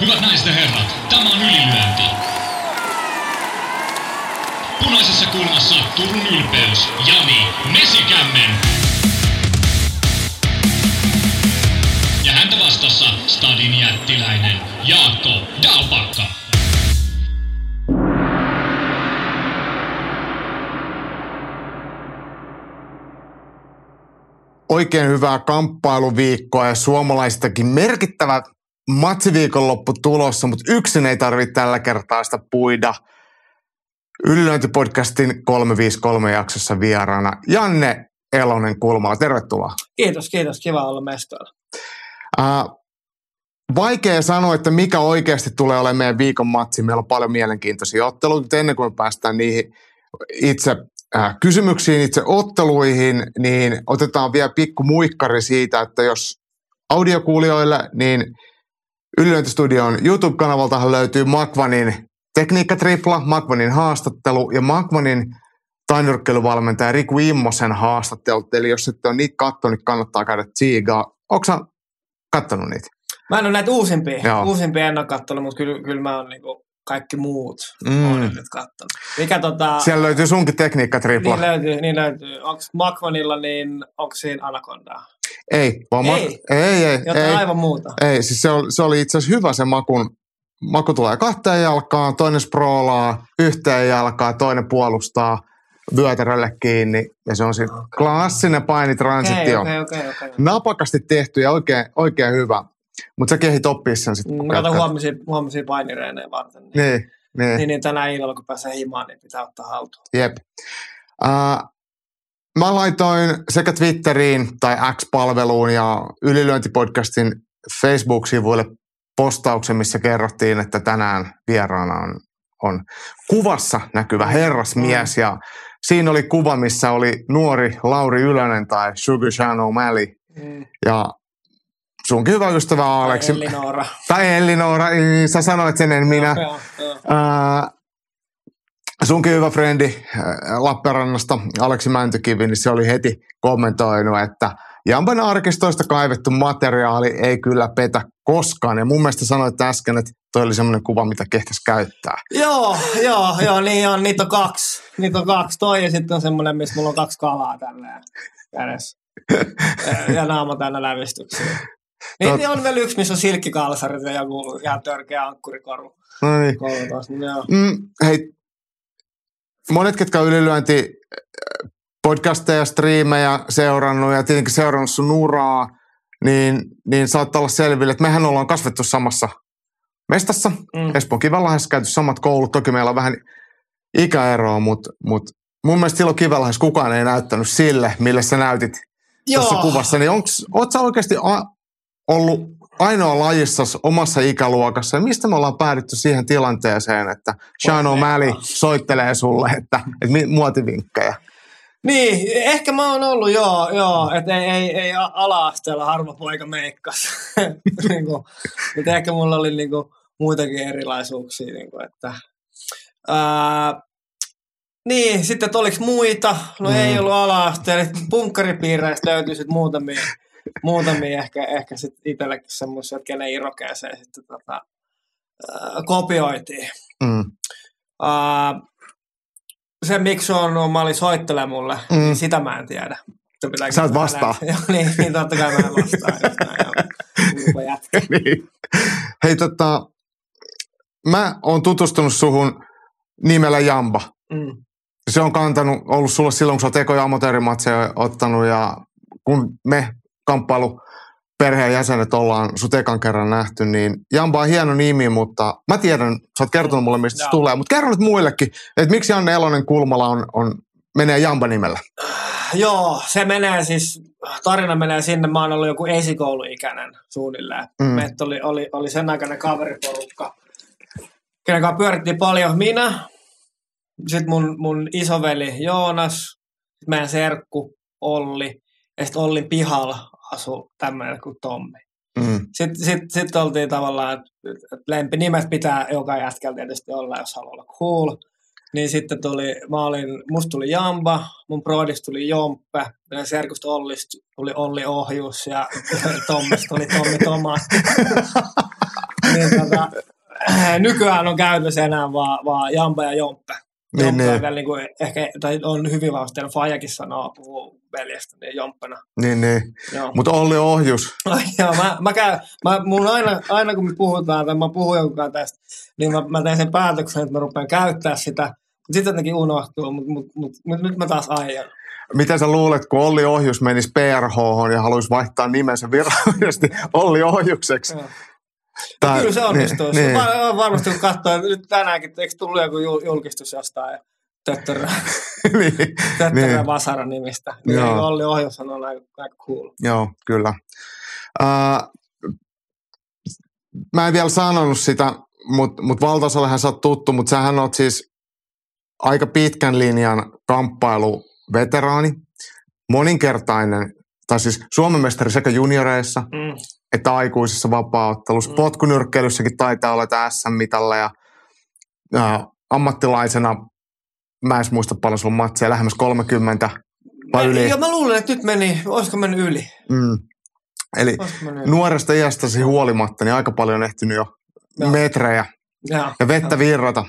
Hyvät naiset ja herrat, tämä on ylilyönti. Punaisessa kulmassa Turun ylpeys, Jani Mesikämmen. Ja häntä vastassa Stadin jättiläinen Jaakko Dalpakka. Oikein hyvää kamppailuviikkoa ja suomalaistakin merkittävä matsiviikonloppu tulossa, mutta yksin ei tarvitse tällä kertaa sitä puida. Ylilöintipodcastin 353 jaksossa vieraana Janne Elonen Kulmala. Tervetuloa. Kiitos, kiitos. Kiva olla mestoilla. Äh, vaikea sanoa, että mikä oikeasti tulee olemaan meidän viikon matsi. Meillä on paljon mielenkiintoisia otteluita, mutta ennen kuin me päästään niihin itse äh, kysymyksiin, itse otteluihin, niin otetaan vielä pikku muikkari siitä, että jos audiokuulijoille, niin Ylilöintistudion YouTube-kanavaltahan löytyy Makvanin tekniikkatripla, Makvanin haastattelu ja Makvanin tainyrkkeilyvalmentaja Riku Immosen haastattelut. Eli jos ette ole niitä katsonut, niin kannattaa käydä tsiigaa. Onko katsonut niitä? Mä en ole näitä uusimpia. Joo. Uusimpia en ole katsonut, mutta kyllä, kyllä mä oon niinku kaikki muut Mm. on nyt katsonut. Mikä tota... Siellä löytyy sunkin tekniikkatripla. Niin löytyy, niin löytyy. Onko Makvanilla, niin onko siinä Anacondaa? Ei, vaan ma- Ei. ei, ei, Jotain ei. aivan muuta. Ei, siis se oli, se oli itse asiassa hyvä se makun. Maku tulee kahteen jalkaan, toinen sproolaa yhteen jalkaan, toinen puolustaa vyötärölle kiinni. Ja se on sitten klassinen painitransitio. Okei, okei, okei. okei. Napakasti tehty ja oikein, oikein hyvä. Mutta sä kehit oppia sen sitten. Mä katson huomisia, huomisia painireenejä varten. Niin, Niin, niin, niin, niin tänä illalla, kun pääsee himaan, niin pitää ottaa haltuun. jep. Uh, mä laitoin sekä Twitteriin tai X-palveluun ja Ylilöintipodcastin Facebook-sivuille postauksen, missä kerrottiin, että tänään vieraana on, on kuvassa näkyvä herrasmies. Ja siinä oli kuva, missä oli nuori Lauri Ylönen tai Sugar Sean O'Malley. Mm. Ja sunkin hyvä ystävä Aleksi. Elinora. Tai Elinora, niin sä sanoit sen, en minä. Joo, joo. Ää, sunkin hyvä frendi ää, Lappeenrannasta, Aleksi Mäntykivi, niin se oli heti kommentoinut, että Jampan arkistoista kaivettu materiaali ei kyllä petä koskaan. Ja mun mielestä sanoit äsken, että toi oli semmoinen kuva, mitä kehtäisi käyttää. Joo, joo, joo, niin on, niitä on kaksi. Niitä on kaksi. Toi ja sitten on semmoinen, missä mulla on kaksi kalaa tälleen kädessä. Ja- naama täynnä lävistyksiä. Niin, Tot- niin on vielä yksi, missä on silkkikalsarit ja joku ihan törkeä ankkurikoru. No niin. Niin. Mm, hei, monet, ketkä on ylilyönti äh, podcasteja, striimejä seurannut ja tietenkin seurannut sun uraa, niin, niin saattaa olla selville, että mehän ollaan kasvettu samassa mestassa. Mm. Espoon Kivenlahdessa käyty samat koulut. Toki meillä on vähän ikäeroa, mutta, mutta mun mielestä silloin Kivenlahdessa kukaan ei näyttänyt sille, mille sä näytit tuossa kuvassa. Niin onks, oot sä oikeasti a, ollut ainoa lajissa omassa ikäluokassa? Ja mistä me ollaan päädytty siihen tilanteeseen, että Sean O'Malley soittelee sulle, että, että muotivinkkejä? Niin, ehkä mä oon ollut, joo, joo että ei, ei, ei ala-asteella harva poika meikkas. niinku, mutta ehkä mulla oli niinku muitakin erilaisuuksia, niinku, että ää, niin, sitten, että oliko muita? No mm. ei ollut ala-asteella. Punkkaripiireistä löytyi sitten muutamia, muutamia ehkä, ehkä sitten itsellekin semmoisia, että kenen irokeeseen sitten tota, ää, kopioitiin. Mm. Uh, se, miksi on O'Malley soittelee mulle, Mm. mm. niin sitä mä en tiedä. Sä et vastaa. Joo, niin, niin, totta kai mä en vastaa. näin, niin. Hei tota, mä oon tutustunut suhun nimellä Jamba. Mm. se on kantanut, ollut sulla silloin, kun sä oot ekoja amatöörimatseja ottanut ja kun me kamppailu perheen jäsenet ollaan sut ekan kerran nähty, niin Jamba on hieno nimi, mutta mä tiedän, sä oot kertonut mulle, mistä se tulee, mutta kerro nyt muillekin, että miksi Janne Elonen Kulmala on, on menee Jamba-nimellä. Joo, se menee siis, tarina menee sinne, mä oon ollut joku esikouluikäinen suunnilleen. Mm. Meitä oli, oli, oli sen aikainen kaveriporukka, kenen kanssa pyörittiin paljon minä, sitten mun, mun isoveli Joonas, meidän serkku Olli, ja sitten Ollin pihalla asui tämmöinen kuin Tommi. Mm. Sitten sit, sit oltiin tavallaan, että et lempinimet pitää joka jätkällä tietysti olla, jos haluaa olla cool. Niin sitten tuli, mä olin, musta tuli Jamba, mun broidista tuli Jomppe, meidän serkusta Ollista tuli Olli Ohjus ja Tommista tuli Tommi Tomas. niin tota, nykyään on käytössä enää vaan, vaan Jampa ja Jomppe. Niin, niin. vielä niin kuin, ehkä, tai on hyvin vahvasti, Fajakin sanoo, puhuu veljestä, niin Jomppana. Niin, niin. Mutta Olli Ohjus, joo, mä, mä, käyn, mä mun aina, aina kun me puhutaan tai mä puhun jonkun tästä, niin mä, mä teen sen päätöksen, että mä rupean käyttää sitä. Sitten jotenkin unohtuu, mutta mut, mut, mut, nyt mä taas aion. mitä sä luulet, kun Olli Ohjus menisi PRH ja haluaisi vaihtaa nimensä virallisesti Olli Ohjukseksi? Joo. Tai- Kyllä se onnistuu. Niin, Niin, niin. niin. Varmasti kun katsoo, nyt tänäänkin, eikö tullut joku jul- julkistus jostain Töttörä, niin, Töttörä niin. Vasara nimistä. Niin Joo. Olli Ohjus on aika, aika cool. Joo, kyllä. Uh, mä en vielä sanonut sitä, mutta mut valtaosallehan sä oot tuttu, mutta sähän oot siis aika pitkän linjan kamppailuveteraani, moninkertainen, tai siis Suomen mestari sekä junioreissa Mm. Että aikuisissa vapaaottelussa. Mm. Potkunyrkkeilyssäkin taitaa olla SM-mitalla ja, ja ammattilaisena, mä en muista paljon sulla matseja, lähemmäs 30 vai Mä- yli. Joo, mä luulen, että nyt meni, olisiko mennyt yli? Mm. Eli mennyt yli? nuoresta iästäsi huolimatta, niin aika paljon on ehtinyt jo Joo. metrejä Joo. ja vettä virrata.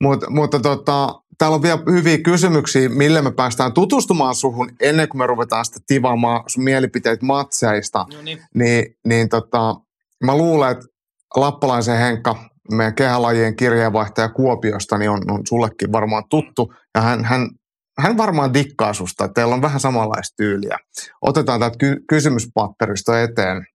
Mut, mutta tota, täällä on vielä hyviä kysymyksiä, millä me päästään tutustumaan suhun ennen kuin me ruvetaan sitten tivaamaan sun mielipiteitä matseista. No niin. Niin, niin tota, mä luulen, että Lappalaisen Henkka, meidän kehälajien kirjeenvaihtaja Kuopiosta, niin on, on sullekin varmaan tuttu. Ja hän, hän, hän varmaan dikkaa susta, että teillä on vähän samanlaista tyyliä. Otetaan tätä ky- kysymyspatteristo eteen.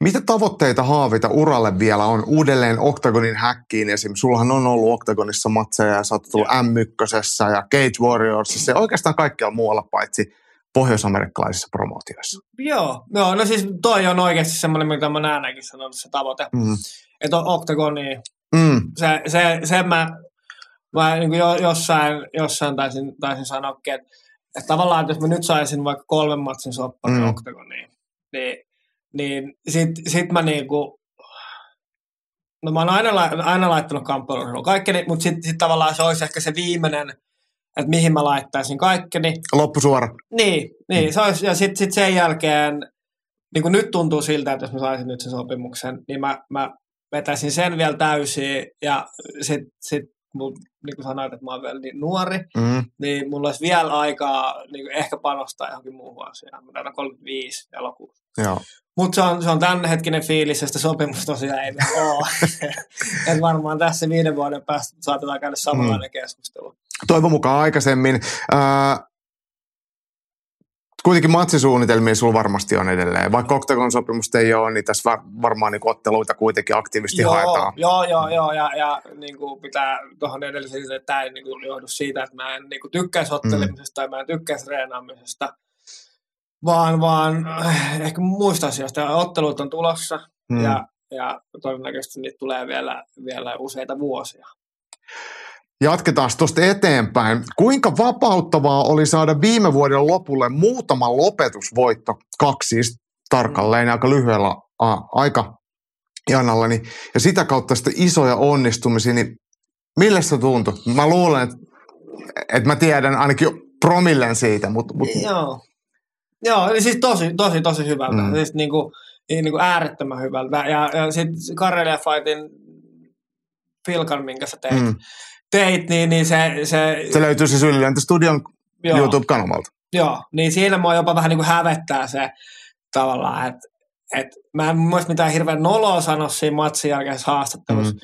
Mitä tavoitteita haavita uralle vielä on uudelleen Octagonin häkkiin? Esim. Sullahan on ollut Octagonissa matseja ja sä oot tullut M1 ja Cage Warriorsissa ja oikeastaan kaikkialla muualla paitsi pohjoisamerikkalaisissa promootioissa. Joo, joo, no siis toi on oikeasti semmoinen, mitä mä näenkin sanonut se tavoite. Mm. Että on oktagoni, Mm. se, se, sen mä, mä niin kuin jo, jossain, jossain taisin, taisin sanoakin, että, että tavallaan, että jos mä nyt saisin vaikka kolmen matsin sopparin Mm. mm. oktagoniin, niin, niin sit, sit mä niinku, no mä oon aina, lai- aina laittanut kamppailuun kaikkeni, mutta sitten sit tavallaan se olisi ehkä se viimeinen, että mihin mä laittaisin kaikkeni. Loppusuora. Niin, Mm. niin se olisi, ja sitten sit sen jälkeen, niin kuin nyt tuntuu siltä, että jos mä saisin nyt sen sopimuksen, niin mä, mä vetäisin sen vielä täysin, ja sitten sit, mun, niin kuin sanoit, että mä oon vielä niin nuori, Mm. niin mulla olisi vielä aikaa niin kuin ehkä panostaa johonkin muuhun asiaan. Mä täytän 35 elokuussa. Joo. Mutta se on, se on tämänhetkinen fiilis, ja sitä sopimusta tosiaan ei ole. Et varmaan tässä viiden vuoden päästä saatetaan käydä samanlainen mm. keskustelu. Toivon mukaan aikaisemmin. Ää, kuitenkin matsisuunnitelmia sulla varmasti on edelleen. Vaikka Octagon sopimusta ei ole, niin tässä var- varmaan niin otteluita kuitenkin aktiivisesti joo, haetaan. Joo, joo, joo, ja, ja niin kuin pitää tuohon edelliseen, että tämä ei niin kuin johdu siitä, että mä en niin kuin tykkäisi ottelemisesta tai mä en tykkäisi reenaamisesta, vaan, vaan äh, ehkä muista asioista. Ottelut on tulossa Mm. ja, ja todennäköisesti niitä tulee vielä, vielä useita vuosia. Jatketaan tuosta eteenpäin. Kuinka vapauttavaa oli saada viime vuoden lopulle muutama lopetusvoitto, kaksi siis tarkalleen aika lyhyellä a, aika janalla, niin, ja sitä kautta sitten isoja onnistumisia, niin millä se tuntui? Mä luulen, että, että mä tiedän ainakin promillen siitä, mutta, mutta Joo. Joo, eli siis tosi, tosi, tosi hyvältä. Mm. Siis niin kuin, niin kuin äärettömän hyvältä. Ja, ja sitten Karelia Fightin Filkan, minkä sä teit, mm, teit niin, niin se, se, se löytyy siis Ylilento Studion joo, YouTube-kanavalta. joo, niin siinä mua jopa vähän niin kuin hävettää se tavallaan, että et mä en mielestä mitään hirveän noloa sano siinä matsin jälkeisessä haastattelussa, Mm.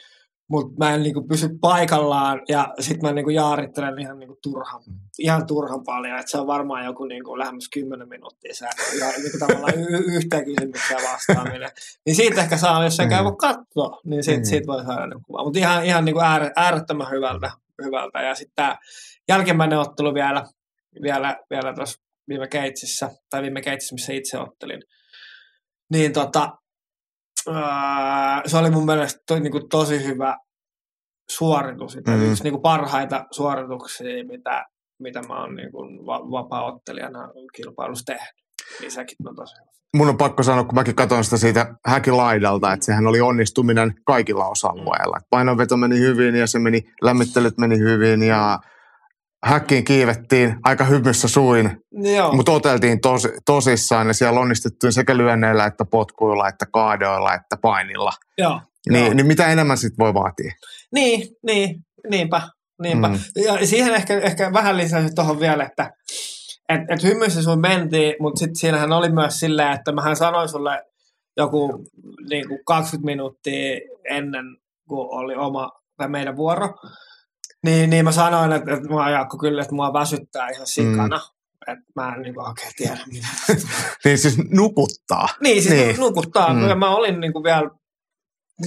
Mm. mutta mä en niinku pysy paikallaan ja sitten mä niinku jaarittelen ihan niinku turhan, ihan turhan paljon, että se on varmaan joku niinku lähemmäs 10 minuuttia se ja niinku tavallaan y- yhteen kysymykseen vastaaminen. Niin siitä ehkä saa, jos sen Mm. käy katsoa, niin siitä, Mm. siitä voi saada niinku kuva. Mutta ihan, ihan niinku äär, äärettömän hyvältä, hyvältä. ja sitten tämä jälkimmäinen ottelu vielä, vielä, vielä tuossa viime keitsissä, tai viime keitsissä, missä itse ottelin, niin tota, se oli mun mielestä to, niin kuin tosi hyvä suoritus. Mm. Yksi niin kuin parhaita suorituksia, mitä, mitä mä oon niin kuin va- vapaa-ottelijana kilpailussa tehnyt. Niin sekin on tosi hyvä. Mun on pakko sanoa, kun mäkin katson sitä siitä häkin laidalta, että sehän oli onnistuminen kaikilla osa-alueilla. Et Painonveto meni hyvin ja se meni, lämmittelyt meni hyvin ja häkkiin kiivettiin aika hymyssä suin, Joo. mutta oteltiin tos, tosissaan ja siellä onnistuttiin sekä lyönneillä että potkuilla, että kaadoilla, että painilla. Joo. Niin, Joo. niin mitä enemmän sit voi vaatia? Niin, niin, niinpä. niinpä. Mm. Ja siihen ehkä, ehkä vähän lisäisin tuohon vielä, että et, et hymyssä sun mentiin, mutta sitten siinähän oli myös silleen, että mähän sanoin sulle joku niin kuin 20 minuuttia ennen kuin oli oma tai meidän vuoro, niin, niin mä sanoin, että, että mä Jaakko kyllä, että mua väsyttää ihan sikana. Mm. Että mä en niin oikein tiedä mitä. Niin siis nukuttaa. niin, siis Niin. niin. nukuttaa. Mm. Ja mä olin niin kuin vielä,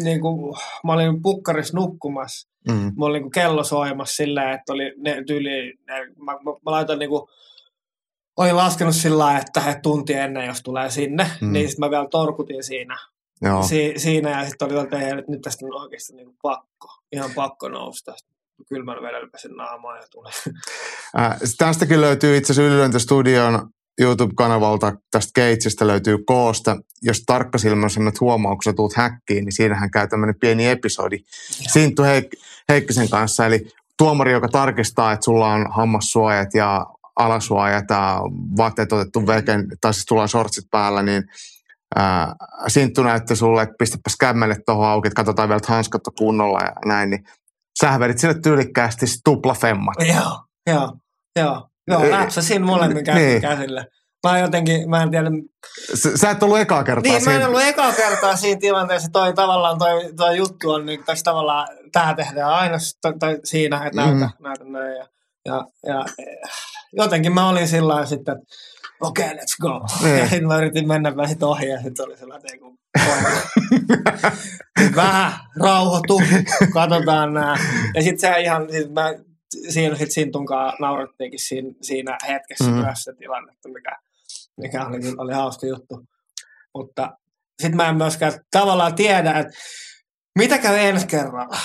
niin kuin, mä olin pukkarissa nukkumassa Mm. mulla oli niinku kello soimassa silleen, että oli ne tyyli, ne, mä, mä, mä laitoin niinku, olin laskenut sillä lailla, että he tunti ennen, jos tulee sinne, Mm. niin sitten mä vielä torkutin siinä, Joo. si, siinä ja sitten oli että nyt tästä on oikeasti niinku pakko, ihan pakko nousta. Kylmällä vedellä pesin naamaa ja tuli. Äh, tästäkin löytyy itse asiassa Ylilöntä Studion YouTube-kanavalta, tästä Keitsistä löytyy koosta. Jos tarkkasilmäisemmät huomaa, kun sä tuut häkkiin, niin siinähän käy tämmöinen pieni episodi Sinttu Heik- Heikkisen kanssa. Eli tuomari, joka tarkistaa, että sulla on hammassuojat ja alasuojat ja vaatteet otettu veken, tai siis tulee shortsit päällä, niin ää, Sinttu näytti sulle, että pistäpäs kämmelle tuohon auki, että katsotaan vielä, että hanskat on kunnolla ja näin, niin sähän vedit sinne tyylikkäästi tuplafemmat. joo, joo, joo. Joo, läpsäsin molemmin käsin niin. käsillä. Mä jotenkin, mä en tiedä, Sä, sä et ollut ekaa kertaa Niin, mä en siinä. ollut ekaa kertaa siinä tilanteessa. Toi tavallaan toi, toi juttu on, niin, tässä tavallaan tää tehdään aina s- toi, toi siinä, että näytä, Mm. näytä näin. Ja, ja, ja eh, jotenkin mä olin sillä sitten, että okei, okay, let's go. Niin. Ja sitten mä yritin mennä vähän sit ohi ja sitten oli sellainen, että ei kun vähän rauhoitu, katsotaan nää. Ja sitten se ihan, sit mä, siinä sitten Sintunkaan naurattiinkin siinä, siinä hetkessä Mm. myös se tilanne, mikä, mikä oli, oli hauska juttu. Mutta sitten mä en myöskään tavallaan tiedä, että mitä käy ensi kerralla,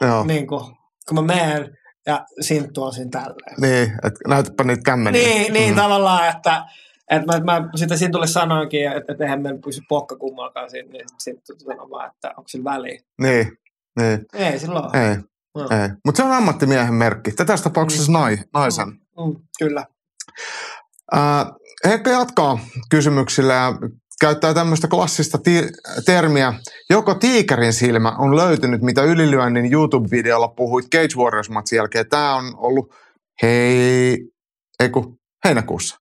Joo. niin kun, kun mä menen ja Sinttu on siinä tälleen. Niin, että näytäpä niitä kämmeniä. Niin, niin Mm. tavallaan, että että mä, mä sitten Sintulle sanoinkin, että, että eihän meillä pysy pokka kummallakaan siinä, niin sitten sanoi vaan, että onko sillä väliä. Niin, niin. Ei silloin. Ei, No. ei. Mutta se on ammattimiehen merkki. Tässä tapauksessa nai, naisen. Mm, kyllä. Ää, Heikka jatkaa kysymyksillä ja käyttää tämmöistä klassista ti- termiä. Joko tiikerin silmä on löytynyt, mitä ylilyönnin YouTube-videolla puhuit Cage Warriors-matsin jälkeen. Tämä on ollut hei, eiku, heinäkuussa.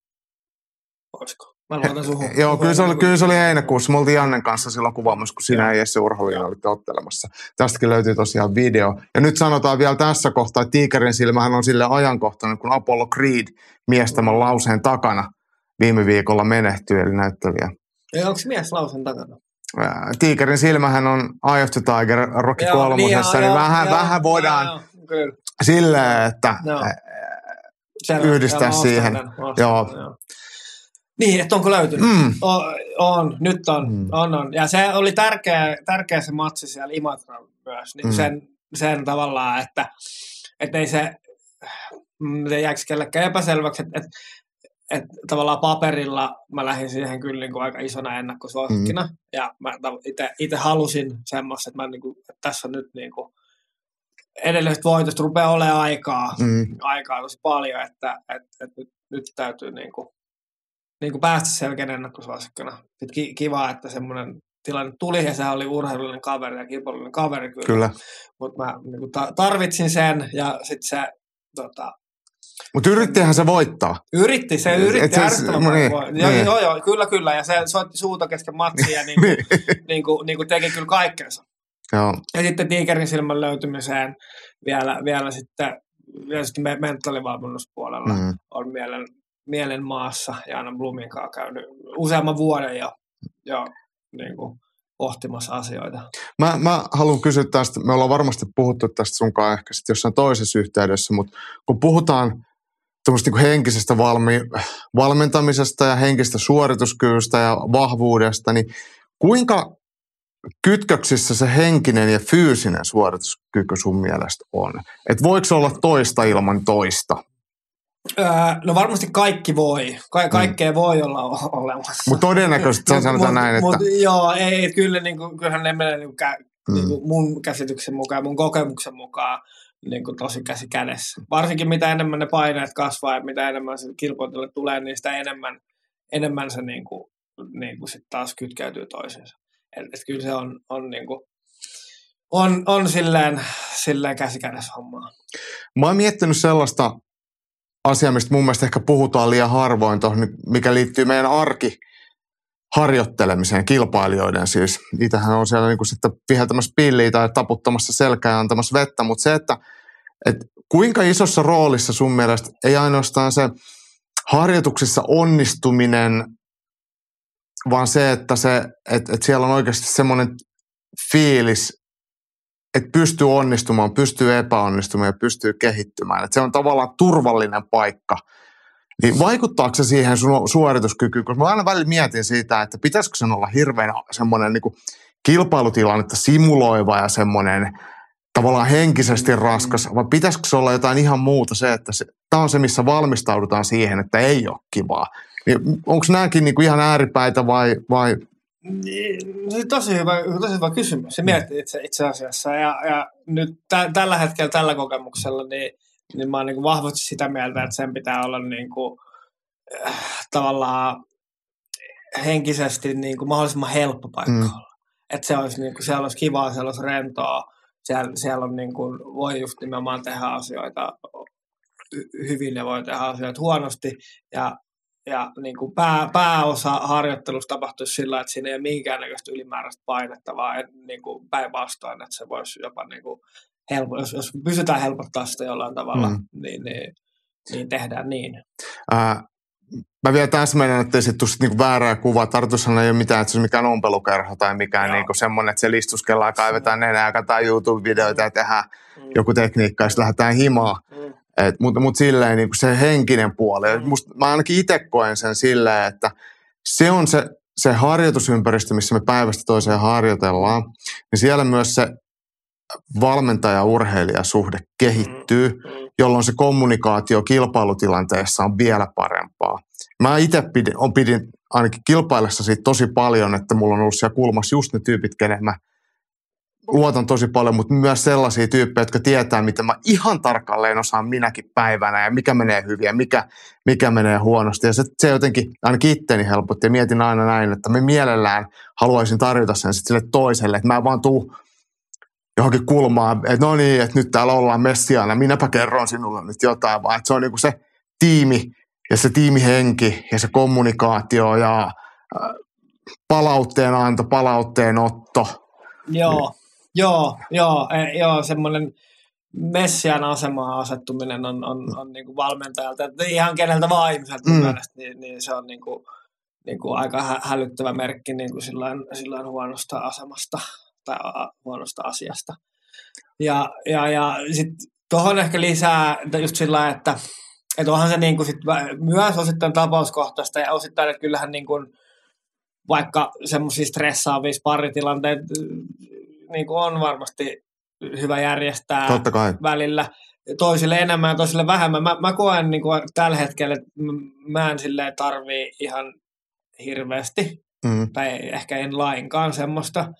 Olisiko? Mä luotan suhun. Joo, kyllä se, oli, kyllä se oli heinäkuussa. Me oltiin Jannen kanssa silloin kuvaamassa, kun sinä ja Jesse Urholin olitte ottelemassa. Tästäkin löytyy tosiaan video. Ja nyt sanotaan vielä tässä kohtaa, että Tiikerin silmähän on sille ajankohtainen, kun Apollo Creed miestämän lauseen takana viime viikolla menehtyi, eli näyttelijä. Ei, onko mies lausen takana? Tiikerin silmähän on Eye of the Tiger Rocky kolmosessa, niin, joo, vähän, joo, vähän voidaan Joo, joo, kyllä. silleen, että Joo. ää, Selvä. Yhdistää Joo, siihen. ostan Joo. joo. Niin, että onko löytynyt? mm, O, on, nyt on, Mm. mm. on, on. Ja se oli tärkeä, tärkeä se matsi siellä Imatralla myös. Niin Mm. mm. sen, sen tavallaan, että et ei se, mm, se jääkö kellekään epäselväksi, että et, et tavallaan paperilla mä lähdin siihen kyllä niin kuin aika isona ennakkosuosikkina. Mm. Ja mä itse halusin semmoista, että, mä niin kuin, että tässä on nyt niin kuin edellisestä voitosta rupeaa olemaan aikaa, mm, aikaa tosi paljon, että et, et nyt, nyt täytyy niin kuin, niin kuin päästä selkeän ennakkosuosikkina. Sitten ki, kiva, että semmoinen tilanne tuli ja sehän oli urheilullinen kaveri ja kilpailullinen kaveri kyllä. kyllä. Mutta mä niin kuin ta- tarvitsin sen ja sitten se tota, Mutta yrittihän se voittaa. yritti, se Et yritti se- ärsyttävän no niin, joo, niin. joo, joo, kyllä, kyllä. Ja se soitti suuta kesken matsia ja niin kuin, Niin. kuin, niin kuin teki kyllä kaikkensa. Joo. Ja sitten tiikerin silmän löytymiseen vielä, vielä sitten, vielä sitten me- mentaalivalmennuspuolella Mm. on mielen, mielen maassa ja Anna Blumin kanssa käynyt useamman vuoden jo, jo niin kuin, pohtimassa asioita. Mä, mä haluan kysyä tästä, me ollaan varmasti puhuttu tästä sunkaan ehkä sitten jossain toisessa yhteydessä, mutta kun puhutaan tämmöistä niin henkisestä valmi, valmentamisesta ja henkistä suorituskyvystä ja vahvuudesta, niin kuinka kytköksissä se henkinen ja fyysinen suorituskyky sun mielestä on? Et voiko se olla toista ilman toista? Öö, no varmasti kaikki voi. Ka- kaikkea mm. voi olla o- olemassa. Mutta todennäköisesti Mut- sanotaan mut- näin, että... Mut, joo, ei, kyllä niin kuin, kyllähän ne menee niin kuin, kä- Mm. niin kuin mun käsityksen mukaan, mun kokemuksen mukaan niin kuin tosi käsi kädessä. Varsinkin mitä enemmän ne paineet kasvaa ja mitä enemmän se kilpailulle tulee, niin sitä enemmän, enemmän se niin kuin, niin kuin sit taas kytkeytyy toisiinsa. Et, et kyllä se on, on, niin kuin, on, on silleen, silleen käsi kädessä hommaa. Mä oon miettinyt sellaista asiaa, mistä mun mielestä ehkä puhutaan liian harvoin, tohon, mikä liittyy meidän arki harjoittelemiseen, kilpailijoiden siis. Niitähän on siellä niin sitten viheltämässä pilliä tai taputtamassa selkää ja antamassa vettä, mutta se, että, että kuinka isossa roolissa sun mielestä ei ainoastaan se harjoituksissa onnistuminen, vaan se, että, se, että, että siellä on oikeasti semmoinen fiilis, että pystyy onnistumaan, pystyy epäonnistumaan ja pystyy kehittymään. Että se on tavallaan turvallinen paikka – niin vaikuttaako se siihen sun suorituskykyyn? Koska mä aina välillä mietin siitä, että pitäisikö sen olla hirveän semmoinen niin kilpailutilannetta simuloiva ja semmoinen tavallaan henkisesti mm. raskas, vai pitäisikö se olla jotain ihan muuta se, että se, tämä on se, missä valmistaudutaan siihen, että ei ole kivaa. Niin onko nämäkin niin kuin ihan ääripäitä vai, vai tosi hyvä, tosi hyvä kysymys. Se mm. miettii itse, itse asiassa. Ja, ja nyt tä, tällä hetkellä, tällä kokemuksella, niin niin mä oon niin vahvasti sitä mieltä, että sen pitää olla niin kuin, äh, tavallaan henkisesti niin kuin mahdollisimman helppo paikka mm. olla. Että se olisi, niin kuin, siellä olisi kivaa, siellä olisi rentoa, siellä, siellä on niin kuin, voi just nimenomaan tehdä asioita hyvin ja voi tehdä asioita huonosti. Ja, ja niin kuin pää, pääosa harjoittelusta tapahtuisi sillä, että siinä ei ole minkäännäköistä ylimääräistä painetta, vaan niin kuin päinvastoin, että se voisi jopa niin kuin helpo, jos, jos pystytään helpottaa sitä jollain tavalla, mm. niin, niin, niin tehdään niin. Ää, mä vielä täsmennän, että ei tule niinku väärää kuvaa. Tarkoitushan ei ole mitään, että se on mikään ompelukerho tai mikään niinku semmoinen, että se listuskellaan, kaivetaan nenää, katsotaan YouTube-videoita ja tehdään mm. joku tekniikka, ja sitten lähdetään himaan. Mm. Et, mutta, mutta silleen niin se henkinen puoli. Mm. Musta, mä ainakin itse koen sen silleen, että se on se, se harjoitusympäristö, missä me päivästä toiseen harjoitellaan, niin siellä myös se valmentaja-urheilijasuhde kehittyy, mm, mm. jolloin se kommunikaatio kilpailutilanteessa on vielä parempaa. Mä itse pidin, on pidin ainakin kilpailessa siitä tosi paljon, että mulla on ollut siellä kulmassa just ne tyypit, kenen mä luotan tosi paljon, mutta myös sellaisia tyyppejä, jotka tietää, mitä mä ihan tarkalleen osaan minäkin päivänä ja mikä menee hyvin ja mikä, mikä menee huonosti. Ja se, se jotenkin ainakin itteni helpotti ja mietin aina näin, että me mielellään haluaisin tarjota sen sitten sille toiselle, että mä vaan tuu johonkin kulmaan, että no niin, että nyt täällä ollaan messiaana, minäpä kerron sinulle nyt jotain, vaan että se on niinku se tiimi ja se tiimihenki ja se kommunikaatio ja äh, palautteen anto, palautteen otto. Joo, niin. Joo, joo, e, joo, semmoinen messian asemaan asettuminen on, on, on niin kuin valmentajalta, että ihan keneltä vaan ihmiseltä mm. mielestä, niin, niin, se on niin kuin, niin kuin aika hälyttävä merkki niin kuin silloin, silloin huonosta asemasta tai huonosta asiasta. Ja, ja, ja sitten tuohon ehkä lisää just sillä että että onhan se niin kuin sit myös osittain tapauskohtaista ja osittain, että kyllähän niin kuin, vaikka semmoisia stressaavia paritilanteita niin kuin on varmasti hyvä järjestää Totta kai. välillä toisille enemmän ja toisille vähemmän. Mä, mä koen niin kuin tällä hetkellä, että mä en silleen tarvii ihan hirveästi, mm. tai ehkä en lainkaan semmoista,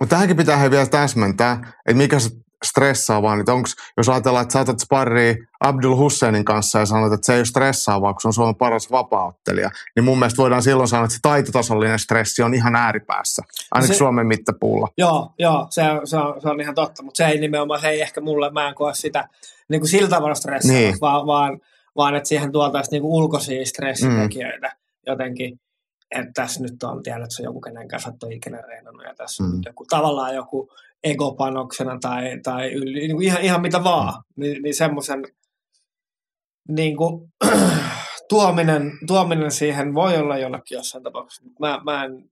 mutta tähänkin pitää he vielä täsmentää, että mikä se stressaavaa, niin onko, jos ajatellaan, että saatat sparria Abdul Husseinin kanssa ja sanot, että se ei ole stressaavaa, kun se on Suomen paras vapauttelija, niin mun mielestä voidaan silloin sanoa, että se taitotasollinen stressi on ihan ääripäässä, ainakin se, Suomen mittapuulla. Joo, joo se, se, on, se on ihan totta, mutta se ei nimenomaan, se ei ehkä mulle, mä en koe sitä niin kuin sillä tavalla stressiä, niin. vaan, vaan, vaan, että siihen tuoltaisiin niin ulkoisia stressitekijöitä mm. jotenkin että tässä nyt on, tiedät, että se on joku, kenen kanssa on ikinä reenannut ja tässä on mm. joku, tavallaan joku egopanoksena tai, tai yli, niin kuin ihan, ihan mitä vaan, mm. niin, niin semmoisen niin kuin, tuominen, tuominen siihen voi olla jollakin jossain tapauksessa, mutta mä, mä en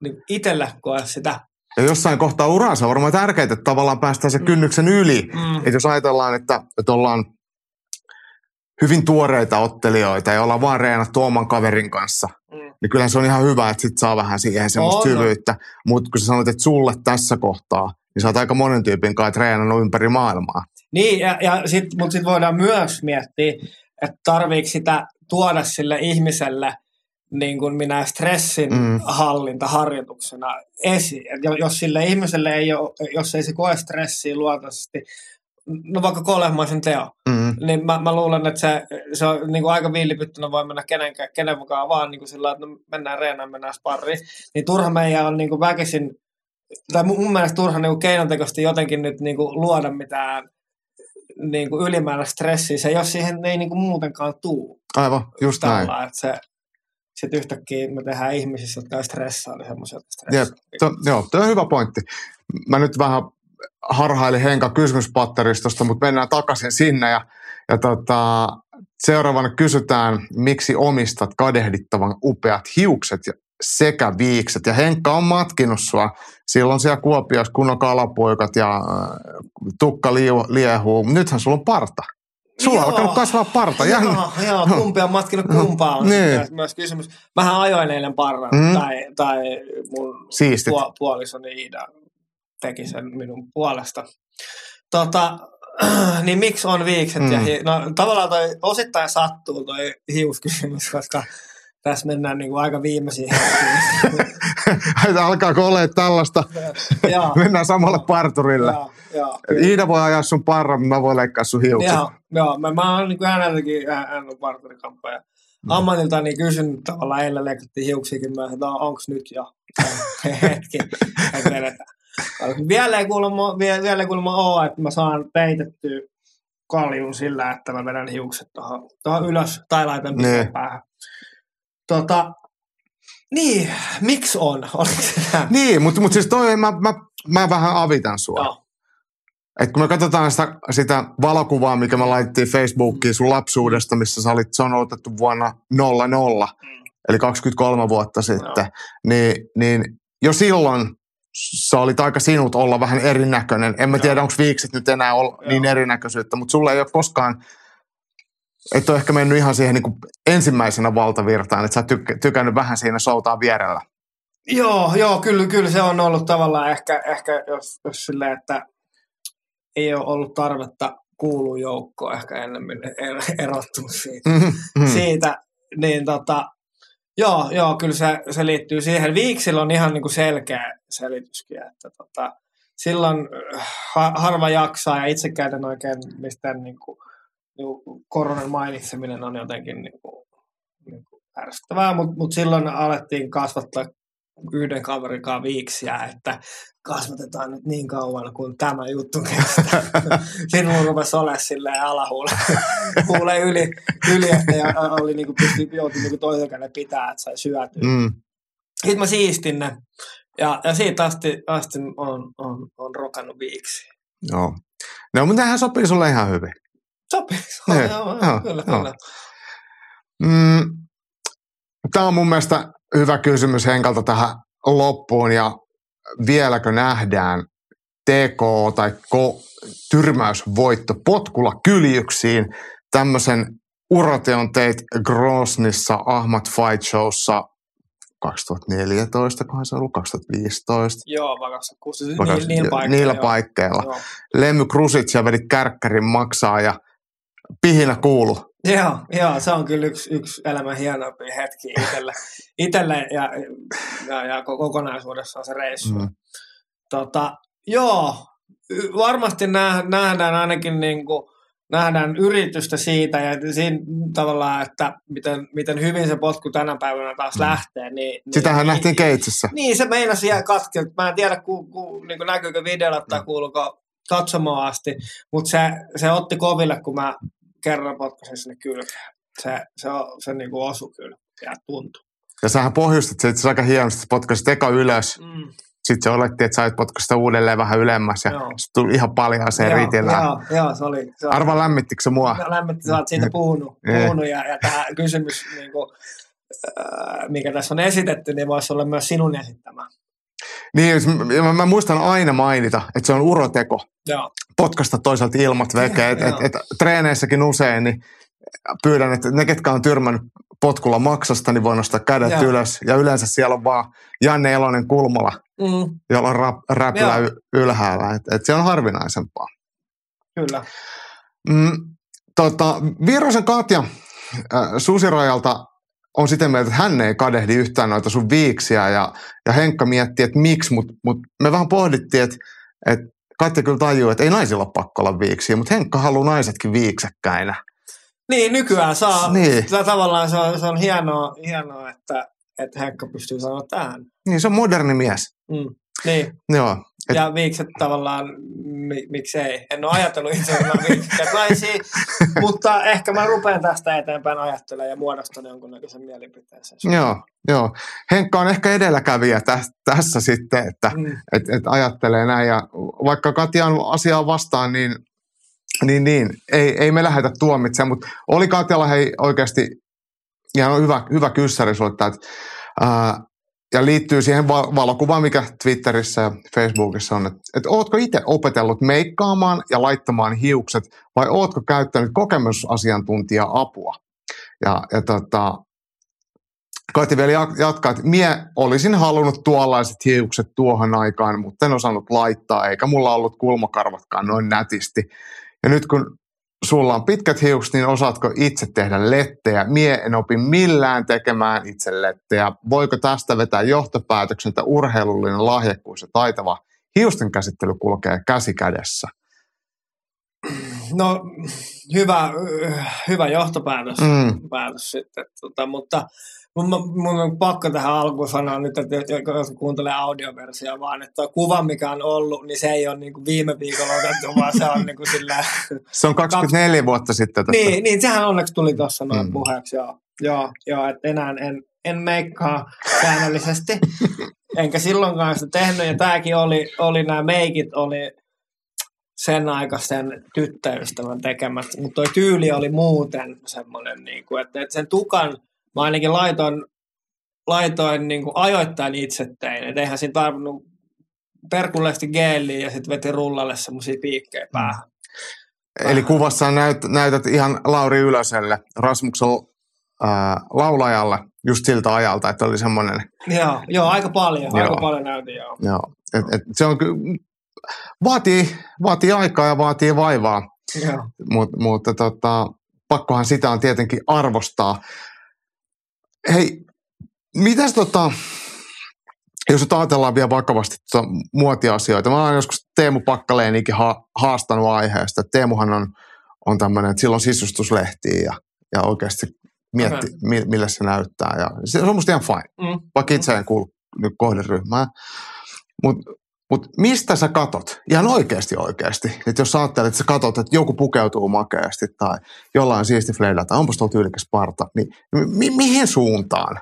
niin itsellä koe sitä. Ja jossain kohtaa uransa on varmaan tärkeää, että tavallaan päästään se mm. kynnyksen yli. Mm. Että jos ajatellaan, että, että ollaan hyvin tuoreita ottelijoita ja ollaan vaan reenattu oman kaverin kanssa – niin kyllä se on ihan hyvä, että sit saa vähän siihen semmoista on, hyvyyttä. Mutta kun sä sanoit, että sulle tässä kohtaa, niin sä oot aika monen tyypin kanssa treenannut ympäri maailmaa. Niin, ja, ja sit, mutta sitten voidaan myös miettiä, että tarviiko sitä tuoda sille ihmiselle niin kuin minä stressin Mm. hallintaharjoituksena esiin. Et jos sille ihmiselle ei ole, jos ei se koe stressiä luontaisesti, no vaikka kolehmaisen teo, Mm. niin mä, mä luulen, että se, se on niin kuin aika viilipyttynä voi mennä kenen, kenen mukaan vaan niin kuin sillä että no, mennään reenaan, mennään sparriin. Niin turha meidän on niin kuin väkisin, tai mun mun mielestä turha niin keinotekoisesti jotenkin nyt niin kuin luoda mitään niin kuin ylimääräistä stressiä, se jos siihen ei niin kuin muutenkaan tuu. Aivan, just näin. Tällä, että se sitten yhtäkkiä me tehdään ihmisissä, jotka ei stressaa, niin semmoisia, jotka Jep, stressaa. to, joo, tuo on hyvä pointti. Mä nyt vähän harhailin Henka kysymyspatteristosta, mutta mennään takaisin sinne. Ja, ja tota, seuraavana kysytään, miksi omistat kadehdittavan upeat hiukset ja sekä viikset. Ja Henkka on matkinut sua silloin siellä Kuopiossa, kun on kalapoikat ja äh, tukka liu, liehuu. Nythän sulla on parta. Sulla on Joo. alkanut kasvaa parta. Jännä. Joo, joo, kumpi on matkinut kumpaa on Niin. myös, kysymys. Mähän ajoin eilen parran, Mm. mm. tai, tai mun Siistit. puo, puolisoni Iida teki sen minun puolesta. Tota, niin miksi on viikset Mm. ja hi- no, tavallaan toi osittain sattuu toi hiuskysymys, koska tässä mennään niin kuin aika viimeisiin hetkiin. Alkaako olemaan tällaista? joo, Mennään samalle parturille. joo. Iida voi ajaa sun parran, mä voin leikkaa sun hiukset. Joo, joo mä, mä oon niin kuin häneltäkin, hän on parturikampaaja. Mm. Ammatilta niin kysyn tavallaan eilen leikattiin hiuksiakin myös, että no, onko nyt jo hetki, että vedetään. Vielä ei kuulemma, vielä, vielä kuulemma ole, että mä saan peitettyä kaljun sillä, että mä vedän hiukset tuohon, ylös tai laitan Niin. päähän. Tota, niin, miksi on? Niin, mutta mut siis toi, mä, mä, mä vähän avitan sua. Joo. Et kun me katsotaan sitä, sitä valokuvaa, mikä me laitettiin Facebookiin sun lapsuudesta, missä sä olit, se on otettu vuonna 00, eli 23 vuotta sitten, niin, niin jo silloin sä olit aika sinut olla vähän erinäköinen. En mä tiedä, onko viikset nyt enää ol, niin erinäköisyyttä, mutta sulla ei ole koskaan, et ole ehkä mennyt ihan siihen niin kuin ensimmäisenä valtavirtaan, että sä oot tyk- tykännyt vähän siinä soutaa vierellä. Joo, joo kyllä, kyllä se on ollut tavallaan ehkä, ehkä jos, jos silleen, että ei ole ollut tarvetta kuulua joukkoon ehkä ennemmin er- erottunut siitä, Mm, mm. siitä niin tota, joo, joo, kyllä se, se liittyy siihen. Viiksillä on ihan niin kuin selkeä selityskin, että tota, silloin äh, ha- harva jaksaa ja itse käytän oikein mistään niin kuin, niin kuin koronan mainitseminen on jotenkin niin kuin, niin kuin ärsyttävää, mutta mut silloin alettiin kasvattaa yhden kaverin kanssa viiksiä, että kasvatetaan nyt niin kauan, kun tämä juttu kestää. Sitten mun rupesi olemaan silleen alahuule huule yli, yli, että ja oli niinku, pystyi, joutui niinku toisen käden pitää, että sai syötyä. Mm. Sitten mä siistin ne. Ja, ja siitä asti, asti on, on, on rokannut viiksi. Joo. No, mutta nehän sopii sulle ihan hyvin. Sopii. Niin, Joo, joo, joo, kyllä, joo. kyllä. Mm, Tämä on mun mielestä hyvä kysymys Henkalta tähän loppuun ja vieläkö nähdään TK tai ko, tyrmäysvoitto potkulla kyljyksiin tämmöisen urateon teit Grosnissa Ahmad Fight Showssa 2014, kohan se ollut 2015. Joo, vakassa kuusi. Vaikka- Niillä, niillä paikoilla. niillä paikkeilla. Lemmy Krusit ja vedit kärkkärin maksaa ja pihinä kuulu. Joo, joo, se on kyllä yksi, yksi elämän hienoimpia hetki itselle, itselle ja, ja, ja ko- kokonaisuudessaan se reissu. Mm. Tota, joo, varmasti nä- nähdään ainakin niin kuin, nähdään yritystä siitä ja siinä tavallaan, että miten, miten hyvin se potku tänä päivänä taas Mm. lähtee. Niin, Sitähän niin, nähtiin Keitsissä. Niin, se meinasi jää katke. Mä en tiedä, ku, ku, niin kuin näkyykö videolla tai Mm. kuuluuko katsomaan asti, mutta se, se otti koville, kun mä kerran potkasin sinne kylkeen. Se, se, on- se niin kuin osui kyllä ja tuntui. Ja sähän pohjustit se itse aika hienosti, että potkasit eka ylös. Mm. Sitten se oletti, että sä et potkaista uudelleen vähän ylemmäs ja sitten tuli ihan paljon se ritillä. Joo, joo, se oli. Se oli Arva lämmittikö se mua? lämmitti, sä oot siitä puhunut, Eh. puhunut ja, ja tämä kysymys, niin kuin, äh, mikä tässä on esitetty, niin voisi olla myös sinun esittämä. Niin, s- mä, mä muistan aina mainita, että se on uroteko. Joo, Potkasta toisaalta ilmat veke. Et, et, et, treeneissäkin usein niin pyydän, että ne, ketkä on tyrmännyt potkulla maksasta, niin voi nostaa kädet Joo. ylös. Ja yleensä siellä on vaan Janne Elonen kulmalla, mm, jolla on rap, räpylä Joo. ylhäällä. Et, et se on harvinaisempaa. kyllä. Mm, tota, Virrosen Katja äh, Susirajalta on sitä mieltä, että hän ei kadehdi yhtään noita sun viiksiä ja, ja Henkka miettii, että miksi, mutta mut me vähän pohdittiin, että, että Katja kyllä tajuu, että ei naisilla ole pakko olla viiksiä, mutta Henkka haluaa naisetkin viiksekkäinä. Niin, nykyään saa. Niin. Niin. Tavallaan se on, se on hienoa, hienoa että, että Henkka pystyy sanoa tähän. Niin, se on moderni mies. Mm. Niin. Joo. Et, Ja viikset tavallaan, mi, miksei. En ole ajatellut itse asiassa naisia, mutta ehkä mä rupean tästä eteenpäin ajattelemaan ja muodostan jonkunnäköisen mielipiteensä. joo, joo. Henkka on ehkä edelläkävijä täs, tässä sitten, että Mm. et, et ajattelee näin. Ja vaikka Katja on asiaa vastaan, niin, niin, niin ei, ei me lähdetä tuomitsemaan. Mutta oli Katjalla hei oikeasti ihan hyvä, hyvä kyssäri sulle, että ää, ja liittyy siihen va- valokuvaan, mikä Twitterissä ja Facebookissa on, että, että ootko itse opetellut meikkaamaan ja laittamaan hiukset vai ootko käyttänyt kokemusasiantuntija-apua? Ja, ja tota, Kati vielä jatkaa, että mie olisin halunnut tuollaiset hiukset tuohon aikaan, mutta en osannut laittaa, eikä mulla ollut kulmakarvatkaan noin nätisti. Ja nyt kun sulla on pitkät hiukset, niin osaatko itse tehdä lettejä? Mie en opi millään tekemään itse lettejä. Voiko tästä vetää johtopäätöksen, että urheilullinen lahjakkuus ja taitava hiusten käsittely kulkee käsi kädessä? No, hyvä, hyvä johtopäätös Mm. päätös sitten. Tota, mutta mun, mun on pakko tähän alkuun sanoa nyt, että jos kuuntelee audioversiota vaan, että tuo kuva, mikä on ollut, niin se ei ole niin kuin viime viikolla otettu, vaan se on niin kuin sillä... Se on 24 vuotta sitten. Tästä. niin, niin, sehän onneksi tuli tuossa noin Mm. puheeksi, joo. Joo, joo että enää en, en meikkaa säännöllisesti. Enkä silloinkaan sitä tehnyt, ja tämäkin oli, oli nämä meikit oli sen aikaisen tyttöystävän tekemät, mutta toi tyyli oli muuten semmoinen, niin kuin, että, että sen tukan mä ainakin laitoin, laitoin niin kuin ajoittain itse tein, että eihän siinä tarvinnut perkullesti geeliä ja sitten veti rullalle semmoisia piikkejä päähän. Eli kuvassa näyt, näytät ihan Lauri Ylöselle, Rasmuksen ää, laulajalle, just siltä ajalta, että oli semmoinen, Joo, joo, aika paljon, Joo. aika paljon näytin, joo. joo, et, et se on ky- vaatii, vaatii aikaa ja vaatii vaivaa, joo. mut, mutta tota, pakkohan sitä on tietenkin arvostaa. Hei, mitäs tota, jos nyt ajatellaan vielä vakavasti tota muotiasioita, mä oon joskus Teemu Pakkaleenikin ha- haastanut aiheesta. Teemuhan on, on tämmöinen, että silloin sisustuslehtiä ja, ja oikeasti mietti, mi- millä se näyttää. Ja se on musta ihan fine, Mm. vaikka itse en kuulu nyt kohderyhmään. Mutta mut mistä sä katot? Ihan oikeasti oikeasti. Että jos sä ajattelet, että sä katot, että joku pukeutuu makeasti tai jollain siisti fleidä tai onpas tuolla tyylikäs parta, niin mi- mihin suuntaan?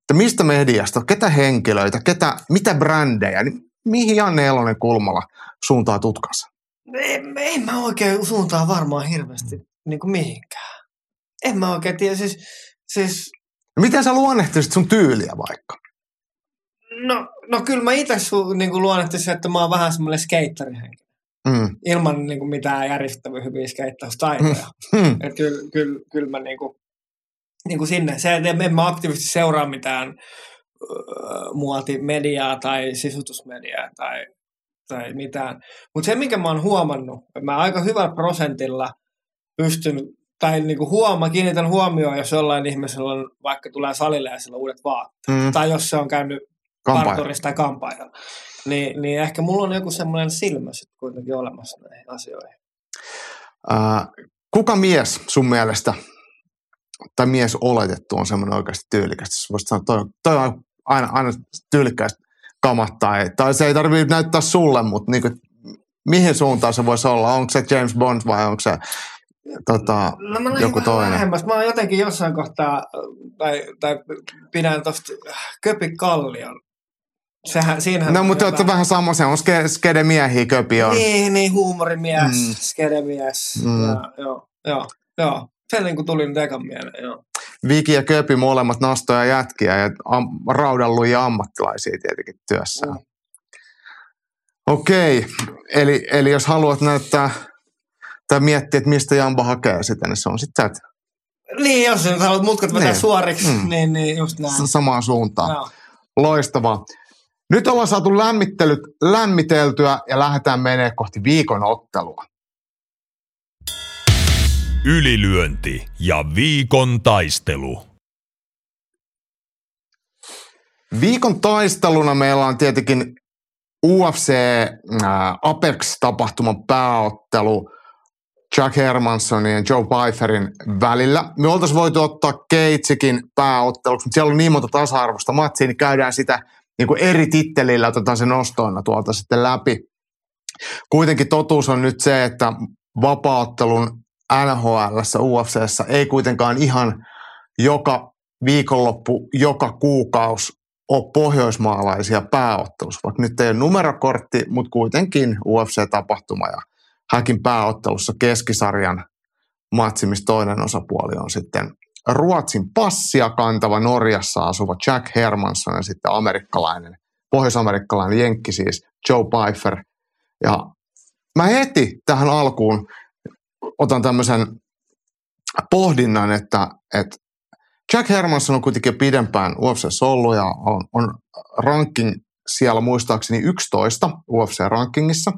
Että mistä mediasta, ketä henkilöitä, ketä, mitä brändejä, niin mihin Janne Elonen Kulmala suuntaa tutkansa? En, en mä oikein suuntaa varmaan hirveästi niin kuin mihinkään. En mä oikein tiedä, siis, siis Miten sä luonnehtisit sun tyyliä vaikka? no, no kyllä mä itse su, niin luonnehtisin, että mä oon vähän semmoinen skeittarihenkilö. Mm. Ilman niin kuin mitään järjestäviä hyviä skeittaustaitoja. Hmm. Et kyllä, kyllä, kyllä mä niin kuin, niin kuin sinne. Se, että en, mä aktiivisesti seuraa mitään öö, muotimediaa tai sisutusmediaa tai, tai mitään. Mutta se, minkä mä oon huomannut, että mä aika hyvällä prosentilla pystyn, tai niin kuin huoma, kiinnitän huomioon, jos jollain ihmisellä on, vaikka tulee salille ja sillä on uudet vaatteet, Mm. tai jos se on käynyt. Parturissa tai kampaajalla, niin, niin ehkä mulla on joku semmoinen silmä sitten kuitenkin olemassa näihin asioihin. Ää, kuka mies sun mielestä, tai mies oletettu on semmoinen oikeasti tyylikäs? Voisit sanoa, toi, toi on aina, aina tyylikkäistä kamat, tai, tai se ei tarvitse näyttää sulle, mutta niin kuin, mihin suuntaan se voisi olla? Onko se James Bond vai onko se tota, No mä joku toinen? Lähemmäs. Mä oon jotenkin jossain kohtaa, tai, tai pidän tosta Köpi Kallion. Sehän, siinähän No, mutta olette vähän sama, se on ske, skede miehiä, köpi on. Niin, niin huumorimies, Mm. skedemies. Mm. Ja, joo, joo, joo. Se niin kuin tuli nyt ekan mieleen, joo. Viki ja Köpi molemmat nastoja jätkiä ja am, raudallujia ammattilaisia tietenkin työssään. Mm. Okei, eli, eli jos haluat näyttää tai miettiä, että mistä Jamba hakee sitä, niin se on sitten että Niin, jos haluat mutkat vetää Niin. suoriksi, Mm. niin, niin just näin. samaan suuntaan. Joo. Loistavaa. Nyt ollaan saatu lämmittelyt, lämmiteltyä ja lähdetään menee kohti viikon ottelua. Ylilyönti ja viikon taistelu. Viikon taisteluna meillä on tietenkin UFC äh, Apex-tapahtuman pääottelu Jack Hermanssonin ja Joe Pfeifferin välillä. Me oltaisiin voitu ottaa Keitsikin pääotteluksi, mutta siellä on niin monta tasa-arvoista matsia, niin käydään sitä niin kuin eri tittelillä, otetaan se nostoina tuolta sitten läpi. Kuitenkin totuus on nyt se, että vapauttelun NHL, UFCssä ei kuitenkaan ihan joka viikonloppu, joka kuukausi ole pohjoismaalaisia pääottelussa, vaikka nyt ei ole numerokortti, mutta kuitenkin UFC-tapahtuma ja häkin pääottelussa keskisarjan matsi, missä toinen osapuoli on sitten Ruotsin passia kantava Norjassa asuva Jack Hermansson ja sitten amerikkalainen, pohjoisamerikkalainen jenkki siis Joe Pfeiffer. Ja mä heti tähän alkuun otan tämmöisen pohdinnan, että, että Jack Hermansson on kuitenkin pidempään UFC ollut ja on, on ranking siellä muistaakseni 11 UFC-rankingissa.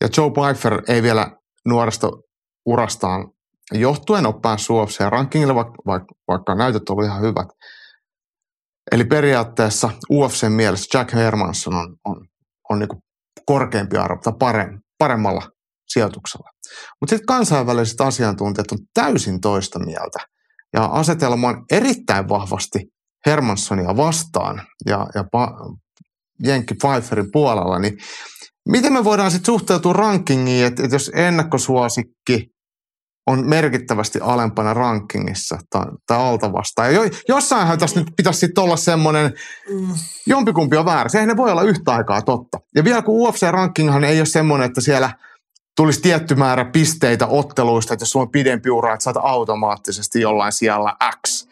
Ja Joe Pfeiffer ei vielä nuoresta urastaan johtuen ole päässyt UFC-rankingille, vaikka, vaikka, vaikka näytöt ovat ihan hyvät. Eli periaatteessa UFC mielessä Jack Hermansson on, on, on niin korkeampi arvo tai parem, paremmalla sijoituksella. Mutta sitten kansainväliset asiantuntijat on täysin toista mieltä – ja asetelma on erittäin vahvasti Hermanssonia vastaan ja, ja pa, Jenkki Pfeifferin puolella, niin miten me voidaan sitten suhteutua rankingiin, että, että jos ennakkosuosikki on merkittävästi alempana rankingissa tai, alta vastaan. Ja jo, jossainhan tässä nyt pitäisi sitten olla semmoinen, mm. jompikumpi on väärä. Sehän ne voi olla yhtä aikaa totta. Ja vielä kun UFC-rankinghan ei ole semmoinen, että siellä – tulisi tietty määrä pisteitä otteluista, että jos sulla on pidempi ura, että oot automaattisesti jollain siellä X.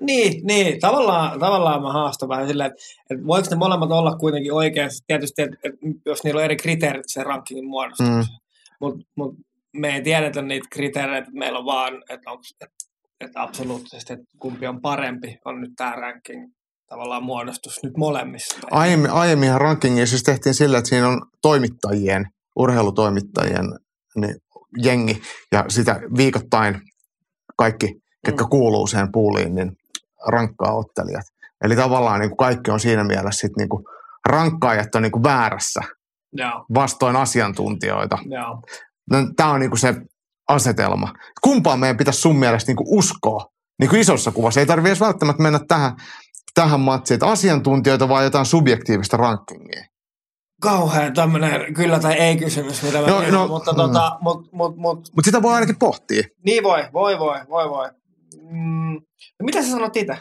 Niin, niin. Tavallaan, tavallaan mä haastan vähän silleen, että, että voiko ne molemmat olla kuitenkin oikeasti, tietysti, että, että jos niillä on eri kriteerit sen rankingin muodostuksessa. Mm. Mutta mut me ei tiedetä niitä kriteereitä, että meillä on vaan, että, onko, että, että absoluuttisesti, että kumpi on parempi, on nyt tämä ranking tavallaan muodostus nyt molemmissa. Aiemmin, aiemminhan rankingia siis tehtiin sillä, että siinä on toimittajien urheilutoimittajien niin, jengi ja sitä viikoittain kaikki, ketkä mm. kuuluu siihen puuliin, niin rankkaa ottelijat. Eli tavallaan niin kuin kaikki on siinä mielessä sit niin kuin rankkaajat on niin kuin väärässä Joo. vastoin asiantuntijoita. No, Tämä on niin kuin se asetelma. Kumpaan meidän pitäisi sun mielestä niin kuin uskoa? Niin kuin isossa kuvassa. Ei tarvitse edes välttämättä mennä tähän, tähän matsiin, että asiantuntijoita vai jotain subjektiivista rankingia kauhean tämmöinen kyllä tai ei kysymys, mitä mä no, tiedän, no, mutta, mm. tota, mut, mut, mut, mut sitä voi ainakin pohtia. Niin voi, voi, voi, voi, voi. Mm. No mitä sä sanot itse?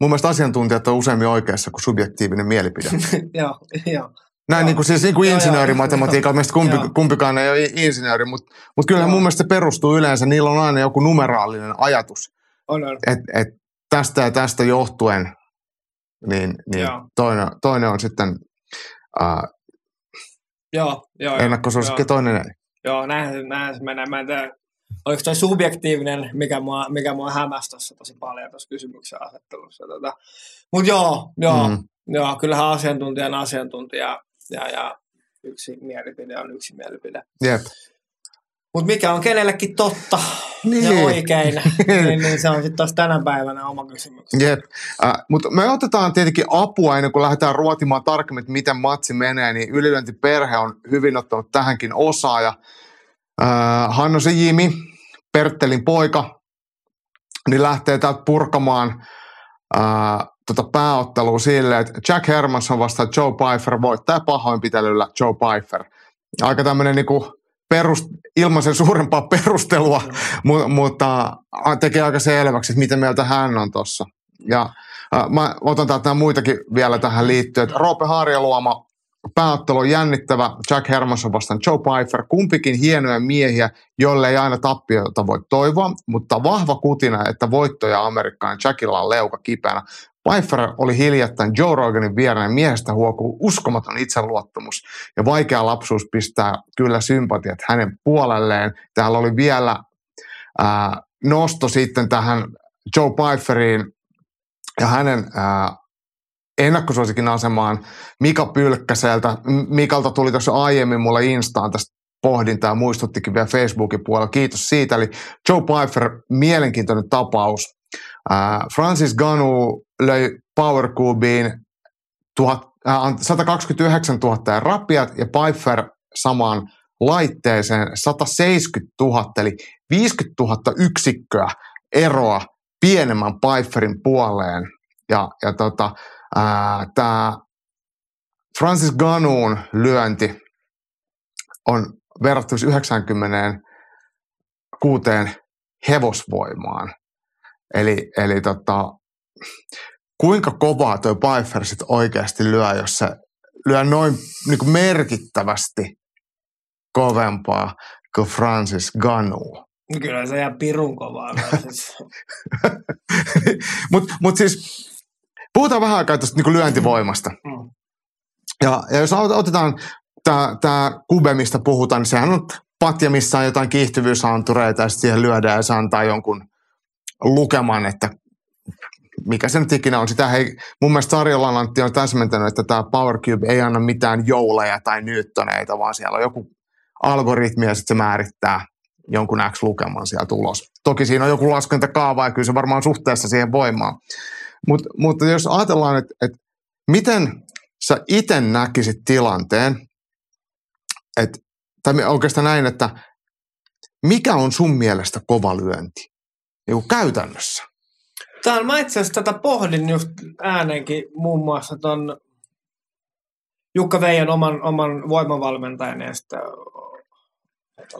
Mun mielestä asiantuntijat on useammin oikeassa kuin subjektiivinen mielipide. joo, joo. Näin joo. niin kuin, siis niin kuin insinöörimatematiikalla, mistä kumpi, kumpikaan ei ole insinööri, mutta, mutta kyllähän joo. mun mielestä se perustuu yleensä, niillä on aina joku numeraalinen ajatus. On, on. Et, et tästä ja tästä johtuen niin, niin toinen, toinen on sitten joo, joo, ennakkosuosikki ja toinen ei. Joo, näin, näin se menee. Mä en tiedä, oliko toi subjektiivinen, mikä mua, mikä mua hämäsi tuossa tosi paljon tuossa kysymyksen asettelussa. Tota. Mutta joo, joo, mm. joo, kyllähän asiantuntija on asiantuntija ja, ja yksi mielipide on yksi mielipide. Jep. Mutta mikä on kenellekin totta niin. ja oikein, niin, niin se on sitten taas tänä päivänä oma kysymys. Jep. Äh, mutta me otetaan tietenkin apua ennen kuin lähdetään ruotimaan tarkemmin, että miten matsi menee, niin ylilyöntiperhe on hyvin ottanut tähänkin osaa. Ja, äh, Hannosen Jimi, Perttelin poika, niin lähtee täältä purkamaan äh, tota pääottelua silleen, että Jack Hermansson vastaa Joe Pfeiffer voittaa pahoinpitelyllä Joe Pfeiffer. Aika tämmöinen niinku perust, ilman sen suurempaa perustelua, mm. mu, mutta tekee aika selväksi, että mitä mieltä hän on tuossa. Ja äh, mä otan täältä muitakin vielä tähän liittyen. Roope Harjaluoma, pääottelu on jännittävä. Jack Hermanson vastaan Joe Pfeiffer. Kumpikin hienoja miehiä, joille ei aina tappiota voi toivoa, mutta vahva kutina, että voittoja Amerikkaan Jackilla on leuka kipeänä. Pfeiffer oli hiljattain Joe Roganin vieraan miehestä huokuu uskomaton itseluottamus ja vaikea lapsuus pistää kyllä sympatiat hänen puolelleen. Täällä oli vielä ää, nosto sitten tähän Joe Pfeifferiin ja hänen ää, ennakkosuosikin asemaan Mika Pylkkäseltä. Mikalta tuli tuossa aiemmin mulle Instaan tästä pohdintaa ja muistuttikin vielä Facebookin puolella. Kiitos siitä. Eli Joe Pfeiffer, mielenkiintoinen tapaus Francis Ganu löi Power Cubiin 129 000 ja rapiat ja Pfeiffer samaan laitteeseen 170 000, eli 50 000 yksikköä eroa pienemmän Pfeifferin puoleen. Ja, ja tota, tämä Francis Ganuun lyönti on verrattu 96 hevosvoimaan. Eli, eli tota, kuinka kovaa tuo Pfeiffer sit oikeasti lyö, jos se lyö noin niin kuin merkittävästi kovempaa kuin Francis Ganu. Kyllä se ihan pirun kovaa. Mutta mut siis puhutaan vähän aikaa tuosta niin lyöntivoimasta. Mm. Ja, ja jos otetaan tämä kube, mistä puhutaan, niin sehän on patja, missä on jotain kiihtyvyysantureita ja sitten siihen lyödään ja se antaa jonkun lukeman, että mikä se nyt ikinä on. Sitä hei, mun mielestä Sarjola Lantti on täsmentänyt, että tämä Power Cube ei anna mitään jouleja tai newtoneita, vaan siellä on joku algoritmi ja sitten se määrittää jonkun X-lukeman sieltä ulos. Toki siinä on joku laskentakaava ja kyllä se varmaan suhteessa siihen voimaan. Mut, mutta jos ajatellaan, että, että miten sä itse näkisit tilanteen, että, tai oikeastaan näin, että mikä on sun mielestä kova lyönti? Niin käytännössä. Tämä mä itse asiassa tätä pohdin just ääneenkin muun muassa ton Jukka Veijan oman, oman voimavalmentajan ja sitten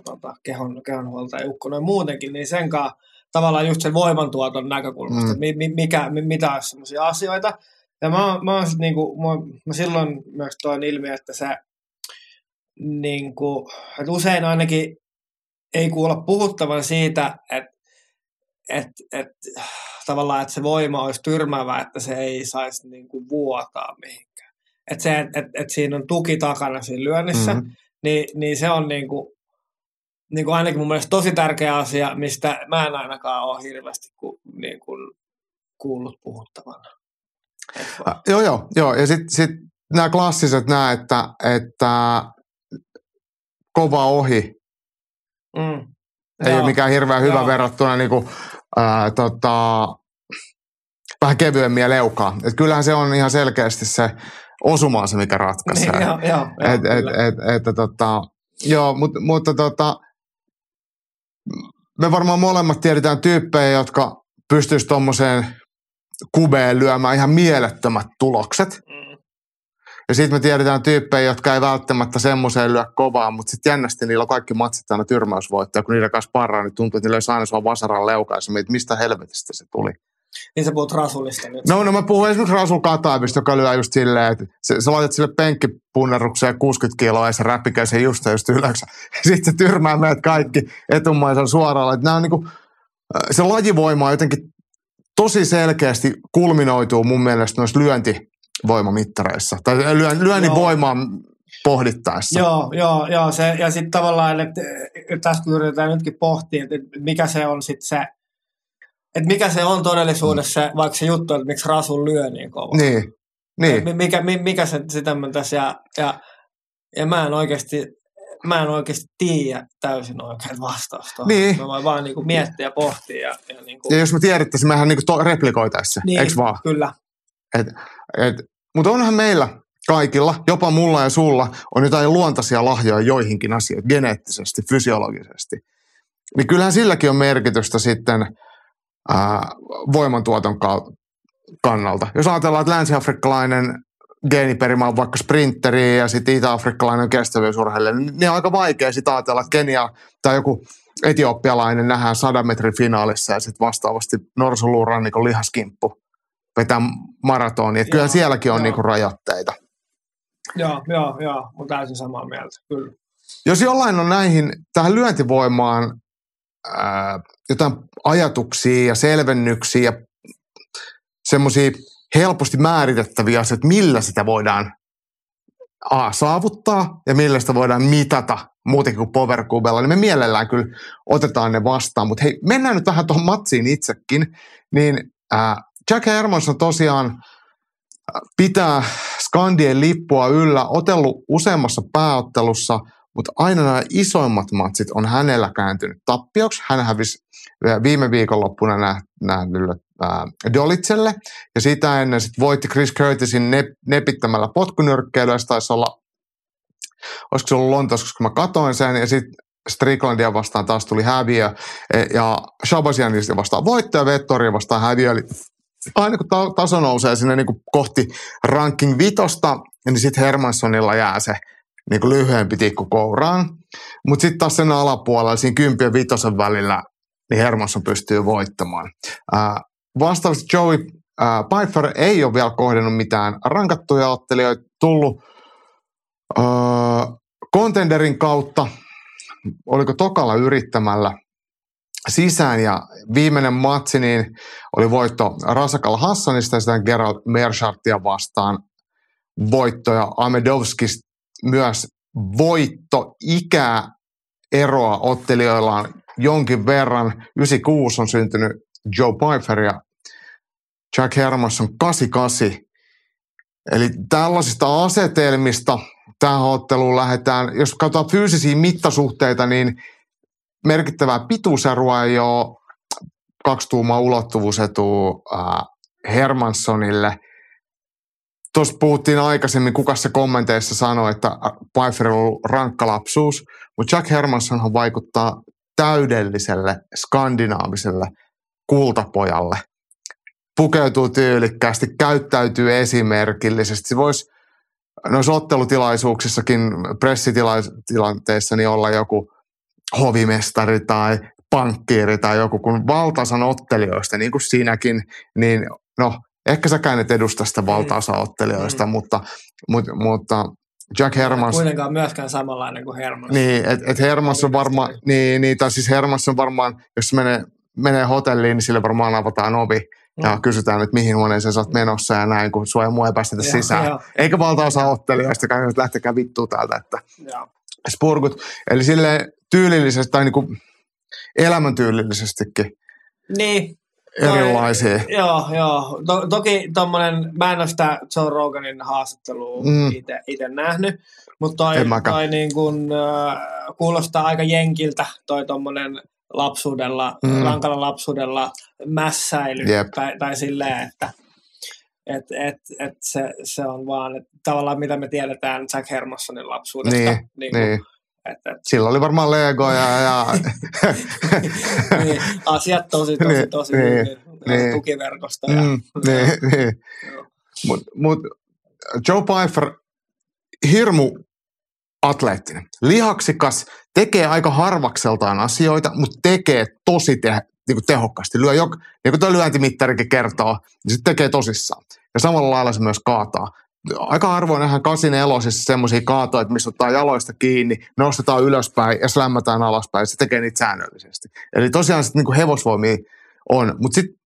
tota, kehon, kehonhuoltaja Jukko noin muutenkin, niin sen kanssa tavallaan just sen voimantuoton näkökulmasta, mm. mi, mikä, mi, mitä on sellaisia asioita. Ja mä, mä, oon sit niinku, mä, mä silloin myös toin ilmi, että se niinku, että usein ainakin ei kuulla puhuttavan siitä, että et, et, tavallaan, että se voima olisi tyrmäävä, että se ei saisi niinku vuotaa mihinkään. Että se, et, et, et siinä on tuki takana siinä lyönnissä, mm-hmm. niin, niin se on niinku, niin kuin ainakin mun mielestä tosi tärkeä asia, mistä mä en ainakaan ole hirveästi ku, niin kuin kuullut puhuttavana. Äh, joo, joo, joo. Ja sitten sit nämä klassiset nämä, että, että kova ohi mm. ei joo. ole mikään hirveän hyvä joo. verrattuna niin kuin, ää, tota, vähän kevyemmiä leukaa. Et kyllähän se on ihan selkeästi se osuma se, mikä ratkaisee. Niin, joo, joo, et, joo, et, et, et, tota, joo, mutta, mutta tota, me varmaan molemmat tiedetään tyyppejä, jotka pystyisivät tuommoiseen kubeen lyömään ihan mielettömät tulokset. Ja sitten me tiedetään tyyppejä, jotka ei välttämättä semmoiseen lyö kovaa, mutta sitten jännästi niillä on kaikki matsit aina tyrmäysvoittoja. Kun niiden kanssa parraa, niin tuntuu, että niillä olisi aina sua vasaran leukaissa, että mistä helvetistä se tuli. Niin sä puhut Rasulista nyt. No, no mä puhun esimerkiksi Rasul Kataavista, joka lyö just silleen, että sä, sä laitat sille penkkipunnerukseen 60 kiloa ja se räppikäy sen just just ylös. Sitten se tyrmää meidät kaikki etumaisen suoraan. Että nämä on niinku, se lajivoima on jotenkin tosi selkeästi kulminoituu mun mielestä noissa lyöntivoimamittareissa. Tai lyön, lyönnin joo. voimaa pohdittaessa. Joo, joo, joo. Se, ja sitten tavallaan, että tästä yritetään nytkin pohtia, että mikä se on sitten se – että mikä se on todellisuudessa, mm. vaikka se juttu, että miksi Rasul lyö niin kovaa. Niin, niin. Mikä, mikä se sitä tässä, ja, ja, ja mä en oikeasti, mä en oikeasti tiedä täysin oikein vastausta. Niin. Mä voin vaan niin kuin miettiä ja pohtia. Ja, ja, niin kuin... ja jos me tiedettäisiin, mehän niin kuin replikoitaisiin se, niin, eikö vaan? kyllä. Et, et, mutta onhan meillä kaikilla, jopa mulla ja sulla, on jotain luontaisia lahjoja joihinkin asioihin, geneettisesti, fysiologisesti. Niin kyllähän silläkin on merkitystä sitten – ää, voimantuoton kannalta. Jos ajatellaan, että länsi-afrikkalainen geeniperimä on vaikka sprinteri ja sitten itä-afrikkalainen kestävyysurheilija, niin, niin on aika vaikea sitten ajatella, että Kenia tai joku etiopialainen nähdään sadan metrin finaalissa ja sitten vastaavasti norsuluurannikon lihaskimppu vetää maratonia. Että kyllä sielläkin on niinku rajoitteita. Joo, joo, joo. Olen täysin samaa mieltä, kyllä. Jos jollain on näihin, tähän lyöntivoimaan ää, jotain ajatuksia ja selvennyksiä ja semmoisia helposti määritettäviä asioita, millä sitä voidaan A, saavuttaa ja millä sitä voidaan mitata muutenkin kuin powercubella, niin me mielellään kyllä otetaan ne vastaan. Mutta hei, mennään nyt vähän tuohon matsiin itsekin. Niin äh, Jack Hermanson tosiaan pitää Skandien lippua yllä, otellut useammassa pääottelussa – mutta aina nämä isoimmat matsit on hänellä kääntynyt tappioksi. Hän hävisi viime viikonloppuna nähdyllä ää, Dolitselle ja sitä ennen sitten voitti Chris Curtisin nep, nepittämällä potkunyrkkeilyä. Se taisi olla, olisiko se ollut Lontoossa, koska mä katoin sen ja sitten Stricklandia vastaan taas tuli häviö e, ja Shabasianista vastaan voitto ja Vettoria vastaan häviö. Eli aina kun ta- taso nousee sinne niin kuin kohti ranking vitosta, niin sitten Hermanssonilla jää se niin kuin lyhyempi tikku kouraan. Mutta sitten taas sen alapuolella, siinä kympien vitosen välillä, niin Hermansson pystyy voittamaan. Ää, vastaavasti Joey ää, Pfeiffer ei ole vielä kohdannut mitään rankattuja ottelijoita, tullut ää, contenderin kautta, oliko Tokalla yrittämällä sisään ja viimeinen matsi niin oli voitto Rasakal Hassanista ja Gerald Merchartia vastaan voitto ja Amedovskis myös voitto ikää eroa ottelijoilla on jonkin verran. 96 on syntynyt Joe Pfeiffer ja Jack Hermanson 88. Eli tällaisista asetelmista tähän otteluun lähdetään, jos katsotaan fyysisiä mittasuhteita, niin merkittävää pituuserua ei ole kaksi tuumaa ulottuvuusetu Hermanssonille. Tuossa puhuttiin aikaisemmin, kuka se kommenteissa sanoi, että Pfeiffer on rankka lapsuus, mutta Jack Hermanssonhan vaikuttaa täydelliselle skandinaaviselle kultapojalle. Pukeutuu tyylikkäästi, käyttäytyy esimerkillisesti. Se voisi noissa ottelutilaisuuksissakin, pressitilanteissa, niin olla joku hovimestari tai pankkiiri tai joku, kun valtaosan ottelijoista, niin kuin siinäkin, niin no, ehkä säkään et edusta sitä valtaosa ottelijoista, mm. mutta, mutta, mutta Jack Hermans... Kuitenkaan myöskään samanlainen kuin Hermans. Niin, että et Hermans on varmaan, niin, niin, tai siis Hermans on varmaan, jos menee, menee hotelliin, niin sille varmaan avataan ovi ja mm. kysytään, että mihin huoneeseen sä oot menossa ja näin, kun sua ei mua ei päästetä ja, sisään. Jo. Eikä valtaosa ottelijoista, että lähtekää vittua täältä, että ja. spurgut. Eli sille tyylillisesti tai niin kuin elämäntyylisestikin niin. erilaisia. Toi, joo, joo. To, toki tuommoinen, mä en ole sitä Joe Roganin haastattelua mm. itse nähnyt, mutta toi, toi niin kun, äh, kuulostaa aika jenkiltä toi tuommoinen lapsuudella, mm. rankalla lapsuudella mässäily yep. tai, tai silleen, että et, et, et se, se on vaan, että tavallaan mitä me tiedetään Jack Hermossonin lapsuudesta. Niin, niin, kuin, niin. Et, et. Sillä oli varmaan Legoja ja... niin, asiat tosi, tosi, niin, tosi niin, hyvin. Niin, tukiverkosta. Ja, mm, niin, niin. Mutta mut Joe Pfeiffer, hirmu atleettinen, lihaksikas, tekee aika harvakseltaan asioita, mutta tekee tosi te, niin kuin tehokkaasti. Lyö jok, niin kuin tuo lyöntimittarikin kertoo, niin se tekee tosissaan. Ja samalla lailla se myös kaataa. Aika harvoin nähdään kasin elosissa semmoisia kaatoja, että missä ottaa jaloista kiinni, nostetaan ylöspäin ja slämmätään alaspäin. Se tekee niitä säännöllisesti. Eli tosiaan sitten niin hevosvoimia on, mutta sitten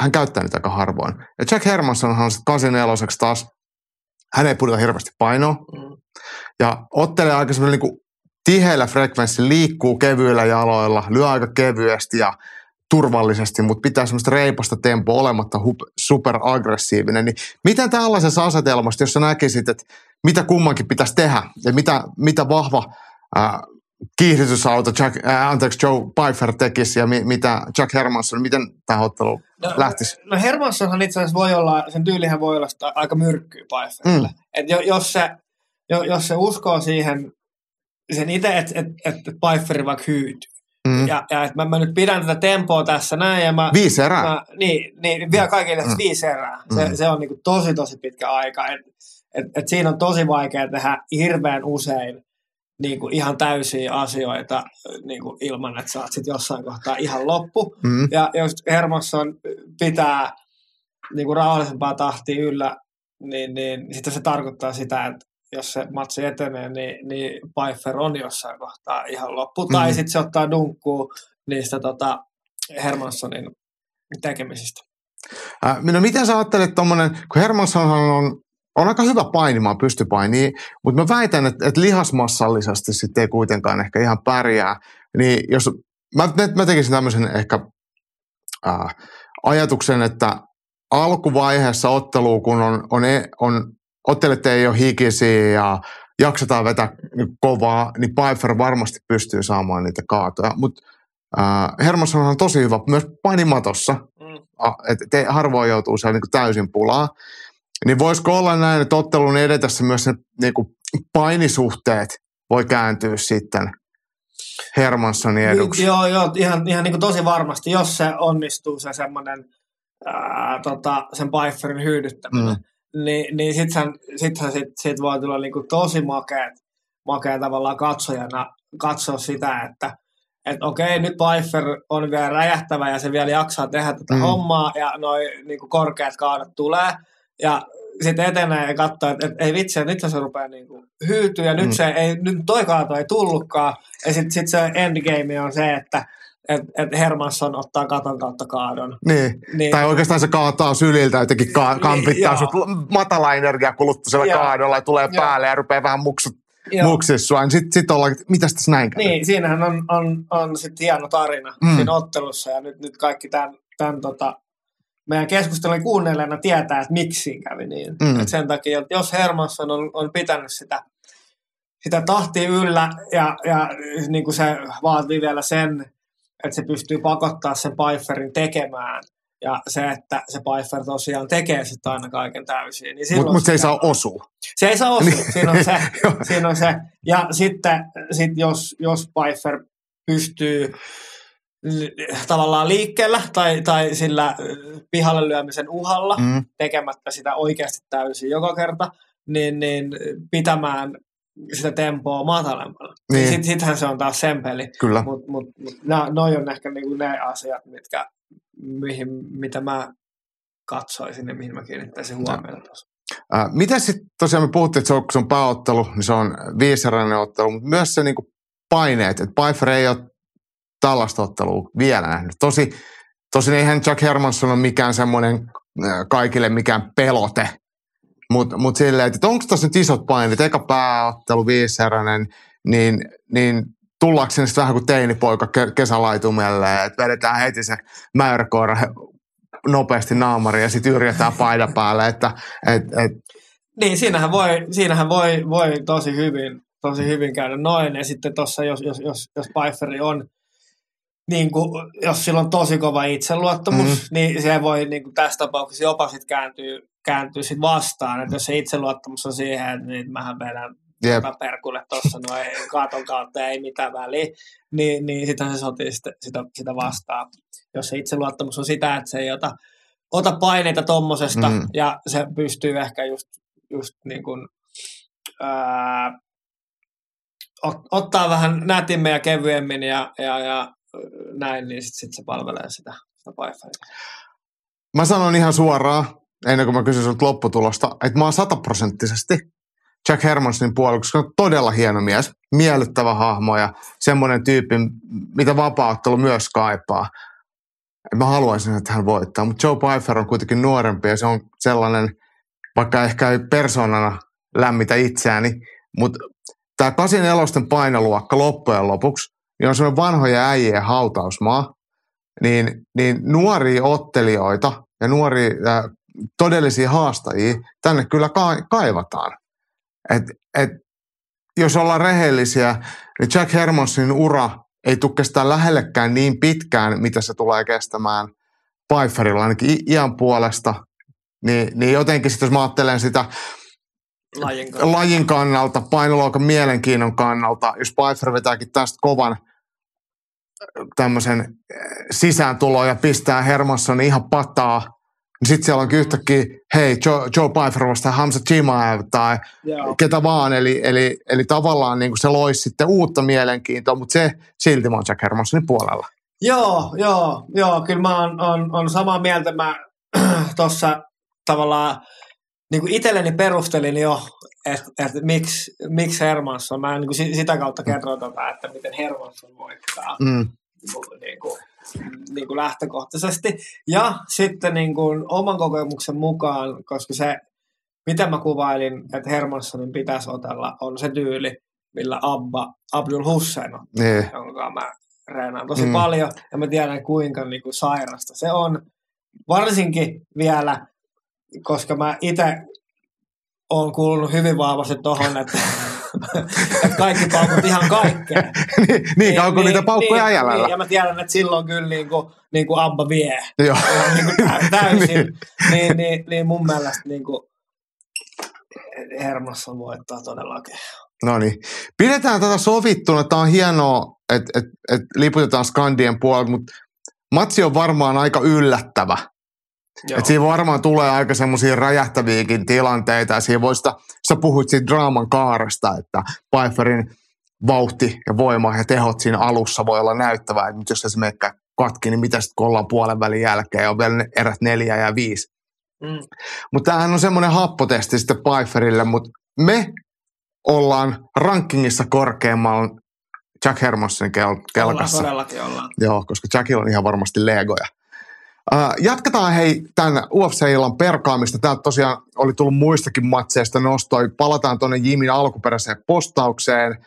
hän käyttää niitä aika harvoin. Ja Jack Hermansson on sitten kasin eloseksi taas, hän ei pudota hirveästi painoa. Mm. Ja ottelee aika semmoinen niin tiheillä frekvenssi, liikkuu kevyillä jaloilla, lyö aika kevyesti ja turvallisesti, mutta pitää semmoista reipasta tempoa olematta superaggressiivinen. Niin miten tällaisessa asetelmassa, jos sä näkisit, että mitä kummankin pitäisi tehdä ja mitä, mitä vahva ää, kiihdytysauto Jack, ää, anteeksi, Joe Pfeiffer tekisi ja mi, mitä Jack Hermansson, miten tämä ottelu no, lähtisi? No Hermanssonhan itse asiassa voi olla, sen tyylihän voi olla aika myrkkyä Pfeifferille. Mm. Et jos, se, jos se uskoo siihen sen itse, että et, et, et Pfeifferi vaikka hyytyy. Mm. Ja, ja että mä, mä, nyt pidän tätä tempoa tässä näin. Ja mä, viisi erää. Mä, niin, niin, vielä kaikille mm. viisi erää. Se, mm. se on niin tosi, tosi pitkä aika. Et, et, et siinä on tosi vaikea tehdä hirveän usein niin kuin ihan täysiä asioita niin kuin ilman, että sä oot sit jossain kohtaa ihan loppu. Mm. Ja jos Hermosson pitää niin kuin rauhallisempaa tahtia yllä, niin, niin sitten se tarkoittaa sitä, että jos se matsi etenee, niin, niin Pfeiffer on jossain kohtaa ihan loppu. Mm. Tai sitten se ottaa dunkkuu niistä tota Hermanssonin tekemisistä. Äh, no miten sä ajattelet tuommoinen, kun Hermansson on, on aika hyvä painimaan, pystypainiin, mutta mä väitän, että, että lihasmassallisesti sitten ei kuitenkaan ehkä ihan pärjää. Niin jos, mä, mä tekisin tämmöisen ehkä äh, ajatuksen, että alkuvaiheessa ottelua, kun on, on, e, on ottelet ei ole hikisiä ja jaksetaan vetää kovaa, niin Pfeiffer varmasti pystyy saamaan niitä kaatoja. Mutta äh, Hermansson on tosi hyvä myös painimatossa. Mm. että harvoin joutuu siellä niin täysin pulaa. Niin voisiko olla näin, että ottelun edetessä myös ne niin kuin painisuhteet voi kääntyä sitten Hermanssonin eduksi? Joo, joo ihan, ihan niin kuin tosi varmasti, jos se onnistuu se semmoinen tota, sen Pfeifferin hyydyttäminen, mm. Niin, niin sitten sit, sit, sit voi tulla niin kuin tosi makea, makea tavallaan katsojana katsoa sitä, että et okei, nyt Pfeiffer on vielä räjähtävä ja se vielä jaksaa tehdä tätä mm. hommaa ja noin niin korkeat kaadat tulee. Ja sitten etenee ja katsoo, että, että ei vitsi, että nyt se rupeaa niin kuin hyytyä ja nyt, mm. se ei, nyt toi kaato ei tullutkaan. Ja sitten sit se endgame on se, että että et Hermansson ottaa katon kautta kaadon. Niin. niin. Tai oikeastaan se kaataa syliltä jotenkin ka- niin, kampittaa sut matala energia kuluttuisella kaadolla ja tulee joo. päälle ja rupeaa vähän muksut muksissua. Niin sitten sit ollaan, mitäs tässä näin käy? Niin, siinähän on, on, on sitten hieno tarina mm. siinä ottelussa ja nyt, nyt kaikki tämän, tämän tota, meidän keskustelun kuunnelijana tietää, että miksi kävi niin. Mm. Et sen takia, että jos Hermansson on, on pitänyt sitä, sitä tahtia yllä ja, ja niin kuin se vaatii vielä sen, että se pystyy pakottaa sen Pfeifferin tekemään ja se, että se Pfeiffer tosiaan tekee sitten aina kaiken täysin. Niin Mutta mut se ei saa osua. Se ei saa osua, niin. siinä on se. siinä on se. Ja sitten sit jos, jos Pfeiffer pystyy tavallaan liikkeellä tai, tai sillä pihalle lyömisen uhalla mm. tekemättä sitä oikeasti täysin joka kerta, niin, niin pitämään sitä tempoa matalemmalla. Niin. Sitten sittenhän se on taas sen peli. Kyllä. Mutta mut, mut, noi on ehkä niinku ne asiat, mitkä, mihin, mitä mä katsoisin ja mihin mä kiinnittäisin huomiota. Äh, mitä sitten tosiaan me puhuttiin, että se on, kun se on pääottelu, niin se on viiserainen ottelu, mutta myös se niinku paineet, että Pfeiffer ei ole tällaista ottelua vielä nähnyt. Tosi, tosin eihän Jack Hermansson ole mikään semmoinen kaikille mikään pelote, mutta mut silleen, että onko tässä nyt isot paineet, eka pääottelu viiseräinen, niin, niin tullaanko sinne vähän kuin teinipoika kesälaitumelle, että vedetään heti se mäyräkoira nopeasti naamari ja sitten yritetään paida päälle, että et, et. Niin, siinähän voi, siinähän voi, voi tosi hyvin, tosi hyvin käydä noin, ja sitten tuossa, jos, jos, jos, jos Pfeifferi on niin kuin, jos sillä on tosi kova itseluottamus, mm. niin se voi niin kuin tässä tapauksessa jopa sit kääntyä, kääntyä sit vastaan. Että jos se itseluottamus on siihen, että niin mähän vedän yep. Perkulle tuossa noin kaaton kautta ei mitään väliä, niin, niin sitten se sotii sitä, sitä, sitä vastaan. Jos se itseluottamus on sitä, että se ei ota, ota paineita tommosesta mm. ja se pystyy ehkä just, just niin kuin, ää, ottaa vähän nätimmin ja kevyemmin ja, ja, ja näin, niin sitten sit se palvelee sitä, sitä. Mä sanon ihan suoraan, ennen kuin mä kysyn sinulta lopputulosta, että mä oon sataprosenttisesti Jack Hermansonin puolella, koska on todella hieno mies, miellyttävä hahmo ja semmoinen tyyppi, mitä vapaattelu myös kaipaa. Mä haluaisin, että hän voittaa, mutta Joe Pfeiffer on kuitenkin nuorempi ja se on sellainen, vaikka ehkä ei persoonana lämmitä itseäni, mutta tämä 84 painoluokka loppujen lopuksi niin on semmoinen vanhoja äijien hautausmaa, niin, niin nuoria ottelijoita ja nuoria todellisia haastajia tänne kyllä ka- kaivataan. Et, et, jos ollaan rehellisiä, niin Jack Hermansonin ura ei tule kestää lähellekään niin pitkään, mitä se tulee kestämään Pfeifferilla ainakin iän puolesta. Niin, niin jotenkin sitten jos mä ajattelen sitä lajin kannalta, lajin kannalta painoluokan mielenkiinnon kannalta, jos Pfeiffer vetääkin tästä kovan – tämmöisen eh, sisääntulo ja pistää Hermansson ihan pataa, niin sitten siellä on yhtäkkiä, hei, Joe, Joe Pfeiffer vastaan Hamza Chimaev tai Joo. ketä vaan. Eli, eli, eli tavallaan niin kuin se loisi sitten uutta mielenkiintoa, mutta se silti mä oon Jack Hermanssonin puolella. Joo, joo, joo, kyllä mä oon, on, on samaa mieltä. Mä tuossa tavallaan niin kuin itselleni perustelin jo, että, että miksi, miksi Hermansson, mä niin kuin sitä kautta kerroin tota, että miten Hermansson voittaa mm. niin kuin, niin kuin lähtökohtaisesti. Ja sitten niin kuin oman kokemuksen mukaan, koska se, mitä mä kuvailin, että Hermanssonin pitäisi otella, on se tyyli, millä Abba, Abdul Hussein on, niin. jonka mä reenaan tosi mm. paljon, ja mä tiedän kuinka niin kuin sairasta se on. Varsinkin vielä koska mä itse olen kuulunut hyvin vahvasti tuohon, että, että kaikki paukut ihan kaikkea. niin, niin kauan kuin niitä paukkuja niin, jäljellä. Niin, ja mä tiedän, että silloin kyllä niin kuin, niin kuin Abba vie. Joo. niin kuin täysin. niin. Niin, niin, niin mun mielestä niin kuin, Hermossa voittaa todellakin. No niin. Pidetään tätä sovittuna. Tämä on hienoa, että et, et liputetaan Skandien puolella, mutta matsi on varmaan aika yllättävä. Et siinä varmaan tulee aika semmoisia räjähtäviäkin tilanteita. Ja siinä voisi, sä puhuit siitä draaman kaaresta, että Pfeifferin vauhti ja voima ja tehot siinä alussa voi olla näyttävää. Että jos se mekkä katki, niin mitä sitten kun ollaan puolen välin jälkeen ja on vielä erät neljä ja viisi. Mm. Mutta tämähän on semmoinen happotesti sitten Pfeifferille, mutta me ollaan rankingissa korkeammalla Jack Hermosin kel- kelkassa. Ollaan todellakin ollaan. Joo, koska Jackilla on ihan varmasti legoja. Jatketaan hei tämän UFC-illan perkaamista. Täältä tosiaan oli tullut muistakin matseista nostoi. Palataan tuonne Jimin alkuperäiseen postaukseen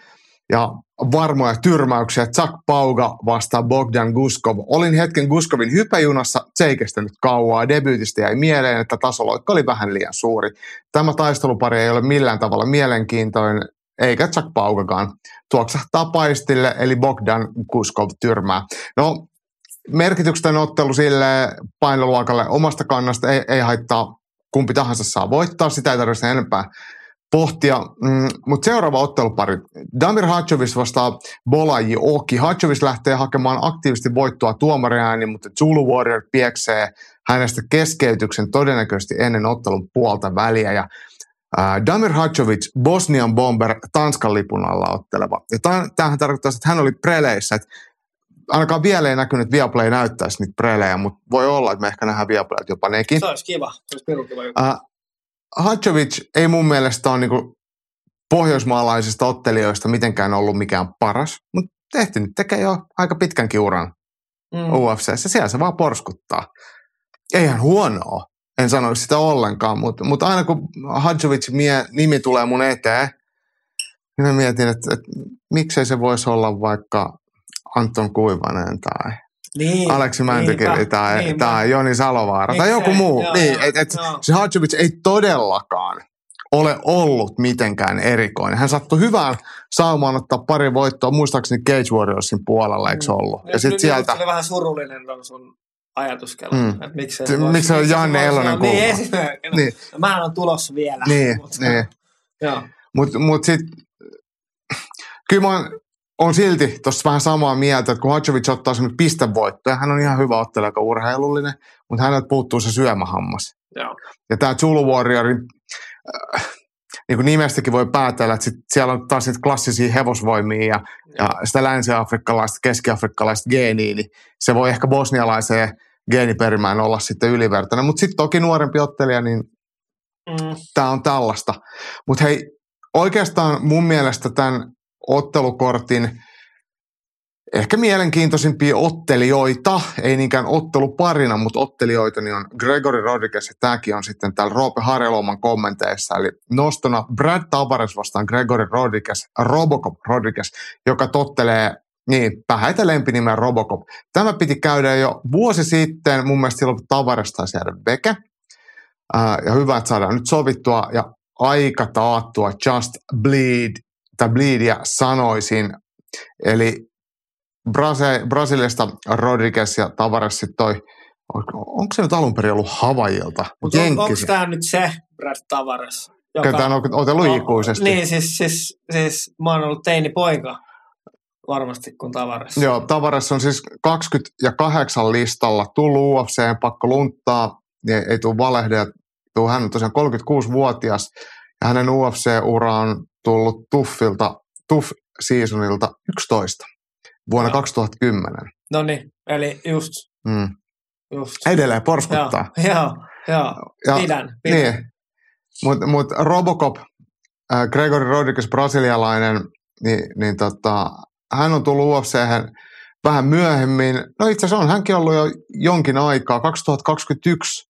ja varmoja tyrmäyksiä. Chuck Pauga vastaa Bogdan Guskov. Olin hetken Guskovin hypäjunassa, se ei kestänyt kauaa. Debyytistä jäi mieleen, että tasoloikka oli vähän liian suuri. Tämä taistelupari ei ole millään tavalla mielenkiintoinen, eikä Chuck Paugakaan. Tuoksahtaa paistille, eli Bogdan Guskov tyrmää. No, merkityksetön ottelu sille painoluokalle omasta kannasta ei, ei haittaa kumpi tahansa saa voittaa, sitä ei tarvitse enempää pohtia. Mm, Mutta seuraava ottelupari. Damir Hachovis vastaa Bolaji Oki. Hachovis lähtee hakemaan aktiivisesti voittoa tuomariääni, mutta Zulu Warrior pieksee hänestä keskeytyksen todennäköisesti ennen ottelun puolta väliä. Ja äh, Damir Hachovic, Bosnian Bomber, Tanskan lipun alla otteleva. Ja tämähän tarkoittaa, että hän oli preleissä, että ainakaan vielä ei näkynyt, että Viaplay näyttäisi niitä prelejä, mutta voi olla, että me ehkä nähdään Viaplayt jopa nekin. Se olisi kiva, se olisi kiva juttu. Uh, Hadjovic ei mun mielestä ole niinku pohjoismaalaisista ottelijoista mitenkään ollut mikään paras, mutta tehty nyt tekee jo aika pitkän kiuran mm. UFCssä. Siellä se vaan porskuttaa. Eihän huonoa, en sano sitä ollenkaan, mutta, mutta aina kun Hadjovicin nimi tulee mun eteen, niin mä mietin, että, että miksei se voisi olla vaikka Anton Kuivanen tai niin, Aleksi Mäntykivi tai, niinpä. tai Joni Salovaara Miksei, tai joku muu. Joo, niin, et, et joo. se Hadjovic ei todellakaan ole ollut mitenkään erikoinen. Hän sattui hyvään saamaan ottaa pari voittoa, muistaakseni Cage Warriorsin puolella, eikö mm. ollut? Ja, sitten sieltä... oli vähän surullinen ton sun ajatuskelma, mm. että miksei se Miksi se on Janne Elonen kulma? Niin, esimerkiksi. Niin. No, mähän on tulossa vielä. Niin, mutta, niin. Mutta mut sitten, kyllä mä oon on silti tuossa vähän samaa mieltä, että kun Hadjovic ottaa sen pistevoittoja, hän on ihan hyvä ottelija, aika urheilullinen, mutta häneltä puuttuu se syömähammas. Joo. Ja tämä Zulu Warriorin, äh, niin kuin nimestäkin voi päätellä, että sit siellä on taas niitä klassisia hevosvoimia ja, ja sitä länsi-afrikkalaista, keski-afrikkalaista geeniä, niin se voi ehkä bosnialaiseen geeniperimään olla sitten ylivertainen. Mutta sitten toki nuorempi ottelija, niin mm. tämä on tällaista. Mutta hei, oikeastaan mun mielestä tämän ottelukortin ehkä mielenkiintoisimpia ottelijoita, ei niinkään otteluparina, mutta ottelijoita, niin on Gregory Rodriguez, ja tämäkin on sitten täällä Roope Harjeloman kommenteissa, eli nostona Brad Tavares vastaan Gregory Rodriguez, Robocop Rodriguez, joka tottelee niin, pähäitä lempinimeä Robocop. Tämä piti käydä jo vuosi sitten, mun mielestä silloin Tavares taisi jäädä veke. ja hyvä, että saadaan nyt sovittua ja aika taattua Just Bleed tai Bleedia sanoisin. Eli Brase, Brasiliasta Rodriguez ja Tavares sitten toi, onko se nyt alun perin ollut Havajilta? Mutta on, onko tämä nyt se Brad Tavares? Joka, Ketä on otellut no, ikuisesti. Niin, siis, siis, siis mä oon ollut teini-poika varmasti kuin Tavares. Joo, Tavares on siis 28 listalla, tullut UFC, pakko lunttaa, niin ei tule valehdeja, hän on tosiaan 36-vuotias ja hänen UFC-ura on tullut Tuffilta, Tuff Seasonilta 11 vuonna no. 2010. No niin, eli just. Mm. just. Edelleen porskuttaa. Joo, joo, ja, pidän, pidän. Niin. Mutta mut Robocop, äh, Gregory Rodriguez, brasilialainen, niin, niin tota, hän on tullut ufc vähän myöhemmin. No itse asiassa on hänkin ollut jo jonkin aikaa, 2021.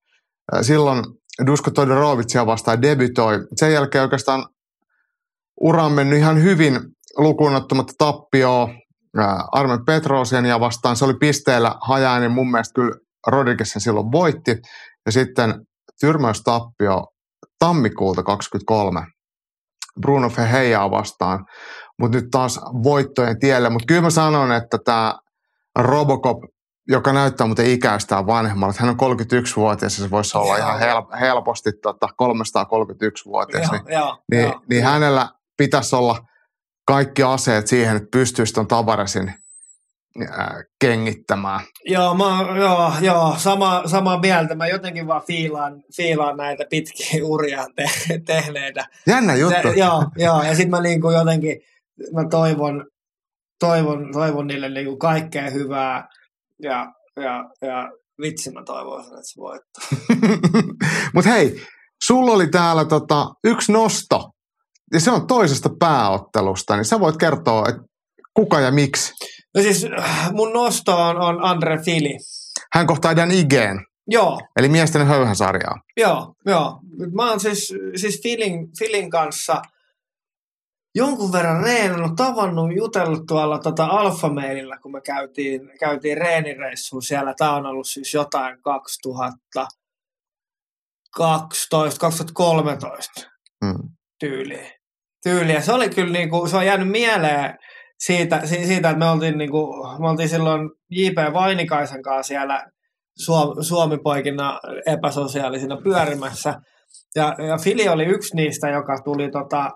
Äh, silloin Dusko Todorovicia vastaan debytoi. Sen jälkeen oikeastaan ura on mennyt ihan hyvin lukuun ottamatta tappioa Armen Petrosian ja vastaan. Se oli pisteellä hajainen, mun mielestä kyllä Rodriguez sen silloin voitti. Ja sitten tyrmäystappio tammikuulta 23 Bruno Feheijaa vastaan, mutta nyt taas voittojen tielle. Mutta kyllä mä sanon, että tämä Robocop, joka näyttää muuten ikäistään vanhemmalle, että hän on 31-vuotias ja se voisi olla ihan hel- helposti tota 331-vuotias, niin, niin, niin hänellä pitäisi olla kaikki aseet siihen, että pystyisi tuon Tavaresin ää, kengittämään. Joo, mä, joo, joo sama, samaa mieltä. Mä jotenkin vaan fiilaan, fiilaan näitä pitkiä uria te, tehneitä. Jännä juttu. Se, joo, joo, ja sitten mä niinku jotenkin, mä toivon, toivon, toivon niille niinku kaikkea hyvää ja, ja, ja vitsi mä toivoisin, että se voittaa. Mutta hei, sulla oli täällä tota, yksi nosto, ja se on toisesta pääottelusta, niin sä voit kertoa, että kuka ja miksi. No siis mun nosto on, on Andre Fili. Hän kohtaa Dan Igeen, Joo, eli miesten höyhäsarjaa. Joo, joo. Mä oon siis, siis Filin, Filin kanssa jonkun verran reenannut, tavannut, jutellut tuolla tota Alfa-mailillä, kun me käytiin, käytiin reenireissuun siellä. Tää on ollut siis jotain 2012, 2013 Mm. Tyyliä. Se oli kyllä niinku, se on jäänyt mieleen siitä, si- siitä että me oltiin, niinku, me oltiin silloin J.P. Vainikaisen kanssa siellä Suom- Suomi-poikina epäsosiaalisina pyörimässä. Ja, ja Fili oli yksi niistä, joka tuli tota,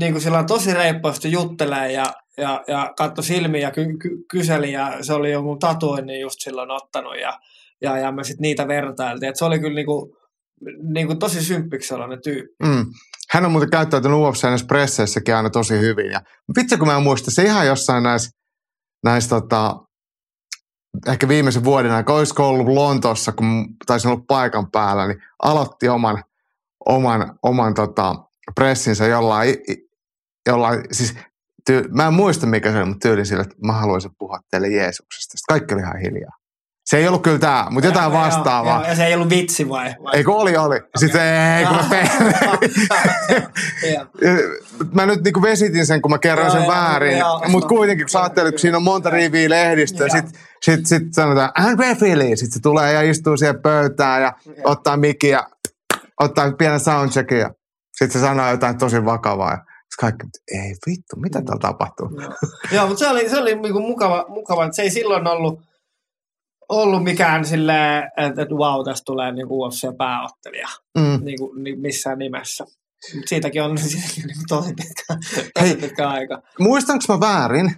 niin kuin sillä tosi reippaasti juttelee ja, ja, ja katsoi silmiä ja ky- ky- kyseli ja se oli jo mun tatuoinnin just silloin ottanut ja, ja, ja me sitten niitä vertailtiin. Et se oli kyllä niinku, niinku tosi symppiksi sellainen tyyppi. Mm. Hän on muuten käyttäytynyt UFC näissä presseissäkin aina tosi hyvin. Ja vitsi, kun mä muistan, se ihan jossain näissä, näissä tota, ehkä viimeisen vuoden aikana, olisiko ollut Lontoossa, kun taisin olla paikan päällä, niin aloitti oman, oman, oman tota, pressinsä jollain, jollain siis tyy, mä en muista mikä se oli, mutta tyyli sille, että mä haluaisin puhua teille Jeesuksesta. Sitten kaikki oli ihan hiljaa. Se ei ollut kyllä tämä, mutta jotain Ja- vastaavaa. Ja, ja se ei ollut vitsi vai? vai? Ei kun oli, oli. Sitten ei, kun mä Joo. mä nyt niinku vesitin sen, kun mä kerroin Joo, sen joo, väärin. joo. Mutta kuitenkin, kun sä ajattelet, kun siinä on monta riviä lehdistöä, Joo. sit, sit, sit sanotaan, Andre Philly. Sitten se tulee ja istuu siihen pöytään ja Joo. ottaa mikin ja ottaa pienen soundcheckin ja sitten se sanoo jotain tosi vakavaa. Ja kaikki, ei vittu, mitä täällä tapahtuu? Joo, Joo mutta se oli, se oli niinku mukava, mukava, että se ei silloin ollut, ollut mikään silleen, että, että wow, tästä tulee niinku UFC-pääottelija Mm. niinku, ni, missään nimessä. Mut siitäkin on, siitäkin on niinku tosi pitkä, Hei. tosi pitkä aika. Muistanko mä väärin,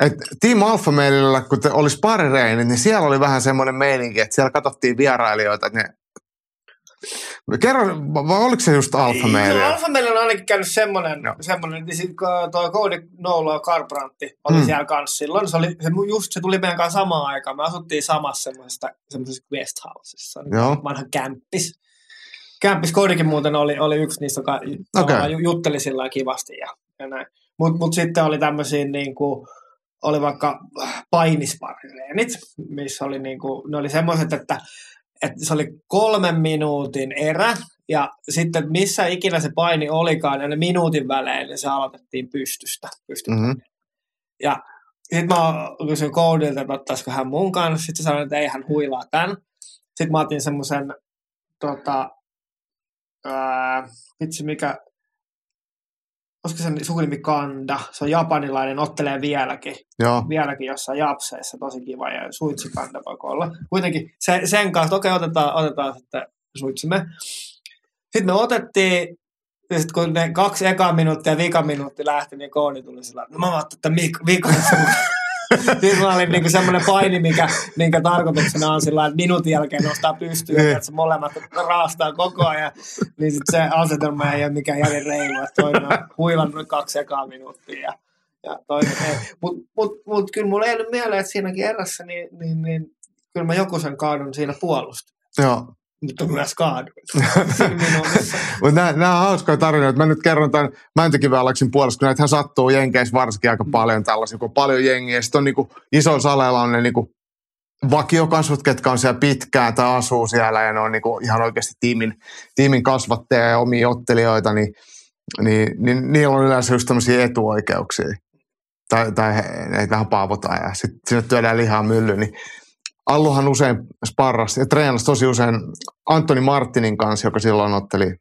että Team Alpha Mailillä, kun te olisi parireinit, niin siellä oli vähän semmoinen meininki, että siellä katsottiin vierailijoita, että ne Kerro, vai oliko se just Joo, Maililla? Alfa meillä on ainakin käynyt semmoinen, Joo. semmoinen niin sit, toi Cody Nolo ja Carbrantti oli Mm. siellä kanssa silloin. Se, oli, se, just se tuli meidän kanssa samaan aikaan. Me asuttiin samassa semmoisessa, semmoisessa guest houseissa. Joo. Vanha kämppis. Kämppis Codykin muuten oli, oli yksi niistä, joka okay. jutteli sillä kivasti ja, ja näin. Mutta mut sitten oli tämmöisiä niin kuin, oli vaikka painisparitreenit, missä oli niin kuin, ne oli semmoiset, että, että se oli kolmen minuutin erä, ja sitten missä ikinä se paini olikaan, ne minuutin välein, niin se aloitettiin pystystä. pystystä. Mhm. Ja sitten mä kysyin Coudilta, että ottaisiko hän mun kanssa. Sitten se sanoi, että ei hän huilaa tämän. Sitten mä otin semmoisen, tota, ää, vitsi mikä, olisiko sen sukunimi Kanda. Se on japanilainen, ottelee vieläkin. Joo. Vieläkin jossain japseissa, tosi kiva. Ja suitsi Kanda voiko olla. Kuitenkin se, sen kanssa, okei otetaan, otetaan sitten suitsimme. Sitten me otettiin, ja sitten kun ne kaksi eka minuuttia ja vika minuutti lähti, niin koodi tuli sillä, no mä ajattelin, että mik- vika. Sitten mä olin niinku semmoinen paini, mikä, minkä tarkoituksena on sillä, että minuutin jälkeen nostaa pystyyn, Niin. että se molemmat raastaa koko ajan. Niin sitten se asetelma ei ole mikään järin reilu, että toinen on huilannut kaksi ekaa minuuttia ja, ja toinen ei. Mutta mut, mut, kyllä mulla ei ollut mieleen, että siinäkin erässä, niin, niin, niin kyllä mä joku sen kaadun siinä puolustin. Joo. Mutta myös minuutissa. Mutta nämä, nämä on hauskoja tarinoita. Mä nyt kerron tämän Mäntykiväälaksin puolesta, kun näitähän sattuu Jenkeissä varsinkin aika paljon tällaisia, kun on paljon jengiä. Sitten on niinku, isoilla saleilla on ne niinku, vakiokasvot, ketkä on siellä pitkään tai asuu siellä ja ne on niinku ihan oikeasti tiimin, tiimin kasvattajia ja omia ottelijoita, niin, niin, niin niillä on yleensä just tämmöisiä etuoikeuksia. Tai, tai he, heitä paavotaan ja sitten sinne työdään lihaa myllyyn. Niin Alluhan usein sparrasi ja treenasi tosi usein Antoni Martinin kanssa, joka silloin otteli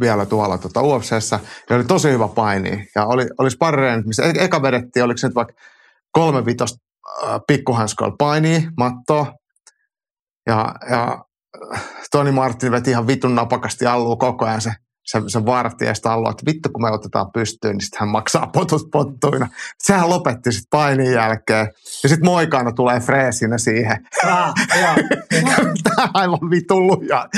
vielä tuolla tota UFCssä, ja oli tosi hyvä paini. Ja oli, oli sparreen, missä e- eka vedettiin, oliko se nyt vaikka kolme vitosta äh, pikkuhanskoilla paini, mattoa. Ja, ja Toni Martin veti ihan vitun napakasti allua koko ajan se se, se vartija sitä että vittu kun me otetaan pystyyn, niin sitten hän maksaa potut pottuina. Sehän lopetti sitten painin jälkeen. Ja sitten moikana tulee freesinä siihen. Ah. Tämä on aivan vitun luja.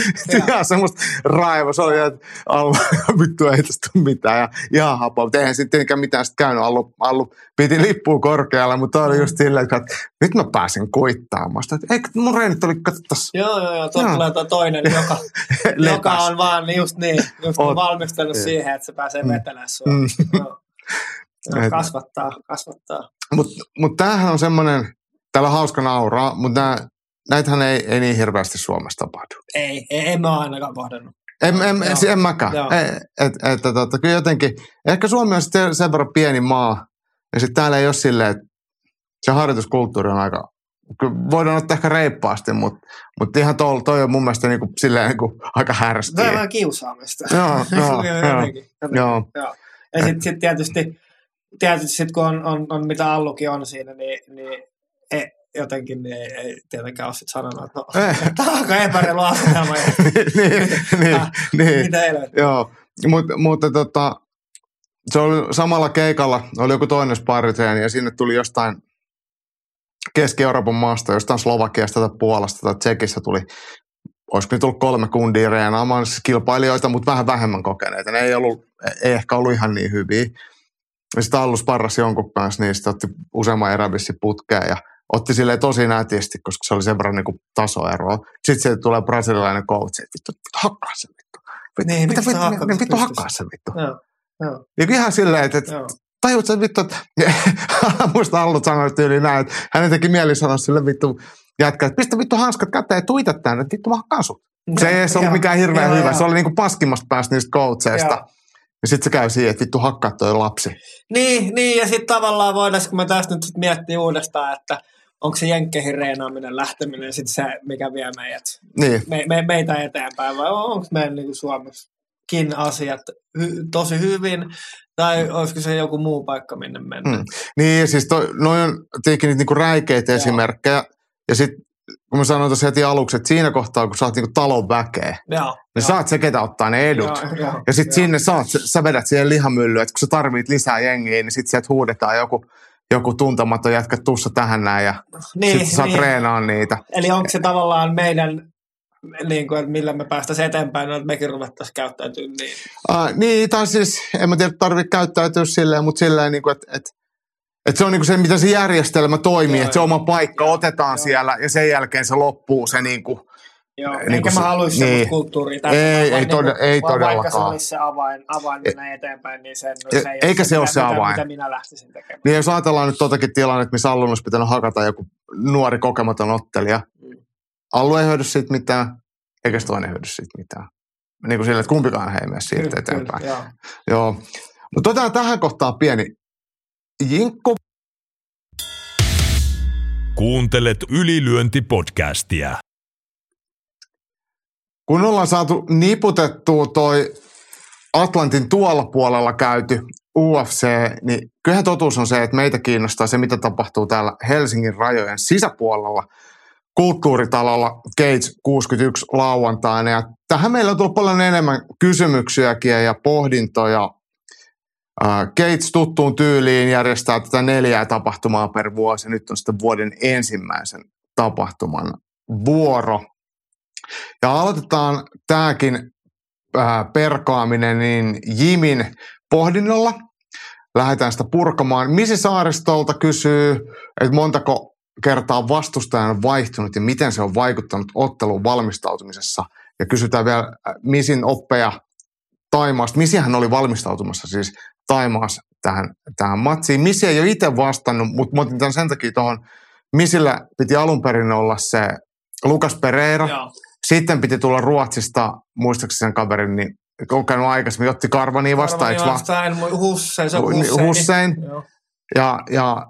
Ihan semmoista raivoa. Se oli, että Allu, vittu ei tästä tule mitään. Ja ihan hapoa. Mutta eihän sitten tietenkään mitään sitten käynyt. Allu, Allu piti lippua korkealla, mutta oli just silleen, että nyt mä pääsen kuittaamaan. Että eikö mun reenit oli, katsotaan. Joo, joo, joo. Tuo tulee toinen, joka, joka on vaan just niin, just Oot- valmistanut Niin. siihen, että se pääsee Mm. vetelemään sua. Mm. Joo, Et- kasvattaa, kasvattaa. Mutta mut tämähän on semmoinen, täällä on hauska nauraa, mutta nää, näitähän ei, ei niin hirveästi Suomessa tapahdu. Ei, ei, en mä ole ainakaan pohdannut. En, en, en, en mäkään. Ei, Et, että tota, kyllä jotenkin, ehkä Suomi on sitten sen verran pieni maa, ja sitten täällä ei ole silleen, että se harjoituskulttuuri on aika, kyllä voidaan ottaa ehkä reippaasti, mutta, mutta ihan tol, toi on mun mielestä niinku, silleen niinku aika Se on härskiä. vähän kiusaamista. Joo, joo, joo. jotenkin, jotenkin. Joo. Joo. Ja sitten sit tietysti, tietysti sit kun on, on, on, mitä Allukin on siinä, niin, niin ei, jotenkin niin ei, ei tietenkään ole sit sanonut, että no, Eh. tämä on aika epäreilu asetelma. ja niin, niin, Ah, niin. Mitä helvettiä. Joo, Mut, mutta tota, se oli samalla keikalla, oli joku toinen sparritreeni ja sinne tuli jostain Keski-Euroopan maasta, jostain Slovakiasta tai Puolasta tai Tsekissä tuli, olisiko nyt tullut kolme kundia reenaamaan siis kilpailijoita, mutta vähän vähemmän kokeneita. Ne ei, ollut, ei ehkä ollut ihan niin hyviä. Ja sitten Allu sparrasi jonkun kanssa, niin sitten otti useamman erävissi putkeen ja otti silleen tosi nätisti, koska se oli sen verran niin tasoeroa. Sitten sieltä tulee brasilialainen coach, että vittu, hakkaa se vittu. Niin, mitä vittu, niin, vittu hakkaa se vittu. Joo, joo, Ja ihan silleen, että, että. Tajut sä vittu, että muista Allut sanoi tyyliin näin, että hänen teki mieli sanoa sille vittu jätkä, että pistä vittu hanskat käteen ja tuita tänne, että vittu mä hakkaan sut. Se ei edes ollut mikään hirveän joo, hyvä, joo. se oli niinku paskimmasta päästä niistä. Joo. Ja sitten se käy siihen, että vittu hakkaa toi lapsi. Niin, niin, ja sitten tavallaan voidaan, kun me tästä nyt sit miettiä uudestaan, että onko se jenkkeihin reenaaminen, lähteminen sitten se, mikä vie meidät, Niin, me, me, meitä eteenpäin, vai onko meidän niin Suomessakin asiat hy, tosi hyvin, tai olisiko se joku muu paikka, minne mennä? Mm. niin siis toi, noi on tietenkin niitä niinku räikeitä Joo. esimerkkejä. Ja sitten kun mä sanoin tuossa heti aluksi, että siinä kohtaa, kun sä oot niinku talon väkeä, Joo, niin saat se, ketä ottaa ne edut. Joo, joo, Ja sitten sinne saat, sä vedät siihen lihamyllyyn, että kun sä tarvit lisää jengiä, niin sitten sieltä huudetaan joku, joku tuntematon jätkä tussa tähän näin ja niin, sitten sä saat niin. treenaa niitä. Eli onko se tavallaan meidän, niin kuin, että millä me päästäisiin eteenpäin, no, että mekin ruvettaisiin käyttäytyä niin. Uh, niin, tai siis en mä tiedä, tarvitse käyttäytyä silleen, mutta silleen, niin kuin, että, että, että se on niin kuin se, miten se järjestelmä toimii, Joo, että se joo. oma paikka Joo, otetaan joo. siellä ja sen jälkeen se loppuu se niin kuin, Joo, Niin kuin mä se- haluaisi niin. semmoista kulttuuria tässä. Ei, ei niin tode- kuin- ei vaan Vaikka se todellakaan. olisi se avain, avain mennä eteenpäin, niin sen, E- se ei eikä se ole mitä- se mitä- avain. Mitä minä lähtisin tekemään. niin jos ajatellaan nyt totakin tilannetta, missä Allun olisi pitänyt hakata joku nuori kokematon ottelija. Allu ei hyödy siitä mitään, eikä se toinen hyödy siitä mitään. Niin kuin sille, että kumpikaan ei mene siitä Kyllä, eteenpäin. kyllä, joo. Joo. Mutta otetaan tähän kohtaan pieni jinkku. Kuuntelet ylilyöntipodcastia. Kun ollaan saatu niputettua toi Atlantin tuolla puolella käyty UFC, niin kyllähän totuus on se, että meitä kiinnostaa se, mitä tapahtuu täällä Helsingin rajojen sisäpuolella kulttuuritalolla Cage 61 lauantaina. Ja tähän meillä on tullut paljon enemmän kysymyksiäkin ja pohdintoja. Gates tuttuun tyyliin järjestää tätä neljää tapahtumaa per vuosi. Nyt on sitten vuoden ensimmäisen tapahtuman vuoro. Ja aloitetaan tämäkin perkaaminen niin Jimin pohdinnolla. Lähdetään sitä purkamaan. Misi Saaristolta kysyy, että montako kertaa vastustajan on vaihtunut ja miten se on vaikuttanut otteluun valmistautumisessa. Ja kysytään vielä äh, Misin oppeja Taimaasta. Misihän oli valmistautumassa siis Taimaassa tähän, tähän matsiin. Misi ei ole itse vastannut, mutta mä otin tämän sen takia tuohon. Misillä piti alun perin olla se Lukas Pereira. Joo. Sitten piti tulla Ruotsista, muistaakseni sen kaverin, niin on käynyt aikaisemmin, otti Karvania vastaan, eikö vastaan, Hussein, se on Niin, Hussein. Hussein. Joo. Ja, ja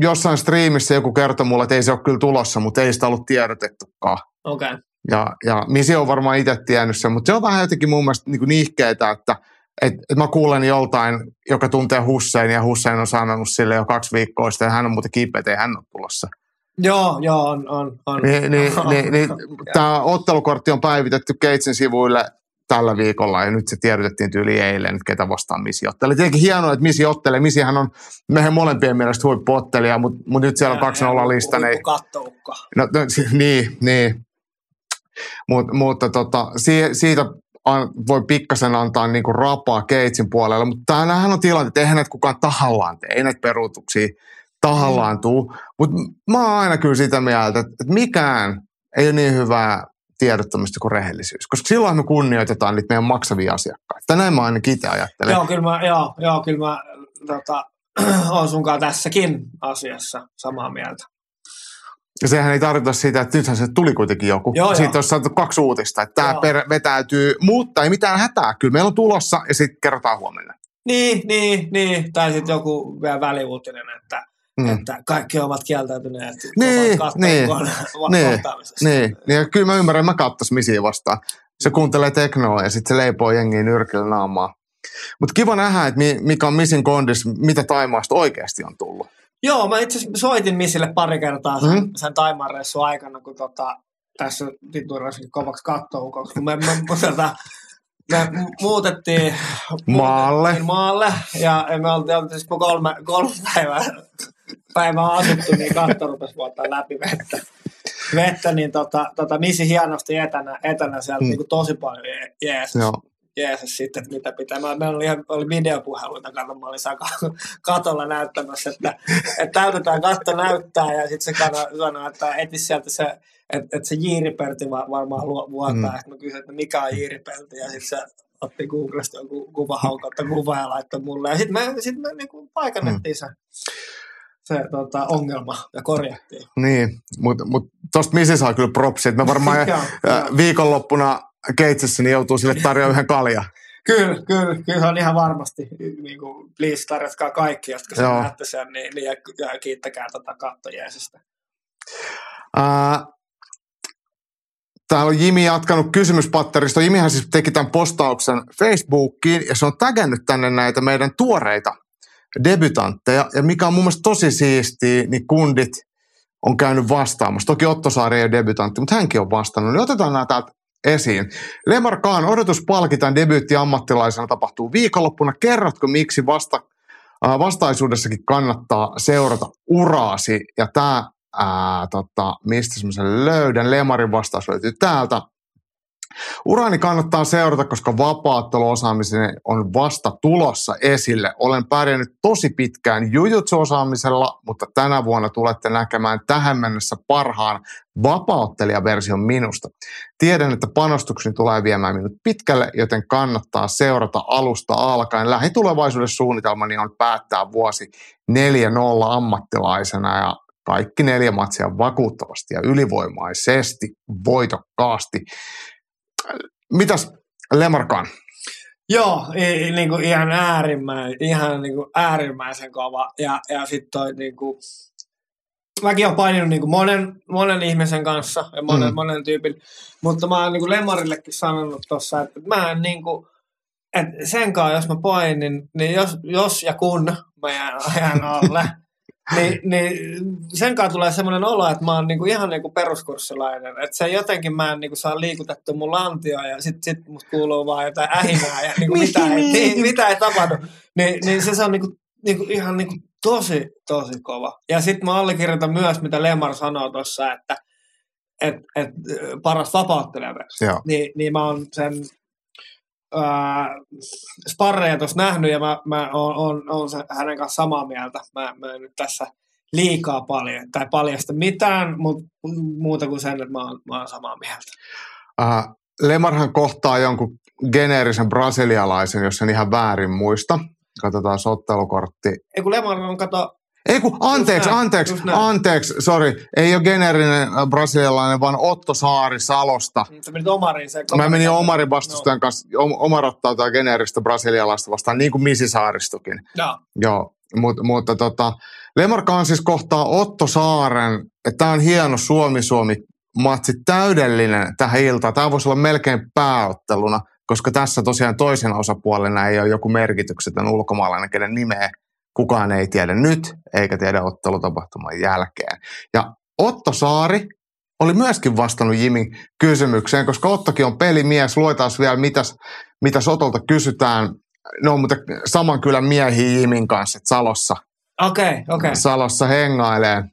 jossain striimissä joku kertoi mulle, että ei se ole kyllä tulossa, mutta ei sitä ollut tiedotettukaan. Okei. Okay. Ja, ja Misi on varmaan itse tiennyt sen, mutta se on vähän jotenkin mun mielestä niin nihkeetä, että et, et mä kuulen joltain, joka tuntee Hussein ja Hussein on sanonut sille jo kaksi viikkoa sitten, hän on muuten kipeä, ei hän ole tulossa. Joo, joo, on, on. on. Niin, niin, niin, niin tämä ottelukortti on päivitetty Keitsin sivuille tällä viikolla ja nyt se tiedotettiin tyyli eilen, että ketä vastaan Misi ottelee. Tietenkin hienoa, että Misi ottelee. Misihän on meidän molempien mielestä huippuottelija, mutta, mutta nyt siellä on kaksi nolla lista. Niin, no, no, niin, niin. Mut, mutta tota, siitä an, voi pikkasen antaa niinku rapaa Keitsin puolella, mutta tämähän on tilanne, että eihän näitä kukaan tahallaan tee, ei näitä peruutuksia tahallaan tuu. Mutta mä oon aina kyllä sitä mieltä, että, että mikään ei ole niin hyvää tiedottamista kuin rehellisyys. Koska silloin me kunnioitetaan niitä meidän maksavia asiakkaita. Näin mä ainakin itse ajattelen. Joo, kyllä mä, joo, joo, kyllä mä tota, olen sunkaan tässäkin asiassa samaa mieltä. Ja sehän ei tarkoita sitä, että nythän se tuli kuitenkin joku. Joo, Siitä joo. olisi saatu kaksi uutista, että tämä per, vetäytyy, mutta ei mitään hätää. Kyllä meillä on tulossa ja sitten kerrotaan huomenna. Niin, niin, niin. Tai sitten joku vielä väliuutinen, että Mm. Että kaikki ovat kieltäytyneet niin, niin, niin, niin, niin, kyllä mä ymmärrän, mä katsoisin misiä vastaan. Se kuuntelee teknoa ja sitten se leipoo jengiä nyrkillä naamaa. Mutta kiva nähdä, että mikä on Missin kondis, mitä Taimaasta oikeasti on tullut. Joo, mä itse asiassa soitin Missille pari kertaa sen, mm. sen Taimaan aikana, kun tota, tässä tituirasin kovaksi kattoukoksi, kun me, me, me, tota, me muutettiin maalle. maalle ja me oltiin, oltiin siis kolme, kolme päivää päivää asuttu, niin katto rupesi vuottaa läpi vettä. vettä niin tota, tota, Missi hienosti etänä, etänä sieltä mm. niin kuin tosi paljon jeesus. Joo. Jeesus sitten, että mitä pitää. Mä, meillä oli, ihan, oli videopuheluita, kato, mä olin katolla näyttämässä, että, että täytetään katto näyttää ja sitten se sanoi, että eti sieltä se, että, että se Jiiriperti varmaan vuotaa. Mm. Mä kysyin, että mikä on Jiiriperti ja sitten se otti Googlesta joku kuvahaukautta kuvaa ja laittoi mulle. Ja sitten me, sit me niinku paikannettiin mm. se se tota, ongelma ja korjattiin. Niin, mutta mut tuosta Misi saa kyllä propsi, että me varmaan ja, viikonloppuna Keitsessä niin joutuu sille tarjoamaan yhden kalja. Kyllä, kyllä, kyllä se on ihan varmasti, niin kuin, please tarjotkaa kaikki, jotka sen näette sen, niin, niin ja, ja, kiittäkää tätä kattojeesistä. Täällä on Jimi jatkanut kysymyspatterista. Jimihän siis teki tämän postauksen Facebookiin ja se on tägännyt tänne näitä meidän tuoreita debutantteja. Ja mikä on mun mielestä tosi siistiä, niin kundit on käynyt vastaamassa. Toki Otto Saari ei ole debutantti, mutta hänkin on vastannut. Niin otetaan nämä täältä esiin. Lemar Kaan, odotus palkitaan debyytti ammattilaisena tapahtuu viikonloppuna. Kerrotko, miksi vasta, äh, vastaisuudessakin kannattaa seurata uraasi? Ja tämä, tota, mistä semmoisen löydän, Lemarin vastaus löytyy täältä. Urani kannattaa seurata, koska vapaatteluosaamisen on vasta tulossa esille. Olen pärjännyt tosi pitkään jujutsu-osaamisella, mutta tänä vuonna tulette näkemään tähän mennessä parhaan vapauttelijaversion minusta. Tiedän, että panostukseni tulee viemään minut pitkälle, joten kannattaa seurata alusta alkaen. Lähitulevaisuudessa suunnitelmani on päättää vuosi 4-0 ammattilaisena ja kaikki neljä matsia vakuuttavasti ja ylivoimaisesti, voitokkaasti. Mitäs Lemarkaan? Joo, niin kuin ihan, äärimmäisen, ihan niin kuin äärimmäisen kova. Ja, ja sitten toi niin kuin, mäkin olen paininut niin kuin monen, monen ihmisen kanssa ja monen, mm. monen tyypin, mutta mä oon niin kuin Lemarillekin sanonut tuossa, että mä en niin kuin, että senkaan jos mä painin, niin jos, jos ja kun mä jään ajan alle, niin, niin sen kanssa tulee semmoinen olo, että mä oon niinku ihan niinku peruskurssilainen. Että se jotenkin mä en niinku saa liikutettu mun lantioa ja sit, sit musta kuuluu vaan jotain ähinää ja niinku mitä, ei, niin, niin, mitä ei tapahdu. Ni, niin se, se on niinku, niinku ihan niinku tosi, tosi kova. Ja sitten mä allekirjoitan myös, mitä Lemar sanoo tuossa, että et, et, paras vapauttelija Niin, niin mä oon sen äh, sparreja tuossa nähnyt ja mä, mä oon, oon, oon hänen kanssa samaa mieltä. Mä, mä en nyt tässä liikaa paljon tai paljasta mitään, mutta muuta kuin sen, että mä oon, mä oon samaa mieltä. Äh, Lemarhan kohtaa jonkun geneerisen brasilialaisen, jos en ihan väärin muista. Katsotaan sottelukortti. Ei kun Lemar on, kato, ei kun, anteeksi, näin, anteeksi, anteeksi, sorry. Ei ole generinen äh, brasilialainen, vaan Otto Saari Salosta. Sä menit Omarin se. Mä menin Omarin vastustajan no. kanssa. Omar ottaa tämä generistä brasilialaista vastaan, niin kuin Misi Saaristokin. No. Joo, Mut, mutta tota, Lemarkaan siis kohtaa Otto Saaren, että tämä on hieno Suomi-Suomi matsi täydellinen tähän iltaan. Tämä voisi olla melkein pääotteluna, koska tässä tosiaan toisen osapuolena ei ole joku merkityksetön ulkomaalainen, kenen nimeä kukaan ei tiedä nyt, eikä tiedä ottelutapahtuman jälkeen. Ja Otto Saari oli myöskin vastannut Jimin kysymykseen, koska Ottokin on pelimies. Luetaan vielä, mitäs, mitäs Otolta kysytään. Ne on muuten saman kylän miehiä Jimin kanssa, että Salossa, Okei, okay, okei. Okay. Salossa hengailee.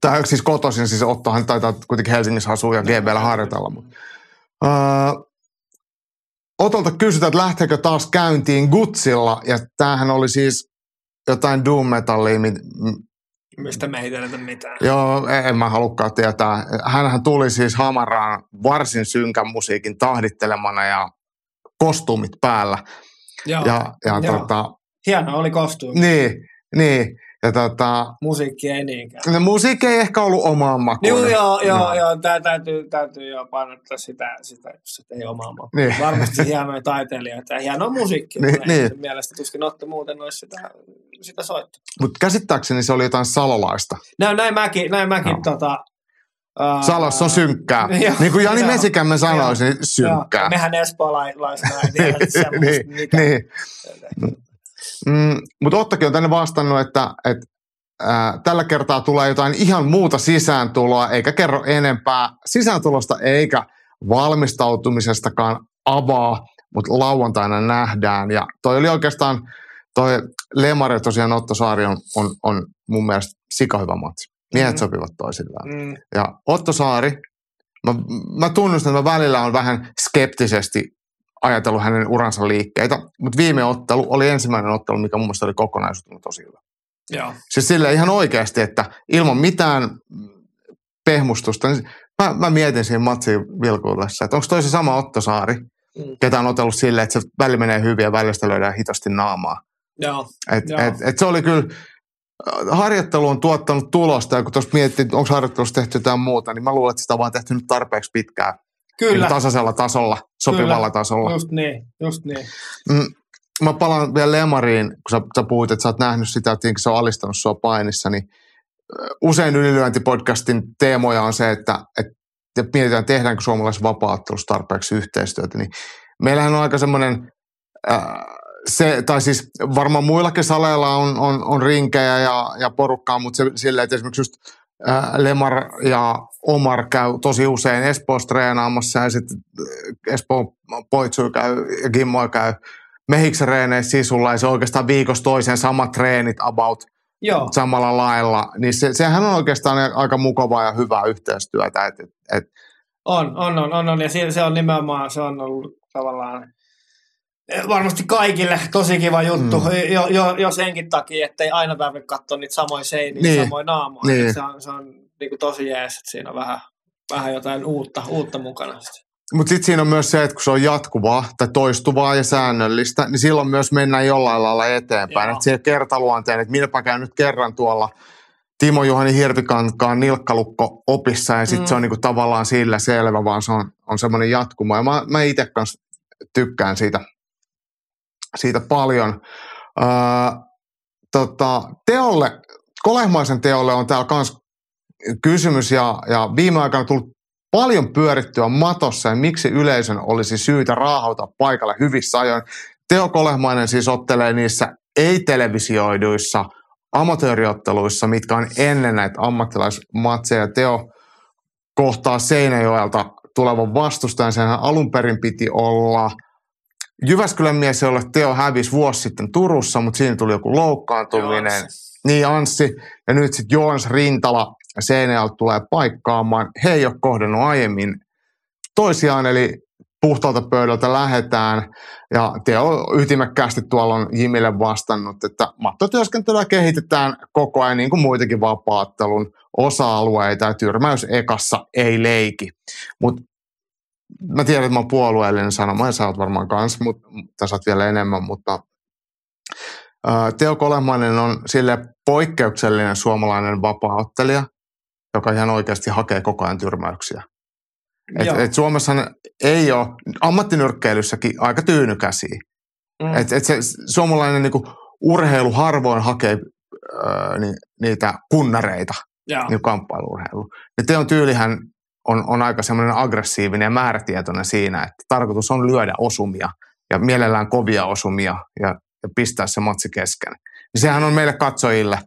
Tai siis kotoisin, siis Ottohan taitaa kuitenkin Helsingissä asua ja GBllä harjoitella. Mutta. Öö, Otolta kysytään, että lähteekö taas käyntiin Gutsilla, ja tämähän oli siis jotain doom metallia, Mistä me ei tiedetä mitään. Joo, en mä halukkaan tietää. Hänhän tuli siis Hamaraan varsin synkän musiikin tahdittelemana ja kostuumit päällä. Joo, Ja, ja joo. tota, hieno oli kostuumi. niin, niin. Ja tota, Musiikki ei niinkään. no, musiikki ei ehkä ollut omaan makuun. Joo, joo, joo, joo. Tää täytyy, täytyy jo painottaa sitä, sitä jos ei omaa makuun. Niin. Varmasti hienoja taiteilijoita ja hienoa musiikkia. Niin, Niin, niin. niin. Mielestä tuskin Otto muuten olisi sitä, sitä soittanut. Mutta käsittääkseni se oli jotain salolaista. Näin, näin mäkin, näin mäkin Joo. tota, Salossa on synkkää. Joo, niin kuin Jani joo. Mesikämme sanoisi, niin Joo, synkkää. mehän espoolaisena ei tiedä niin, niin. Mm, mutta Ottakin on tänne vastannut, että, että ää, tällä kertaa tulee jotain ihan muuta sisääntuloa, eikä kerro enempää sisääntulosta eikä valmistautumisestakaan avaa, mutta lauantaina nähdään. Ja toi oli oikeastaan, toi Lemari tosiaan Otto Saari on, on, on mun mielestä sikahyvä matsi. Miehet Mhm. sopivat toisilleen. Mm, Ja Otto Saari, mä, mä tunnustan, että mä välillä on vähän skeptisesti ajatellut hänen uransa liikkeitä, mutta viime ottelu oli ensimmäinen ottelu, mikä mun mielestä oli kokonaisuutena tosi hyvä. joo. Siis sille ihan oikeasti, että ilman mitään pehmustusta, niin mä, mä mietin siinä matsin vilkuillessa, että onko toi se sama Otto Saari, Mm. ketä on otellut silleen, että se väli menee hyvin ja välillä sitä löydään hitosti naamaa. Joo, Et, Joo. et, et se oli kyllä, harjoittelu on tuottanut tulosta, ja kun tuossa miettii, onko harjoittelussa tehty jotain muuta, niin mä luulen, että sitä on vaan tehty nyt tarpeeksi pitkään. kyllä. Niin tasaisella tasolla, sopivalla Kyllä. tasolla. Just niin, just niin. Mm, mä palaan vielä Lemariin, kun sä, sä puhuit, että sä oot nähnyt sitä, että se on alistanut sua painissa, niin usein ylilyöntipodcastin teemoja on se, että, että mietitään, tehdäänkö suomalaisen vapaa-ottelussa tarpeeksi yhteistyötä, niin meillähän on aika semmoinen, äh, se, tai siis varmaan muillakin saleilla on, on, on rinkejä ja, ja porukkaa, mutta se, silleen, että esimerkiksi just Lemar ja Omar käy tosi usein Espoossa treenaamassa ja sitten Espoon Poitsu käy ja Gimmo käy mehiksereeneissä sisulla ja se on oikeastaan viikosta toiseen samat treenit about Joo, samalla lailla, niin se, sehän on oikeastaan aika mukavaa ja hyvää yhteistyötä. Et, et, et, on, on, on, on, on. Ja se, se on nimenomaan, se on ollut tavallaan varmasti kaikille tosi kiva juttu, Mm. mm. jo, jo, jo senkin takia, että ei aina tarvitse katsoa niitä samoja seiniä, Niin. samoja naamoja. Niin. Se on, se on niin kuin tosi jees, että siinä on vähän, vähän jotain uutta, uutta mukana. Mutta sitten siinä on myös se, että kun se on jatkuvaa tai toistuvaa ja säännöllistä, niin silloin myös mennään jollain lailla eteenpäin. Että se kertaluonteen, että minäpä käyn nyt kerran tuolla Timo Juhani Hirvikankaan nilkkalukko opissa ja sitten Mm. se on niinku tavallaan sillä selvä, vaan se on, on semmoinen jatkuma. Ja mä, mä itse kanssa tykkään siitä, siitä paljon. Öö, tota, teolle, Kolehmaisen teolle on täällä kans kysymys ja, ja viime aikana tullut paljon pyörittyä matossa ja miksi yleisön olisi syytä raahauta paikalle hyvissä ajoin. Teo Kolehmainen siis ottelee niissä ei-televisioiduissa amatööriotteluissa, mitkä on ennen näitä ammattilaismatseja. Teo kohtaa Seinäjoelta tulevan vastustajan. Sehän alun perin piti olla Jyväskylän mies, jolle Teo hävisi vuosi sitten Turussa, mutta siinä tuli joku loukkaantuminen. Niin Anssi. Ja nyt sitten Joons Rintala Seinäjoelta tulee paikkaamaan. He ei ole kohdannut aiemmin toisiaan, eli puhtaalta pöydältä lähetään. Ja Teo ytimekkäästi tuolla on Jimille vastannut, että mattotyöskentelyä kehitetään koko ajan niin kuin muitakin vapaattelun osa-alueita ja tyrmäys ekassa ei leiki. Mutta mä tiedän, että mä oon puolueellinen sanoma ja sä oot varmaan kans, mutta sä oot vielä enemmän, mutta ää, Teo Kolehmainen on sille poikkeuksellinen suomalainen vapaaottelija, joka ihan oikeasti hakee koko ajan tyrmäyksiä. Et, et Suomessa ei ole, ammattinyrkkeilyssäkin aika tyynykäsiä. Mm. Et, et se suomalainen niinku urheilu harvoin hakee öö, ni, niitä kunnareita, niin kamppailuurheilu. Ja teon tyylihän on, on aika semmoinen aggressiivinen ja määrätietoinen siinä, että tarkoitus on lyödä osumia ja mielellään kovia osumia ja, ja pistää se matsi kesken. Niin sehän on meille katsojille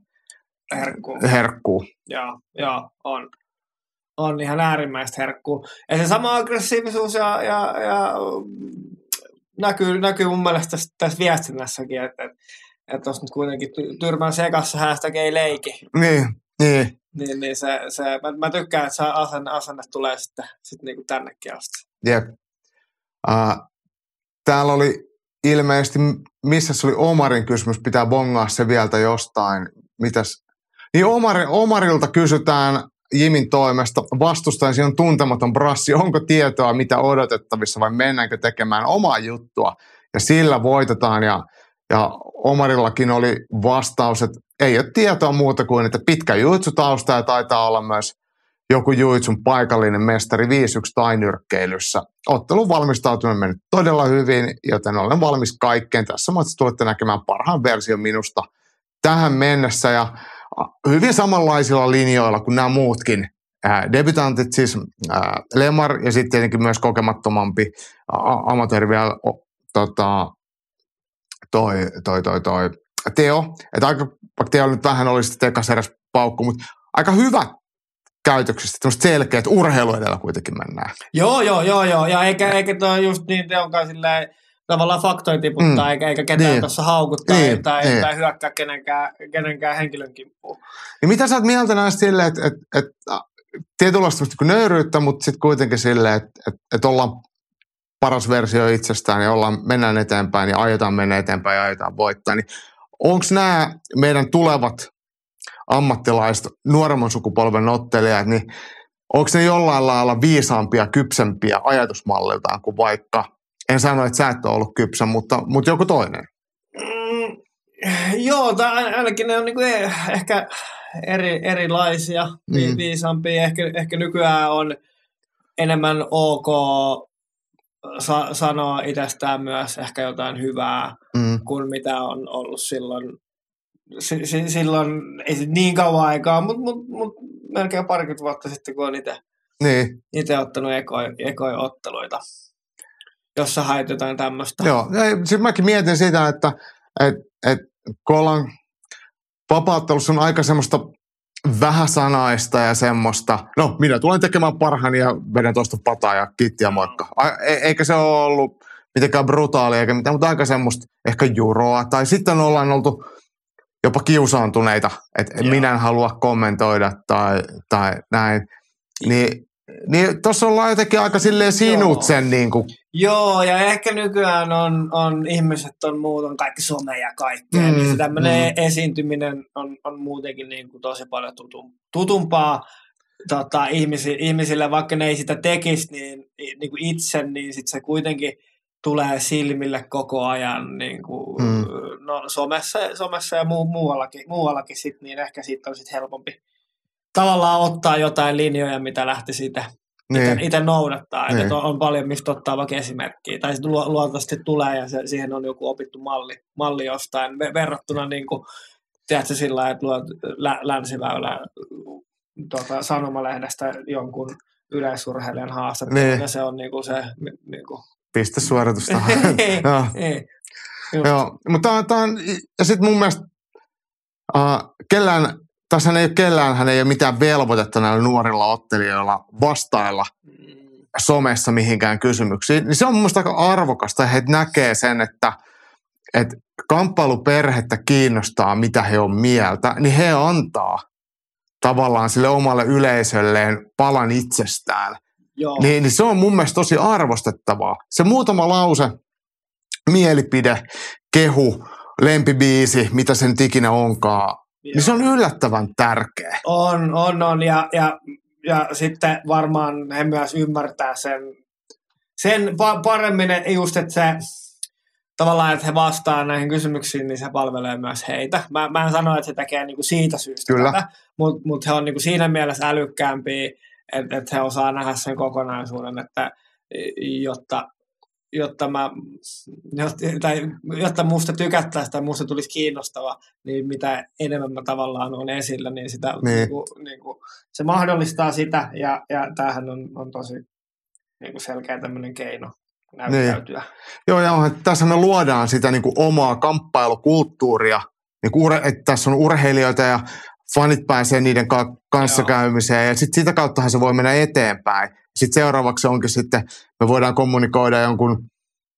Herkkuu. herkkuu. Joo, joo, on. On ihan äärimmäistä herkkuu. Ja se sama aggressiivisuus ja, ja, ja näkyy, näkyy mun mielestä tässä, tässä viestinnässäkin, että, että, että nyt kuitenkin ty- tyrmän sekassa hashtag ei leiki. Niin, niin. Niin, niin se, se, mä, mä, tykkään, että se asenne, asenne tulee sitten, sitten niin kuin tännekin asti. Jep. Uh, täällä oli ilmeisesti, missä se oli Omarin kysymys, pitää bongaa se vielä jostain. Mitäs? Niin Omar, Omarilta kysytään Jimin toimesta, vastustajan on tuntematon brassi, onko tietoa mitä odotettavissa vai mennäänkö tekemään omaa juttua ja sillä voitetaan ja, ja Omarillakin oli vastaus, että ei ole tietoa muuta kuin, että pitkä juitsutausta ja taitaa olla myös joku juitsun paikallinen mestari 5-1 tai nyrkkeilyssä. Ottelun valmistautuminen meni todella hyvin, joten olen valmis kaikkeen. Tässä matsissa tulette näkemään parhaan version minusta tähän mennessä ja hyvin samanlaisilla linjoilla kuin nämä muutkin debutantit, siis Lemar ja sitten tietenkin myös kokemattomampi amatööri vielä tota, toi, toi, toi, toi Teo. Että aika, vaikka Teo nyt vähän oli sitten tekas eräs paukku, mutta aika hyvä käytöksistä, tämmöiset selkeät urheilu edellä kuitenkin mennään. Joo, joo, joo, joo. Ja eikä, eikä toi just niin teonkaan silleen, tavallaan faktoja tiputtaa, mm. eikä, eikä ketään niin. tuossa haukuttaa niin, tai, niin. tai hyökkää kenenkään, kenenkään henkilön kimppuun. Ja mitä sä oot mieltä näistä silleen, että et, et, tietynlaista niin nöyryyttä, mutta sitten kuitenkin silleen, että et, et ollaan paras versio itsestään ja ollaan, mennään eteenpäin ja aiotaan mennä eteenpäin ja aiotaan voittaa, niin onko nämä meidän tulevat ammattilaiset, nuoremman sukupolven ottelijat, niin onko ne jollain lailla viisaampia, kypsempiä ajatusmalliltaan kuin vaikka, en sano, että sä et ole ollut kypsä, mutta, mutta joku toinen? Mm, joo, tai ainakin ne on niinku ehkä eri, erilaisia, mm. viisaampia. Ehkä, ehkä nykyään on enemmän ok sa- sanoa itsestään myös ehkä jotain hyvää mm. kuin mitä on ollut silloin si- si- silloin ei se niin kauan aikaa, mutta mut, mut melkein parikymmentä vuotta sitten, kun on itse niin. Ottanut ekoja, ekoja otteluita, jossa hait jotain tämmöistä. Joo, sitten mäkin mietin sitä, että et, et, kun ollaan vapauttelussa on aika semmoista vähäsanaista ja semmoista, no minä tulen tekemään parhaani ja vedän tuosta pataa ja kittiä moikka. E- eikä se ole ollut mitenkään brutaalia eikä mitään, mutta aika semmoista ehkä juroa. Tai sitten ollaan oltu jopa kiusaantuneita, että minä en halua kommentoida tai, tai näin. Niin, niin tuossa ollaan jotenkin aika silleen sinut Joo. sen niin kuin. Joo, ja ehkä nykyään on, on ihmiset on muut, on kaikki some ja kaikkea, mm, niin tämmöinen mm. esiintyminen on, on muutenkin niin kuin tosi paljon tutum, tutumpaa tota, ihmisille, ihmisille, vaikka ne ei sitä tekisi niin, niin kuin itse, niin sit se kuitenkin – tulee silmille koko ajan niin kuin, mm. no, somessa, somessa ja muu, muuallakin, muuallakin sit, niin ehkä siitä on sit helpompi tavallaan ottaa jotain linjoja, mitä lähti siitä niin. itse noudattaa. Niin. Että on, on paljon, mistä ottaa vaikka esimerkkiä. Tai sitten lu, tulee ja se, siihen on joku opittu malli, malli jostain verrattuna niin kuin, tiedätkö, sillä että luot lä, länsiväylä tuota, sanomalehdestä jonkun yleisurheilijan haastattelu, niin. ja se on niin kuin se niin kuin, pistesuoritusta. Joo. Joo, mutta tämä on, ja sitten mun mielestä uh, kellään, tässä ei ole kellään, hän ei ole mitään velvoitetta näillä nuorilla ottelijoilla vastailla somessa mihinkään kysymyksiin, niin se on mun mielestä aika arvokasta, he näkee sen, että, että kamppailuperhettä kiinnostaa, mitä he on mieltä, niin he antaa tavallaan sille omalle yleisölleen palan itsestään – niin, niin se on mun mielestä tosi arvostettavaa. Se muutama lause, mielipide, kehu, lempibiisi, mitä sen ikinä onkaan, Joo. niin se on yllättävän tärkeä. On, on, on. Ja, ja, ja sitten varmaan he myös ymmärtää sen, sen paremmin just, että se tavallaan, että he vastaa näihin kysymyksiin, niin se palvelee myös heitä. Mä, mä en sano, että se tekee niinku siitä syystä Kyllä. mutta mut he on niinku siinä mielessä älykkäämpiä, että et he osaa nähdä sen kokonaisuuden, että jotta jotta, mä, jotta, tai, jotta musta tykättäisiin tai musta tulisi kiinnostava, niin mitä enemmän mä tavallaan on esillä, niin, sitä, Niin. niin. Niin kuin, niin kuin, se mahdollistaa sitä, ja, ja tämähän on, on tosi niin kuin selkeä tämmöinen keino näyttäytyä. Joo, ja onhan, tässä me luodaan sitä niin kuin omaa kamppailukulttuuria. Niin kuin että tässä on urheilijoita ja fanit pääsee niiden ka- kanssa Joo. käymiseen ja sitten sitä kauttahan se voi mennä eteenpäin. Sitten seuraavaksi onkin sitten, me voidaan kommunikoida jonkun,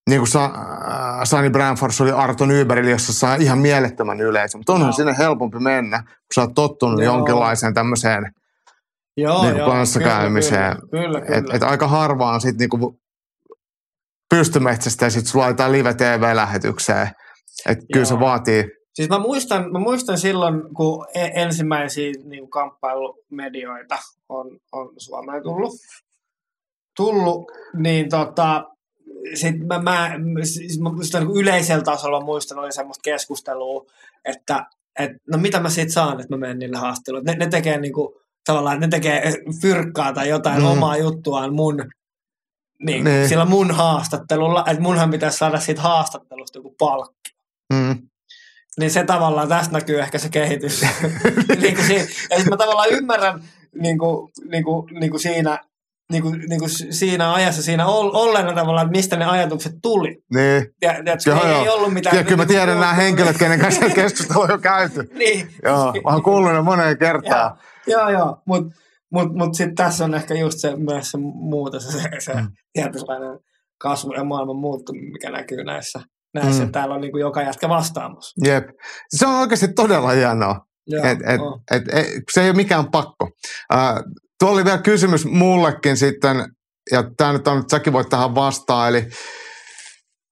niin kuin Sa- äh, Sani Branfors oli Arto Nybergillä, jossa saa ihan mielettömän yleisön. Mutta onhan Joo. sinne helpompi mennä, kun sä oot tottunut Joo. jonkinlaiseen tämmöiseen Joo, niin kanssakäymiseen. Kyllä, kyllä, kyllä. Et, et aika harvaan sitten niinku pystymetsästä ja sitten sulla laitetaan live TV-lähetykseen. Et kyllä se Joo. vaatii, Siis mä muistan, mä muistan silloin, kun e- ensimmäisiä niin kamppailumedioita on, on Suomeen tullut, tullut niin tota, sit mä, mä, siis mä niin kuin yleisellä tasolla muistan, oli semmoista keskustelua, että et, no mitä mä siitä saan, että mä menen niille haastatteluille. Ne, ne tekee niin kuin, tavallaan, ne tekee fyrkkaa tai jotain Mm. omaa juttuaan mun, niin, Niin. niin. sillä mun haastattelulla, että munhan pitäisi saada siitä haastattelusta joku palkka. mm, Niin se tavallaan, tästä näkyy ehkä se kehitys. niin kuin siinä, ja sitten mä tavallaan ymmärrän niin kuin, niin kuin, niin kuin siinä, niin kuin, niin kuin siinä ajassa, siinä ol- olleena tavallaan, että mistä ne ajatukset tuli. niin. Ja, ja se Joo, ei, joo. ei ollut mitään... Ja kyllä mä niin kuin- tiedän nämä henkilöt, kenen kanssa keskustelua on jo käyty. Niin. Joo, mä oon kuullut ne moneen kertaan. Joo, joo, joo. mutta mut, mut sitten tässä on ehkä just se, myös se muutos, se, se Mm. tietynlainen kasvu ja maailman muuttuminen, mikä näkyy näissä. näissä. Mm. Täällä on niin kuin joka jätkä vastaamassa. Jep. Se on oikeasti todella hienoa. Joo, Et, et, et, et, se ei ole mikään pakko. Äh, tuo oli vielä kysymys mullekin sitten, ja tämä nyt on, että säkin voit tähän vastaa, eli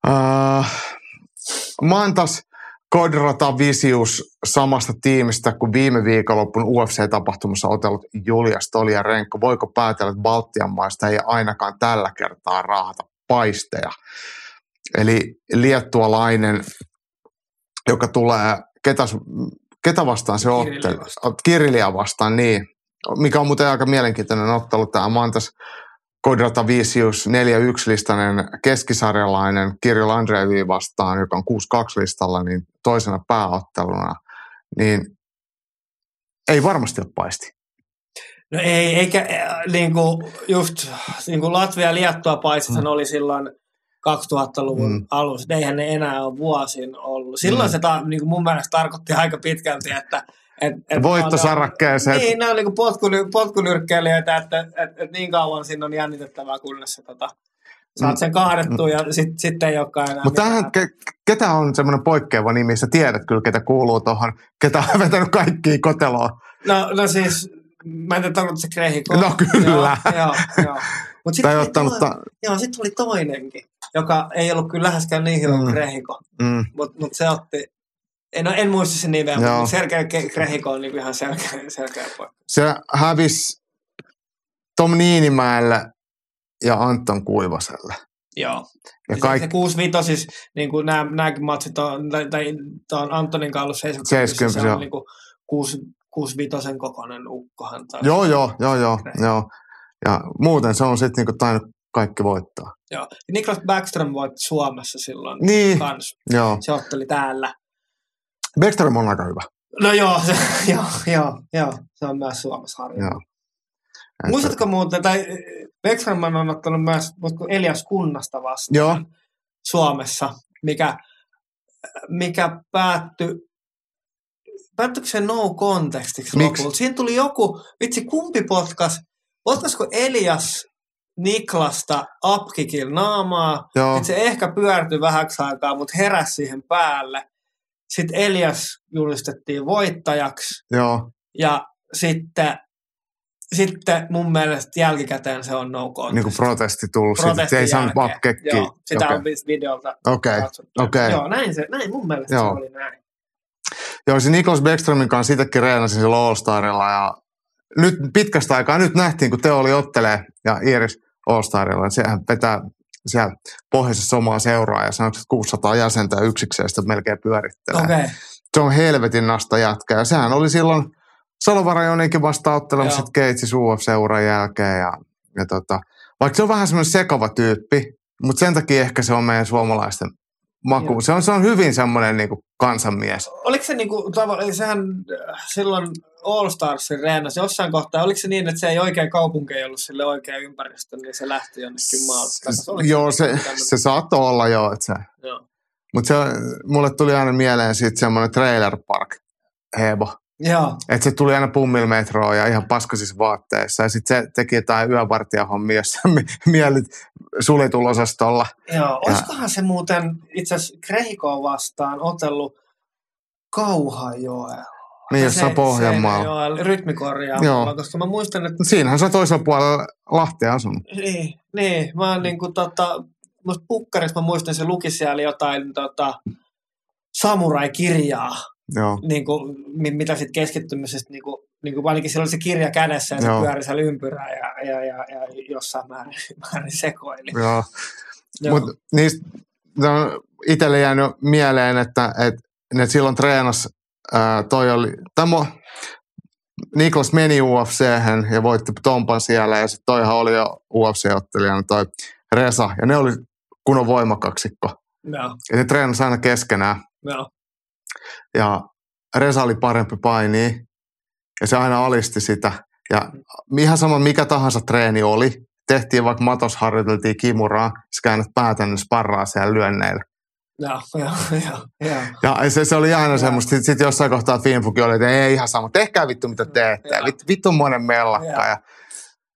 äh, Mantas Kodrata Visius samasta tiimistä kuin viime viikonloppun UFC-tapahtumassa otellut Julius Toliarenko. Voiko päätellä, että Baltian maista ei ainakaan tällä kertaa raahata paisteja? Eli liettualainen, joka tulee, ketä, ketä vastaan se vastaan. Kirilia vastaan, niin. Mikä on muuten aika mielenkiintoinen ottelu tämä Mantas Kodrata Visius 4-1-listainen keskisarjalainen Kirill Andreevi vastaan, joka on 6-2 listalla, niin toisena pääotteluna, niin ei varmasti ole paisti. No ei, eikä äh, niin kuin just niin kuin Latvia Liettua paitsi mm. oli silloin 2000-luvun Mm. alussa. Eihän ne enää ole vuosin ollut. Silloin mm. se ta, niin kuin mun mielestä tarkoitti aika pitkälti, että et, et Voittosarakkeeseen. Niin, nämä on niin potkuny, potkunyrkkeilijöitä, että et, et niin kauan siinä on jännitettävää, kunnes se tota, saat sen kaadettua ja sitten sit ei olekaan enää Mutta ke, ketä on semmoinen poikkeava nimi, sä tiedät kyllä, ketä kuuluu tuohon, ketä on vetänyt kaikkiin koteloon. No, no siis, mä en tiedä, onko se Krehiko. No kyllä. Joo, joo, joo. Mut sit ottanut, toi- ta- Joo, sitten oli toinenkin, joka ei ollut kyllä läheskään niin hyvä Mm. kuin Krehiko, mm, mutta mut se otti, en, no, en muista sen nimeä, Joo. mutta Sergei Krehiko on niinku ihan selkeä, selkeä poikki. se hävisi Tom Niinimäelle ja Anton Kuivaselle. Joo. Ja Ja kaikki, Se 65 siis, niin kuin nämä, nämäkin matsit on, tai, tai tuon Antonin kanssa ollut 70, 70, se on niin kuin 6, 65 kokoinen ukkohan. Tai, joo, joo, joo, joo, joo. Ja muuten se on sitten niinku tainnut kaikki voittaa. joo. Niklas Backström voitti Suomessa silloin Niin, kans. joo. Se otteli täällä. Beckström on aika hyvä. No joo, se, joo, joo, joo, se on myös Suomessa harjoittanut. Joo. Että- Muistatko muuten, tai Beckström on ottanut myös Elias Kunnasta vastaan Joo. Suomessa, mikä, mikä päättyi, päättyykö se no contextiksi Miksi? lopulta? Siinä tuli joku, vitsi kumpi potkas, potkasko Elias Niklasta upkickillä naamaa, Joo, sitten se ehkä pyörtyi vähäksi aikaa, mutta heräsi siihen päälle. Sitten Elias julistettiin voittajaksi joo. ja sitten, sitten mun mielestä jälkikäteen se on no contest. Niin kuin protesti tullut siitä, että ei saanut apkekkiä. Joo, sitä Okei. on videolta Okei, katsottu. okei. Joo, näin, se, näin mun mielestä Joo. se oli näin. Joo, se Niklas Beckströmin kanssa sitäkin reenasin sillä All Starilla ja nyt pitkästä aikaa, nyt nähtiin, kun Teo oli ottelee ja Iiris All Starilla, että sehän vetää siellä pohjoisessa omaa seuraa ja sanoiko, että 600 jäsentä yksikseen sitä melkein pyörittelee. Okay. Se on helvetin nasta jätkä ja sehän oli silloin Salovara Joninkin vasta ottelemassa Keitsis UF-seuran jälkeen ja, ja tota, vaikka se on vähän semmoinen sekava tyyppi, Mutta sen takia ehkä se on meidän suomalaisten maku. Joo. Se on, se on hyvin semmoinen niin kansanmies. Oliko se niinku, tavo- sehän äh, silloin All Starsin reenasi jossain kohtaa, oliko se niin, että se ei oikein kaupunki ei ollut sille oikea ympäristö, niin se lähti jonnekin maalta? S- Joo, se, se saattoi olla joo. Että se, Joo. mutta se, mulle tuli aina mieleen siitä semmoinen trailer park hebo. Joo, Että se tuli aina pummilla metroon ja ihan paskasissa vaatteissa. Ja sitten se teki jotain yövartijahommia jossain mi- mielit suljetulosastolla. joo. Olisikohan se muuten itse asiassa Krehikoa vastaan otellut Kauhajoella? Niin jossain Pohjanmaalla. Joo, rytmikorjaamalla, Joo. koska mä muistan, että Siinähän se on toisella puolella Lahtea asunut. Niin, niin. Mä oon niinku tota, musta pukkarissa mä muistan, se luki siellä jotain tota, samurai-kirjaa, Joo. niinku, mi- mitä sitten keskittymisestä, niinku, niinku, ainakin sillä oli se kirja kädessä ja se Joo. pyöri siellä ympyrää ja, ja, ja, ja jossain määrin, määrin sekoili. Joo. Joo. Mutta niistä on itselle jäänyt mieleen, että, että ne silloin treenas, ää, toi oli, tämä Niklas meni ufc ja voitti Tompan siellä ja sitten toihan oli jo UFC-ottelijana toi Resa ja ne oli kunnon voimakaksikko. Joo, Ja ne treenas aina keskenään joo, ja Resa oli parempi paini ja se aina alisti sitä. Ja ihan sama mikä tahansa treeni oli, tehtiin vaikka matos harjoiteltiin kimuraa, sä käännät päätä, niin sparraa siellä lyönneillä. Joo, joo, joo, joo. Ja se, se oli aina semmoista. Sitten sit jossain kohtaa Finfuki oli, että ei ihan sama, tehkää vittu mitä teette. Joo. Vit, vittu monen mellakka. Joo. Ja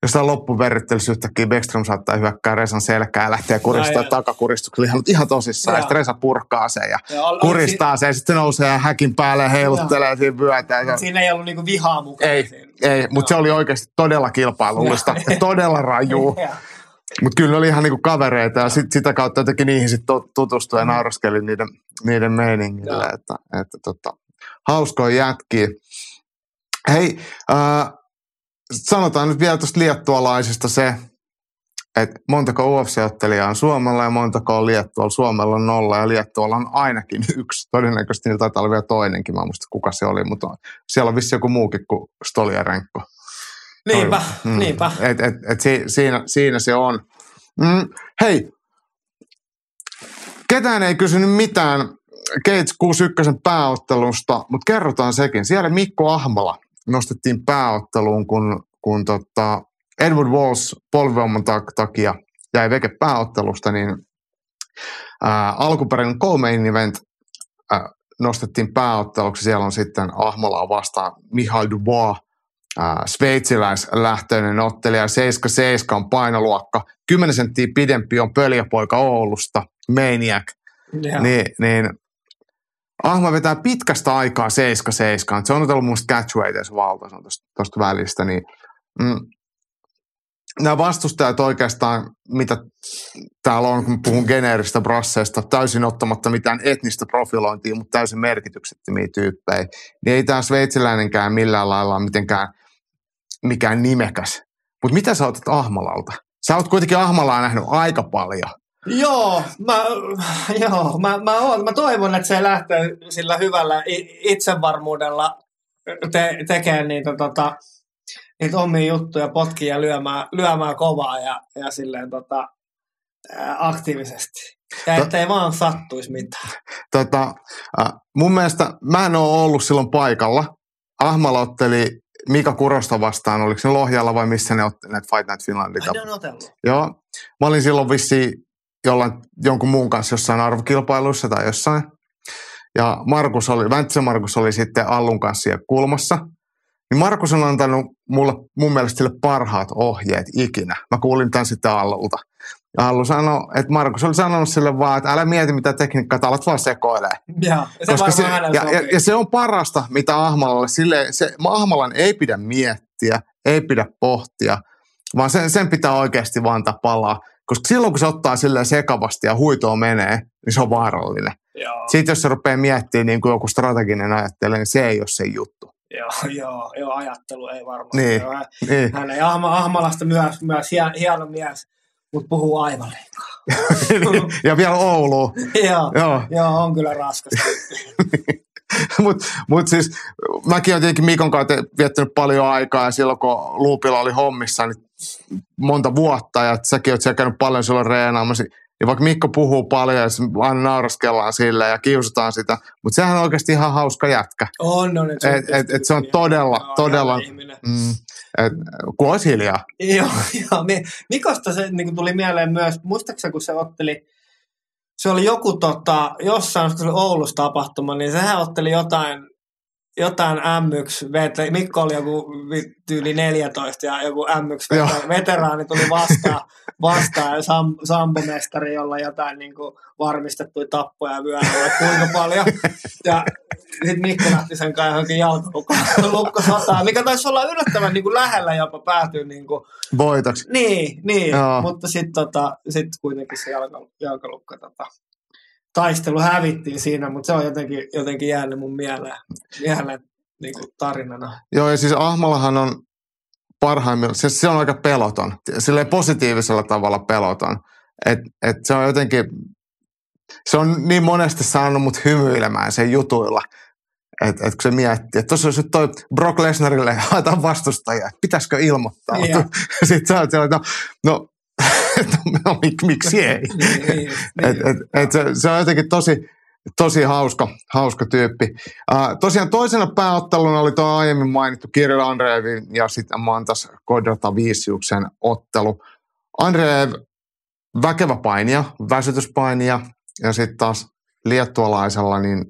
jossain loppuverryttelyssä yhtäkkiä Beckström saattaa hyökkää Resan selkää ja lähtee kuristaa Joo. takakuristuksella ihan, ihan tosissaan. Ja Joo. sitten Resa purkaa sen ja Joo, ol- kuristaa sen ja sitten se nousee ja häkin päälle ja heiluttelee siinä vyötä. Ja Siinä ei ollut niinku vihaa mukana. Ei, siinä. ei, mutta se oli oikeasti todella kilpailullista Joo. ja todella rajuu. Joo. Mutta kyllä ne oli ihan niinku kavereita ja sit, sitä kautta jotenkin niihin sit tutustui ja nauraskeli niiden, niiden meiningille. Joo. Että, että tota, hauskoja jätkiä. Hei, äh, sanotaan nyt vielä tuosta liettualaisista se, että montako UFC-ottelijaa on Suomella ja montako on Liettualla. Suomella on nolla ja Liettualla on ainakin yksi. Todennäköisesti niillä taitaa olla vielä toinenkin, mä en muista kuka se oli, mutta siellä on vissi joku muukin kuin Stoliarenko. Niinpä, Mm. niinpä. Et, et, et si, siinä, siinä se on. Mm, hei, ketään ei kysynyt mitään Gates 61 pääottelusta, mutta kerrotaan sekin. Siellä Mikko Ahmala nostettiin pääotteluun, kun, kun tota Edward Walls polvivamman tak- takia jäi veke pääottelusta, niin ää, alkuperäinen co-main event ää, nostettiin pääotteluksi. Siellä on sitten Ahmalaa vastaan Mihail Dubois, ää, sveitsiläislähtöinen ottelija, 77 on painoluokka, 10 senttiä pidempi on pöljäpoika Oulusta, Maniac, niin, niin. Ahma vetää pitkästä aikaa 77, se on otellut muista catchweighteissa valta, se on tuosta välistä, niin mm, nämä vastustajat oikeastaan, mitä täällä on, kun puhun geneeristä brasseista, täysin ottamatta mitään etnistä profilointia, mutta täysin merkityksettömiä tyyppejä, niin ei tämä sveitsiläinenkään millään lailla mitenkään mikään nimekäs. Mutta mitä sä otat Ahmalalta? Sä oot kuitenkin Ahmalaa nähnyt aika paljon. Joo, mä, joo mä, mä, oon, mä toivon, että se lähtee sillä hyvällä itsevarmuudella te, tekemään niitä, tota, niitä omia juttuja, potkia ja lyömään, lyömään kovaa ja, ja silleen tota, aktiivisesti. Ja ettei vaan sattuisi mitään. Tota, mun mielestä mä en ole ollut silloin paikalla. Ahmala otteli Mika Kurosta vastaan, oliko se Lohjalla vai missä ne otti näitä Fight Night Finlandita. Joo. Mä olin silloin vissiin jollain, jonkun muun kanssa jossain arvokilpailuissa tai jossain. Ja Markus oli, Väntsä Markus oli sitten Allun kanssa siellä kulmassa. Niin Markus on antanut mulle mun mielestä sille parhaat ohjeet ikinä. Mä kuulin tämän sitten Allulta. Ja Allu sanoi, että Markus oli sanonut sille vaan, että älä mieti mitä tekniikkaa, että alat vaan sekoilee. Joo, se Koska se, ja, ja, ja, se on parasta, mitä Ahmalalle. Sille, se, Ahmalan ei pidä miettiä, ei pidä pohtia, vaan sen, sen pitää oikeasti vaan antaa palaa. Koska silloin, kun se ottaa silleen sekavasti ja huitoa menee, niin se on vaarallinen. Joo, Sitten jos se rupeaa miettimään niin kuin joku strateginen ajattelu, niin se ei ole se juttu. Joo, joo, joo, ajattelu ei varmaan. Niin. Joo, hän- Niin. Hän ei Ahma, Ahmalasta myös, myös hien, hieno mies, mutta puhuu aivan liikaa. ja vielä Oulu. joo, Joo. joo, on kyllä raskasta. Mutta mut siis mäkin olen tietenkin Mikon kanssa viettänyt paljon aikaa ja silloin kun Luupilla oli hommissa niin monta vuotta ja säkin oot siellä käynyt paljon silloin reenaamassa. Niin vaikka Mikko puhuu paljon ja se aina nauraskellaan sille ja kiusataan sitä, mutta sehän on oikeasti ihan hauska jätkä. On, on. Et, et, et se on todella, Joo, todella, mm, et, kun olisi hiljaa. Joo, joo. Mi- Mikosta se niin tuli mieleen myös, muistaakseni kun se otteli, se oli joku tota, jossain, se oli Oulussa tapahtuma, niin sehän otteli jotain, jotain M1, vet- Mikko oli joku tyyli 14 ja joku M1 Joo. vet- veteraani tuli vastaan, vastaan ja sam, sambomestari, jolla jotain niin kuin varmistettuja tappoja vyöllä, kuinka paljon. Ja sitten Mikko lähti sen kanssa johonkin jalkalukkosotaan, mikä taisi olla yllättävän niin kuin lähellä jopa päätyä niin kuin, Voitoksi. niin, niin Joo. mutta sitten tota, sit kuitenkin se jalka, jalkalukko tota, taistelu hävittiin siinä, mutta se on jotenkin, jotenkin jäänyt mun mieleen, mieleen niin kuin tarinana. Joo, ja siis Ahmalahan on parhaimmillaan, se, se on aika peloton, silleen positiivisella tavalla peloton. Et, et se on jotenkin, se on niin monesti saanut mut hymyilemään sen jutuilla, että et kun se miettii, että tuossa olisi nyt toi Brock Lesnarille haetaan vastustajia, että pitäisikö ilmoittaa. Joo. Sitten sä oot siellä, no, no, no mik, miksi ei? Niin, niin, Et, et, et se, se on jotenkin tosi, tosi hauska, hauska tyyppi. Uh, tosiaan toisena pääotteluna oli tuo aiemmin mainittu Kirill Andreevin ja sitten Mantas Kodrota Viisiuksen ottelu. Andreev väkevä painija, väsytyspainija ja sitten taas liettualaisella niin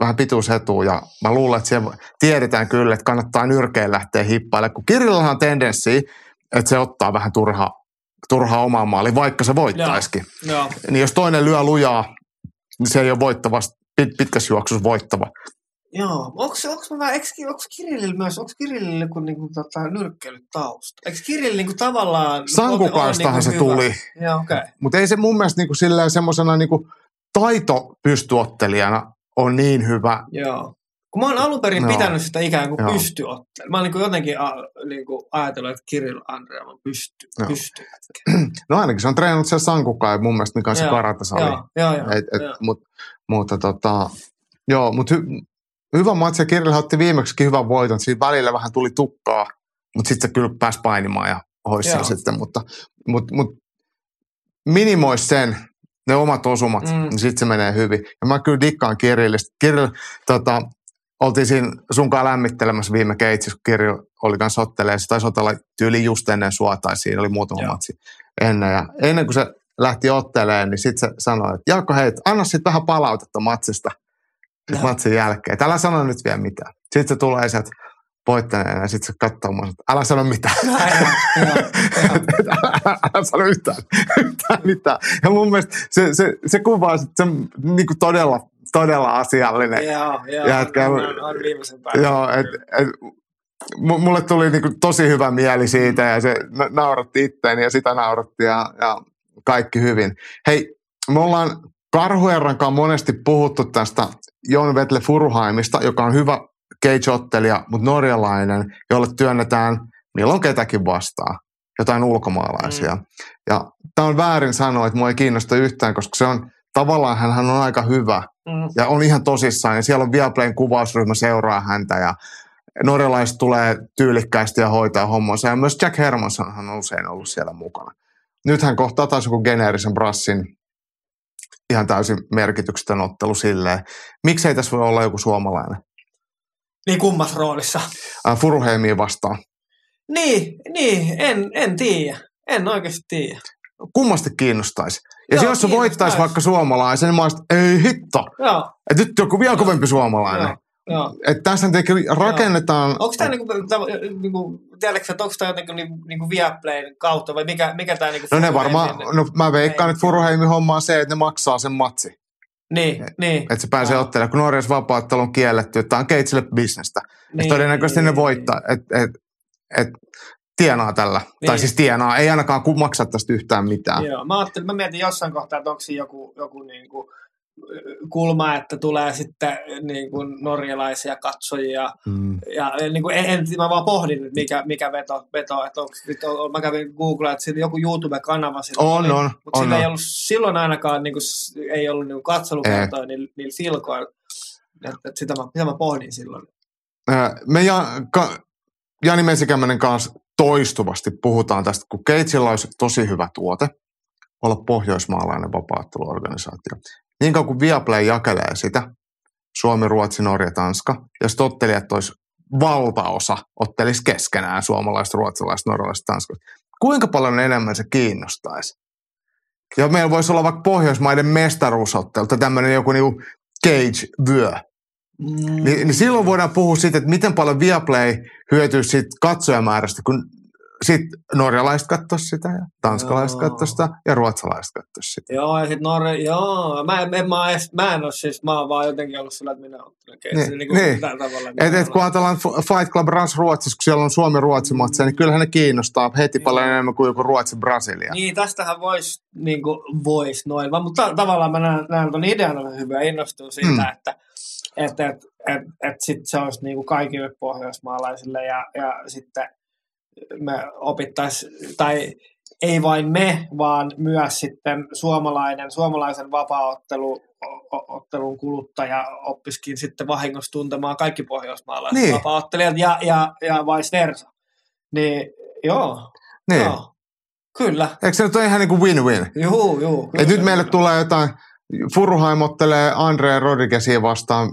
vähän pituusetu ja mä luulen, että siellä tiedetään kyllä, että kannattaa nyrkeen lähteä hippaille, kun Kirillahan on tendenssi, että se ottaa vähän turhaa, turhaa omaa maali, vaikka se voittaisikin Joo. niin jos toinen lyö lujaa, niin se ei ole voittava, pit, pitkässä juoksussa voittava. Joo. Onko, onko, mä, eikö, onko Kirillillä myös, onko Kirillillä kuin, niin kuin tota, nyrkkeilytausta? Eikö Kirill niin kuin, tavallaan... Sankukaistahan se niinku hyvä? tuli, Joo, okei. Okay. mutta ei se mun mielestä niinku silleen semmoisena niinku taitopystyottelijana on niin hyvä. Joo. Kun mä oon alun perin Joo. pitänyt sitä ikään kuin Joo. pystyottelijana. Mä oon niin jotenkin a, niin kuin ajatellut, että Kirill Andrea on pysty, Joo. pysty. No ainakin se on treenannut siellä Sankukai mun mielestä, mikä on se karatasali. Joo, joo, joo. Et, et, joo. mut, mutta tota, joo, mutta hy, hyvä matsi ja Kirill otti viimeksikin hyvän voiton. Siinä välillä vähän tuli tukkaa, mutta sitten se kyllä pääsi painimaan ja hoisi sen sitten. Mutta, mutta, mutta minimoisi sen, ne omat osumat, Mm. niin sitten se menee hyvin. Ja mä kyllä dikkaan Kirillistä. Kirill, tota, oltiin siinä sunkaan lämmittelemässä viime keitsissä, kun Kirill oli kanssa ottelee. Se taisi otella tyyli just ennen sua, tai siinä oli muutama Joo. matsi ennen. Ja ennen kuin se lähti otteleen, niin sitten se sanoi, että Jaakko, hei, anna sitten vähän palautetta matsista Joo. matsin jälkeen. Et älä sano nyt vielä mitään. Sitten se tulee sieltä voittaneena ja sitten se katsoo mua, että älä sano mitään. On, joo, joo. älä, älä sano yhtään, yhtään mitään. Ja mun mielestä se, se, se kuvaa sit sen niin kuin todella, todella asiallinen. Joo, joo. Jätkä- on, on, on viimeisen. Joo, et, et, mu- mulle tuli niinku tosi hyvä mieli siitä ja se na- nauratti itteeni ja sitä nauratti ja, ja kaikki hyvin. Hei, me ollaan Karhuerran monesti puhuttu tästä Jon Vetle Furheimista, joka on hyvä cage-ottelija, mutta norjalainen, jolle työnnetään milloin ketäkin vastaan, jotain ulkomaalaisia. Mm. Ja tämä on väärin sanoa, että mua ei kiinnosta yhtään, koska se on tavallaan hän on aika hyvä Mm. ja on ihan tosissaan. Ja siellä on Viaplayn kuvausryhmä seuraa häntä ja norjalaiset tulee tyylikkäästi ja hoitaa hommansa. Ja myös Jack Hermansson on usein ollut siellä mukana. Nyt hän kohtaa taas joku geneerisen brassin ihan täysin merkityksetön ottelu silleen. Miksei tässä voi olla joku suomalainen? Niin kummas roolissa. Äh, Furuheimiin vastaan. Niin, niin, en, en tiedä. En oikeasti tiedä. Kummasti kiinnostaisi. Ja Joo, jos se voittaisi vaikka suomalaisen, niin mä olisin, ei hitto. Joo, Että nyt joku vielä kovempi suomalainen. joo, joo. Että tässä rakennetaan... Onko tämä niinku, niinku, tiedätkö, että onko tämä jotenkin niinku, niinku Viaplayn kautta vai mikä, mikä tämä niinku No ne varmaan, no mä veikkaan, että Furuheimin homma on se, että ne maksaa sen matsi. Niin, niin. Että se pääsee ottelemaan, kun Norjassa vapaattelu on kielletty, että tämä on keitsille bisnestä. Niin, niin, todennäköisesti niin, ne niin, voittaa, että et, et, tienaa tällä. Niin. Tai Niin. siis tienaa, ei ainakaan maksa tästä yhtään mitään. Joo, mä, ajattelin, mä mietin jossain kohtaa, että onko siinä joku, joku niin kuin, kulma, että tulee sitten niin kuin norjalaisia katsojia. Mm. Ja niin kuin, en, en, mä vaan pohdin mikä, mikä veto, veto että onko, nyt on, mä kävin Googlea, että siinä joku YouTube-kanava On, oli, on, mutta on, sillä on. ei ollut silloin ainakaan, niin kuin, ei ollut niin katselukertoja niillä, niillä filkoilla. Että, että sitä, mä, sitä mä pohdin silloin. Me ja, ka, Jani Mesikämmenen kanssa toistuvasti puhutaan tästä, kun Keitsillä olisi tosi hyvä tuote, olla pohjoismaalainen vapaatteluorganisaatio. Niin kauan kuin Viaplay jakelee sitä, Suomi, Ruotsi, Norja, Tanska, ja sitten ottelijat olisi valtaosa ottelisi keskenään suomalaiset, ruotsalaiset, norjalaiset, tanskalaiset. Kuinka paljon enemmän se kiinnostaisi? Ja meillä voisi olla vaikka Pohjoismaiden mestaruusottelu tai tämmöinen joku niinku cage-vyö. Mm. Niin, niin silloin voidaan puhua siitä, että miten paljon Viaplay hyötyy siitä katsojamäärästä, kun sitten norjalaiset katsoisivat sitä ja tanskalaiset Joo. katsoisivat sitä ja ruotsalaiset katsoisivat sitä. Joo, ja sitten Norja, joo. Mä, en, en, mä, edes, mä en ole siis, mä oon vaan jotenkin ollut sillä, että minä keisiä. Niin, Niin, niin, niin. tällä tavalla. Et, et kun ajatellaan Fight Club Rans Ruotsissa, kun siellä on Suomi-Ruotsi matseja, niin kyllähän ne kiinnostaa heti Joo. paljon enemmän kuin joku Ruotsi-Brasilia. Niin, tästähän voisi niin vois noin, vaan, mutta ta- tavallaan mä näen, näen ton idean on hyvä innostuu siitä, Mm. mm. että et, et, et, et sit se olisi niin kuin kaikille pohjoismaalaisille ja, ja sitten me opittaisiin, tai ei vain me, vaan myös sitten suomalainen, suomalaisen vapaaottelu o- ottelun kuluttaja oppisikin sitten vahingossa tuntemaan kaikki pohjoismaalaiset Niin. vapaaottelijat ja, ja, ja vice versa. Niin joo, Niin. joo. Kyllä. Eikö se nyt ole ihan niin kuin win-win? Juu, juu. Et kyllä, nyt meille kyllä. tulee jotain, Furuheim ottelee Andre Rodriguezia vastaan.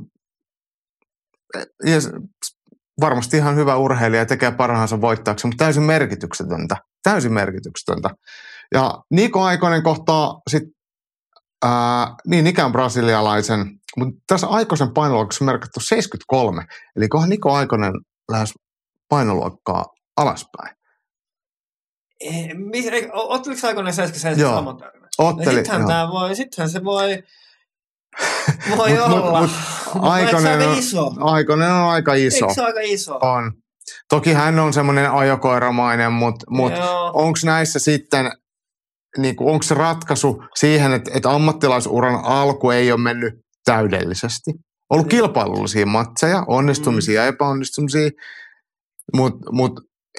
Ja varmasti ihan hyvä urheilija ja tekee parhaansa voittaakseen, mutta täysin merkityksetöntä. Täysin merkityksetöntä. Ja Niko Aikonen kohtaa sitten ää, niin ikään brasilialaisen, mutta tässä Aikosen painoluokassa on merkattu 73. Eli kohan Niko Aikonen lähes painoluokkaa alaspäin. Eh, Otteliko aikoinaan 77 Joo. saman? Otteli, Sittenhän, joo. tää voi, sittenhän se voi, voi Mut- mut- olla. mut Mut se Aikonen aika on- iso? On aika iso. Eikö se aika iso? On. Toki hän on semmoinen ajokoiramainen, mutta mut Joo. onko näissä sitten, niin onko se ratkaisu siihen, että, että ammattilaisuran alku ei ole mennyt täydellisesti? Ollut Mm. kilpailullisia matseja, onnistumisia ja epäonnistumisia, mutta mut,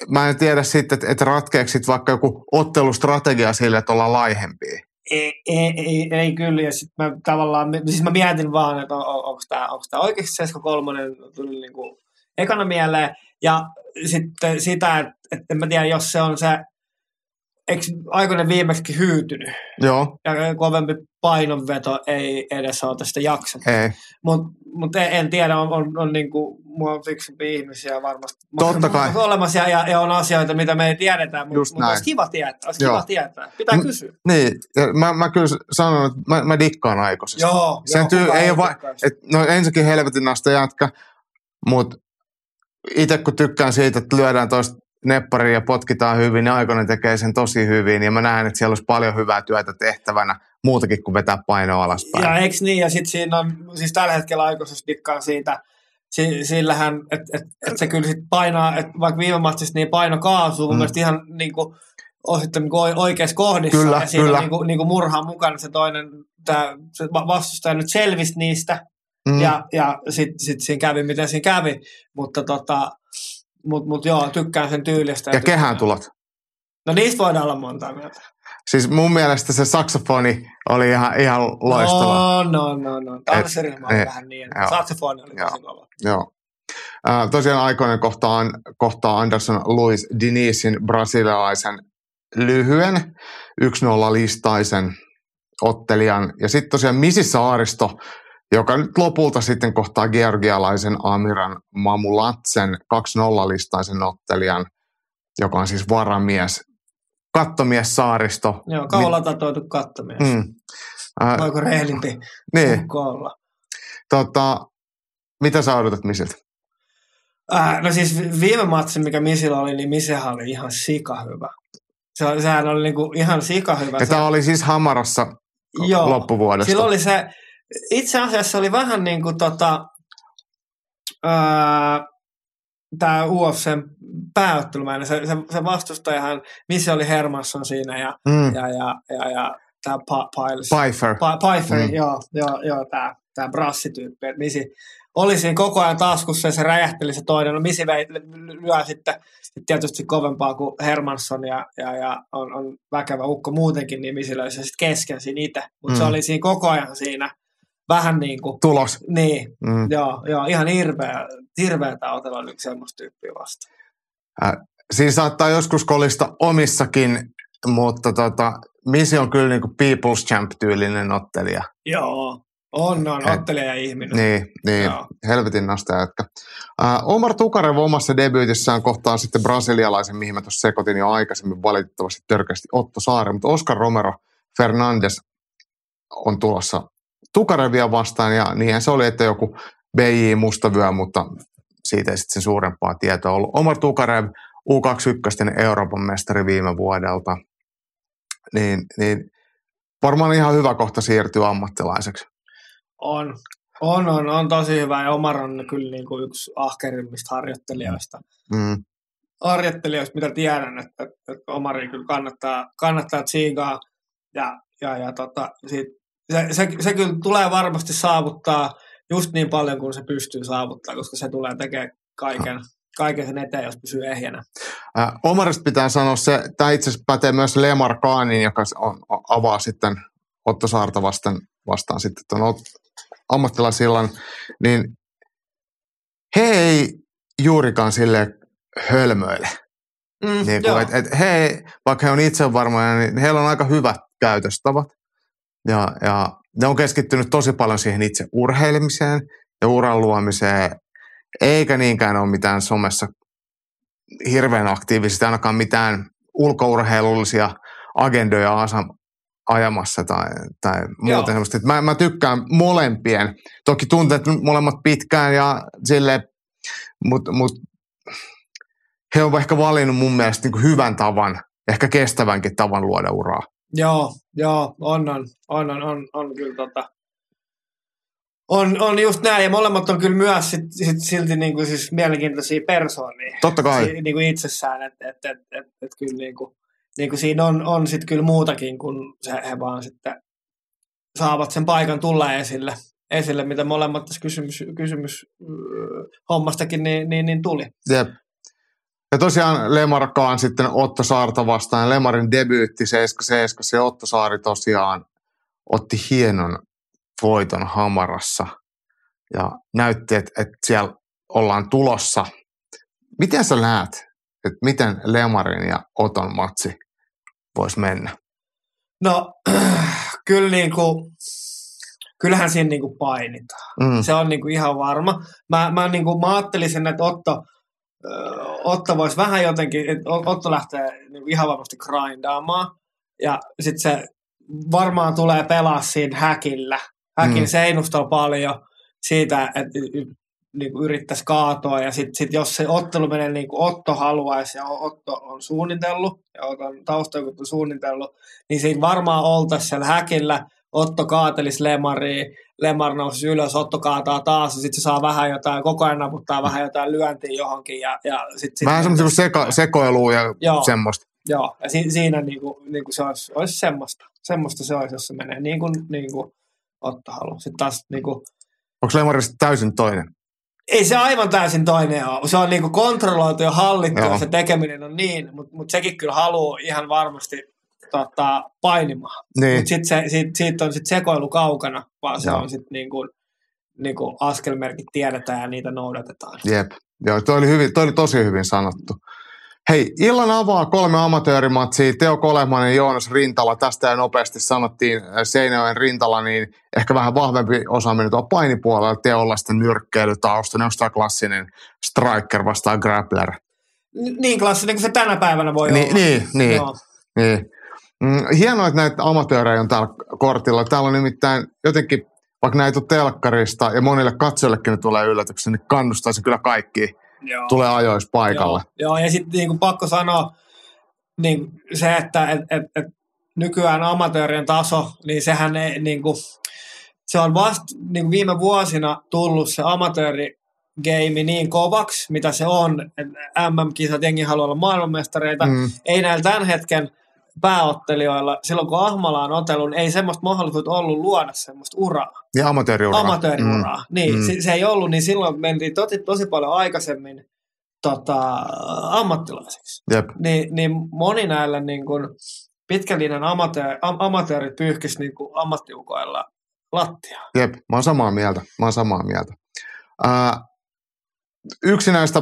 mä en tiedä sitten, että, että ratkeeko sit vaikka joku ottelustrategia sille, että ollaan laihempia. Ei, ei, ei, ei kyllä, ja sit mä tavallaan, siis mä mietin vaan, että on, on, onko tämä onks tää oikeasti Sesko kolmonen tuli niinku ekana mieleen, ja sitten sitä, että et en mä tiedä, jos se on se, eikö aikoinen viimeksi hyytynyt, Joo, ja kovempi painonveto ei edes ole tästä jaksanut. ei. Mutta mut en, tiedä, on, on, on niinku, mua on fiksumpia ihmisiä varmasti Totta kai. olemassa ja, ja, on asioita, mitä me ei tiedetä, mutta mut olisi kiva tietää. Olisi kiva tietää. Pitää Mm. kysyä. Niin, ja mä, mä kyllä sanon, että mä, mä dikkaan aikaisesta. Joo, Sen joo, tyy- ei ole va- Et, no ensinnäkin helvetin nasta jätkä, mutta itse kun tykkään siitä, että lyödään toista neppariin ja potkitaan hyvin, niin Aikonen tekee sen tosi hyvin. Ja mä näen, että siellä olisi paljon hyvää työtä tehtävänä, muutakin kuin vetää painoa alaspäin. Ja eikö niin, ja sitten siinä on, siis tällä hetkellä aikuisessa dikkaan siitä, si, sillähän, että et, et se kyllä sit painaa, että vaikka viime matsissa niin paino kaasuu, mun Mm. mielestä ihan niinku, osittain niinku oi- oikeassa kohdissa, Kyllä, ja siinä kyllä. on niinku, niinku murhaa mukana se toinen, tää, se va- vastustaja nyt selvisi niistä, Mm. ja, ja sitten sit siinä kävi, miten siinä kävi, mutta tota, mut, mut joo, tykkään sen tyylistä. ja tykkään- kehän tulot. No niistä voidaan olla monta mieltä. Siis mun mielestä se saksofoni oli ihan, ihan loistava. No, no, no, no. Tanssiryhmä on Et- vähän niin. joo. Saksofoni oli Joo. tosi kova. Joo. Äh, tosiaan aikoinen kohtaa, kohtaa Anderson Luis Dinisin brasilialaisen lyhyen 1-0 listaisen ottelijan. Ja sitten tosiaan Misi Saaristo, joka nyt lopulta sitten kohtaa georgialaisen Amiran Mamulatsen 2-0 listaisen ottelijan, joka on siis varamies. Kattomies Saaristo. Joo, kaula tatoitu kattomies. Mm. Äh, Voiko reilimpi niin, olla? tota, mitä sä odotat Misiltä? Äh, no siis vi- viime matsi, mikä Misillä oli, niin Misehän oli ihan sika hyvä. Se, sehän oli niinku ihan sika hyvä. Ja Se- tämä oli siis Hamarassa Joo. loppuvuodesta. Sillä oli se, itse asiassa oli vähän niin kuin tota, tämä UFCn pääottelumäinen, se, se, se vastustajahan, missä oli Hermansson siinä ja, mm. ja, ja, ja, ja tämä pa, Piles. Pfeiffer. Pa, Pfeiffer, Mm. joo, joo, joo tämä tää brassityyppi, että Misi oli siinä koko ajan taskussa ja se räjähteli se toinen. No Misi vei, lyö sitten sit tietysti kovempaa kuin Hermansson ja, ja, ja on, on väkevä ukko muutenkin, niin Misi löi se sitten kesken siinä itse. Mutta mm. se oli siinä koko ayan siinä vähän niin kuin, Tulos. niin, Mm. joo, joo ihan hirveä, hirveätä otella nyt semmoista tyyppiä vastaan. Siinä saattaa joskus kolista omissakin, mutta tota, Misi on kyllä niinku People's Champ-tyylinen ottelija. Joo, on, on, Et- ottelija ja ihminen. Niin, niin Joo. helvetin nosta jätkä. Äh, Omar Tukarev omassa debyytissään kohtaa sitten brasilialaisen, mihin mä tuossa sekoitin jo aikaisemmin valitettavasti törkeästi Otto Saari, mutta Oscar Romero Fernandes on tulossa Tukarevia vastaan ja niinhän se oli, että joku BJ Mustavyö, mutta siitä ei sitten sen suurempaa tietoa ollut. Omar Tukarev, U21 Euroopan mestari viime vuodelta, niin, niin varmaan ihan hyvä kohta siirtyä ammattilaiseksi. On, on, on, on tosi hyvä ja Omar on kyllä niin kuin yksi ahkerimmista harjoittelijoista. Mm. Harjoittelijoista, mitä tiedän, että, että Omari kyllä kannattaa, kannattaa tsiigaa ja, ja, ja tota, siitä, se, se, se, kyllä tulee varmasti saavuttaa just niin paljon kuin se pystyy saavuttaa, koska se tulee tekemään kaiken, kaiken sen eteen, jos pysyy ehjänä. Äh, Omarista pitää sanoa se, tämä itse asiassa pätee myös Lemar Kaanin, joka on, avaa sitten Otto Saarta vastaan, vastaan sitten tuon ammattilaisillan, niin he ei juurikaan sille hölmöile. Mm, Niin kuin, et, et he, vaikka he on itsevarmoja, niin heillä on aika hyvät käytöstavat. Ja, ja ne on keskittynyt tosi paljon siihen itse urheilemiseen ja uran luomiseen, eikä niinkään ole mitään somessa hirveän aktiivisesti, ainakaan mitään ulkourheilullisia agendoja ajamassa tai, tai Joo. semmoista. Et Mä, mä tykkään molempien. Toki tunteet molemmat pitkään ja sille, mutta mut, he on ehkä valinnut mun mielestä niin hyvän tavan, ehkä kestävänkin tavan luoda uraa. Joo, joo, on, on, on, on, on, on kyllä tota, on, on just näin, ja molemmat on kyllä myös sit, sit silti niin kuin siis mielenkiintoisia persoonia Totta kai. si, niin kuin itsessään, että et, et, et, et kyllä niin kuin, niin kuin siinä on, on sitten kyllä muutakin, kun se, he vaan sitten saavat sen paikan tulla esille, esille mitä molemmat tässä kysymys, kysymys öö, hommastakin niin, niin, niin tuli. Jep. Ja tosiaan Lemarkaan sitten Otto Saarta vastaan. Lemarin debyytti 77 ja Otto Saari tosiaan otti hienon voiton Hamarassa ja näytti, että, että siellä ollaan tulossa. Miten sä näet, että miten Lemarin ja Oton matsi voisi mennä? No, kyllä niin kuin, kyllähän siinä niin kuin painitaan. Mm. Se on niinku ihan varma. Mä, mä, niinku, mä ajattelisin, että Otto, Otto voisi vähän jotenkin, että Otto lähtee niinku ihan varmasti grindaamaan. Ja sitten se varmaan tulee pelaa siinä häkillä. Häkin Mm. seinustalla paljon siitä, että niinku yrittäisi kaatoa. Ja sitten sit jos se ottelu menee niin kuin Otto haluaisi ja Otto on suunnitellut ja Oton taustajoukot on suunnitellut, niin siinä varmaan oltaisiin siellä häkillä. Otto kaatelisi Lemariin, Lemar nousi ylös, Otto kaataa taas, ja sitten se saa vähän jotain, koko ajan naputtaa vähän jotain lyöntiä johonkin. Ja, ja sit, sit Vähän semmoista seka, sekoilua ja Joo. semmoista. Joo, ja si, siinä niinku, niinku se olisi, olisi semmoista. Semmoista se olisi, jos se menee niin kuin, niin kuin Otto haluaa. Sitten taas niinku, Onko Lemarista täysin toinen? ei se aivan täysin toinen ole. Se on niinku kontrolloitu ja hallittu, Joo. ja se tekeminen on niin, mutta mut sekin kyllä haluaa ihan varmasti tota, painimaan. Niin. Mutta sitten se, siitä, siitä on sit sekoilu kaukana, vaan se Joo. on sitten niinku, niinku askelmerkit tiedetään ja niitä noudatetaan. Jep. Joo, toi oli, hyvin, toi oli tosi hyvin sanottu. Hei, illan avaa kolme amatöörimatsia. Teo Kolehmanen ja Joonas Rintala. Tästä ja nopeasti sanottiin äh, Seinäjoen Rintala, niin ehkä vähän vahvempi osaaminen tuolla painipuolella. Teolla sitten nyrkkeilytausta. Ne on sitä klassinen striker vastaan grappler. Niin klassinen kuin se tänä päivänä voi Niin, olla. niin, niin, Joo. niin. Mm, hienoa, että näitä amatöörejä on täällä kortilla. Täällä on nimittäin jotenkin, vaikka näitä on telkkarista ja monille katsojillekin ne tulee yllätyksenä, niin kannustaisin kyllä kaikki Joo. tulee ajoissa paikalle. Joo, joo ja sitten niinku pakko sanoa niin se, että et, et, et nykyään amatöörien taso, niin sehän ei, niinku, se on vasta niinku viime vuosina tullut se amatöörigeimi niin kovaksi, mitä se on. MM-kisat, jengi haluaa olla maailmanmestareita. Mm. Ei näillä tämän hetken pääottelijoilla, silloin kun Ahmala on otellut, niin ei semmoista mahdollisuutta ollut luoda semmoista uraa Ja amatööriura. amatööriuraa. Mm. Niin, Mm. se, se ei ollut, niin silloin mentiin tosi, tosi paljon aikaisemmin tota, ammattilaiseksi. Jep. Niin, niin moni näillä niin kuin, pitkälinen amatööri, am, amatöörit pyyhkisi niin kuin ammattiukoilla lattiaa. Jep, mä oon samaa mieltä. Mä oon samaa mieltä. Ää, yksi näistä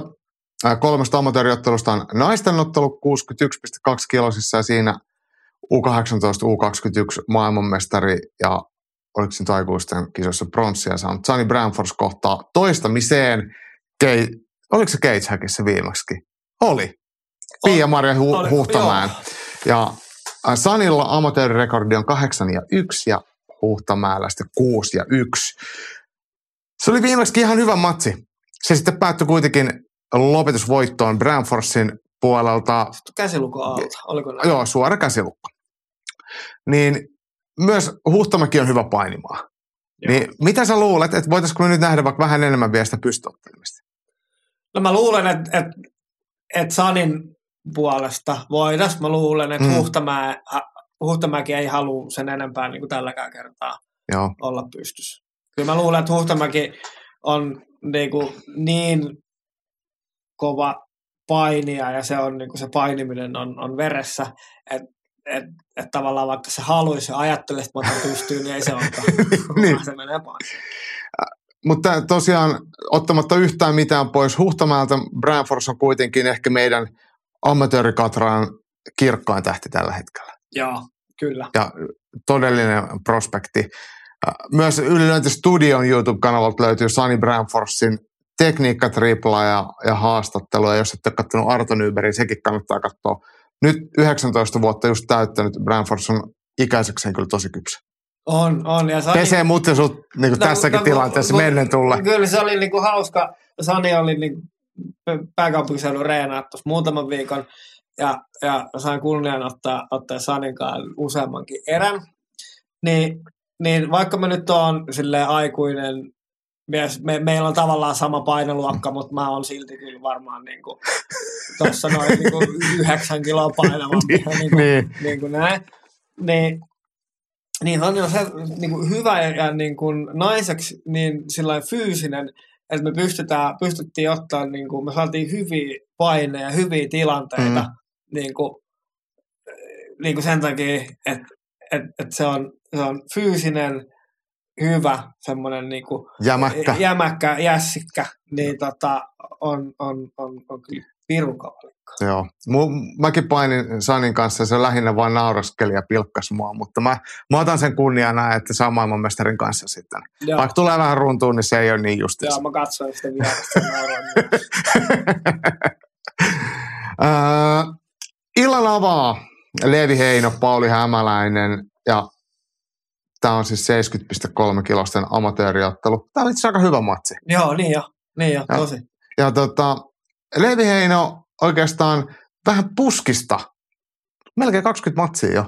kolmesta amatööriottelusta on naisten ottelu 61,2 kilosissa ja siinä U18, U21 maailmanmestari ja oliko se nyt aikuisten kisoissa pronssia saanut. Sunny Branfors kohtaa toistamiseen. Kei, oliko se Keitshäkissä viimeksi? Oli. Pia-Maria Hu- Huhtamäen. Ja äh, Sanilla amatöörirekordi on 8 ja 1 ja Huhtamäellä sitten 6 ja 1. Se oli viimeksi ihan hyvä matsi. Se sitten päättyi kuitenkin lopetusvoittoon Branforsin puolelta. Käsiluku alta, oliko näin? Joo, suora käsilukko. Niin myös Huhtamäki on hyvä painimaan. Joo. Niin mitä sä luulet, että voitaisiko me nyt nähdä vaikka vähän enemmän vielä sitä pystyottelemista? No mä luulen, että et, et Sanin puolesta voidas. Mä luulen, että Mm. Huhtamäe, Huhtamäki ei halua sen enempää niin kuin tälläkään kertaa Joo, olla pystyssä. Kyllä mä luulen, että Huhtamäki on niin, kuin niin kova painija ja se, on, niin kuin se painiminen on, on veressä, että et, et tavallaan vaikka se haluaisi ja ajattelisi, että mä pystyyn, niin ei se olekaan. Niin. Se menee painoon. mutta tosiaan ottamatta yhtään mitään pois Huhtamäeltä, Branfors on kuitenkin ehkä meidän amatöörikatraan kirkkain tähti tällä hetkellä. Joo, kyllä. ja todellinen prospekti. Myös Ylilöinti Studion YouTube-kanavalta löytyy Sunny Branforsin tekniikkatripla ja, ja haastattelua. Jos ette ole katsonut Arto Nybergin, sekin kannattaa katsoa. Nyt 19 vuotta just täyttänyt Branfors on ikäisekseen kyllä tosi kypsä. On, on. Ja Sani, Pesee mut ja sut niin No, tässäkin no, tilanteessa kun- mennen tulle. Kyllä se oli niinku hauska. Sani oli niinku pääkaupunkiseudun reenaa tuossa muutaman viikon. Ja, ja sain kunnian ottaa, ottaa Sanin kanssa useammankin erän. Niin, niin vaikka mä nyt oon aikuinen mies, me, meillä on tavallaan sama painoluokka, mutta mä oon silti kyllä varmaan niinku, tuossa noin niinku yhdeksän kiloa painavampi. ja niinku, Niin. niin kuin näin. Niin, niin on se niin kuin hyvä ja niin kuin naiseksi niin sillä fyysinen, että me pystytään, pystyttiin ottaa, niin kuin, me saatiin hyviä paineja, hyviä tilanteita Mm. mm. niin kuin, niin kuin sen takia, että että että se, on, se on fyysinen, hyvä, semmoinen niin kuin Jämäkkä. jämäkkä, jässikkä, niin tota, on, on, on, on kyllä pirun kavali. Joo. Mäkin painin Sanin kanssa, se lähinnä vain nauraskeli ja pilkkas mua, mutta mä, mä otan sen kunniana, että saa maailmanmestarin kanssa sitten. Joo, Vaikka tulee vähän runtuun, niin se ei ole niin justiinsa. joo, mä katsoin sitä vierestä. myös. Öö, illan avaa Leevi Heino, Pauli Hämäläinen ja tämä on siis 70,3 kilosten amatööriottelu. Tämä on itse aika hyvä matsi. Joo, niin jo, niin jo, Ja- tosi. Ja tota, Leevi Heino oikeastaan vähän puskista, melkein 20 matsia jo.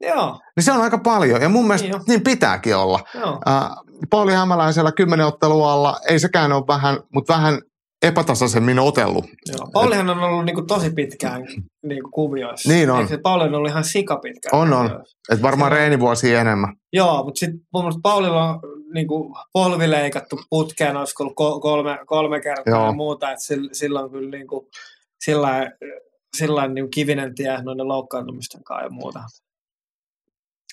Joo, Niin se on aika paljon ja mun mielestä Niin niin, pitääkin olla. joo. Ää, Pauli Hämäläisellä 10 ottelua alla, ei sekään ole vähän, mutta vähän epätasaisemmin otellut. joo. Paulihan on ollut niinku tosi pitkään niinku kuvioissa. Niin on. Eikö se Pauli on ollut ihan sikapitkään On, on. kuvioissa? Et varmaan Se on- reenivuosia enemmän. Joo, mutta sitten mun mielestä Paulilla on niinku polvi leikattu putkeen, olisiko ollut ko- kolme, kolme kertaa Joo. ja muuta, että sillä, sillä on kyllä niinku, sillä sillä niinku kivinen tie noiden loukkaantumisten kanssa ja muuta.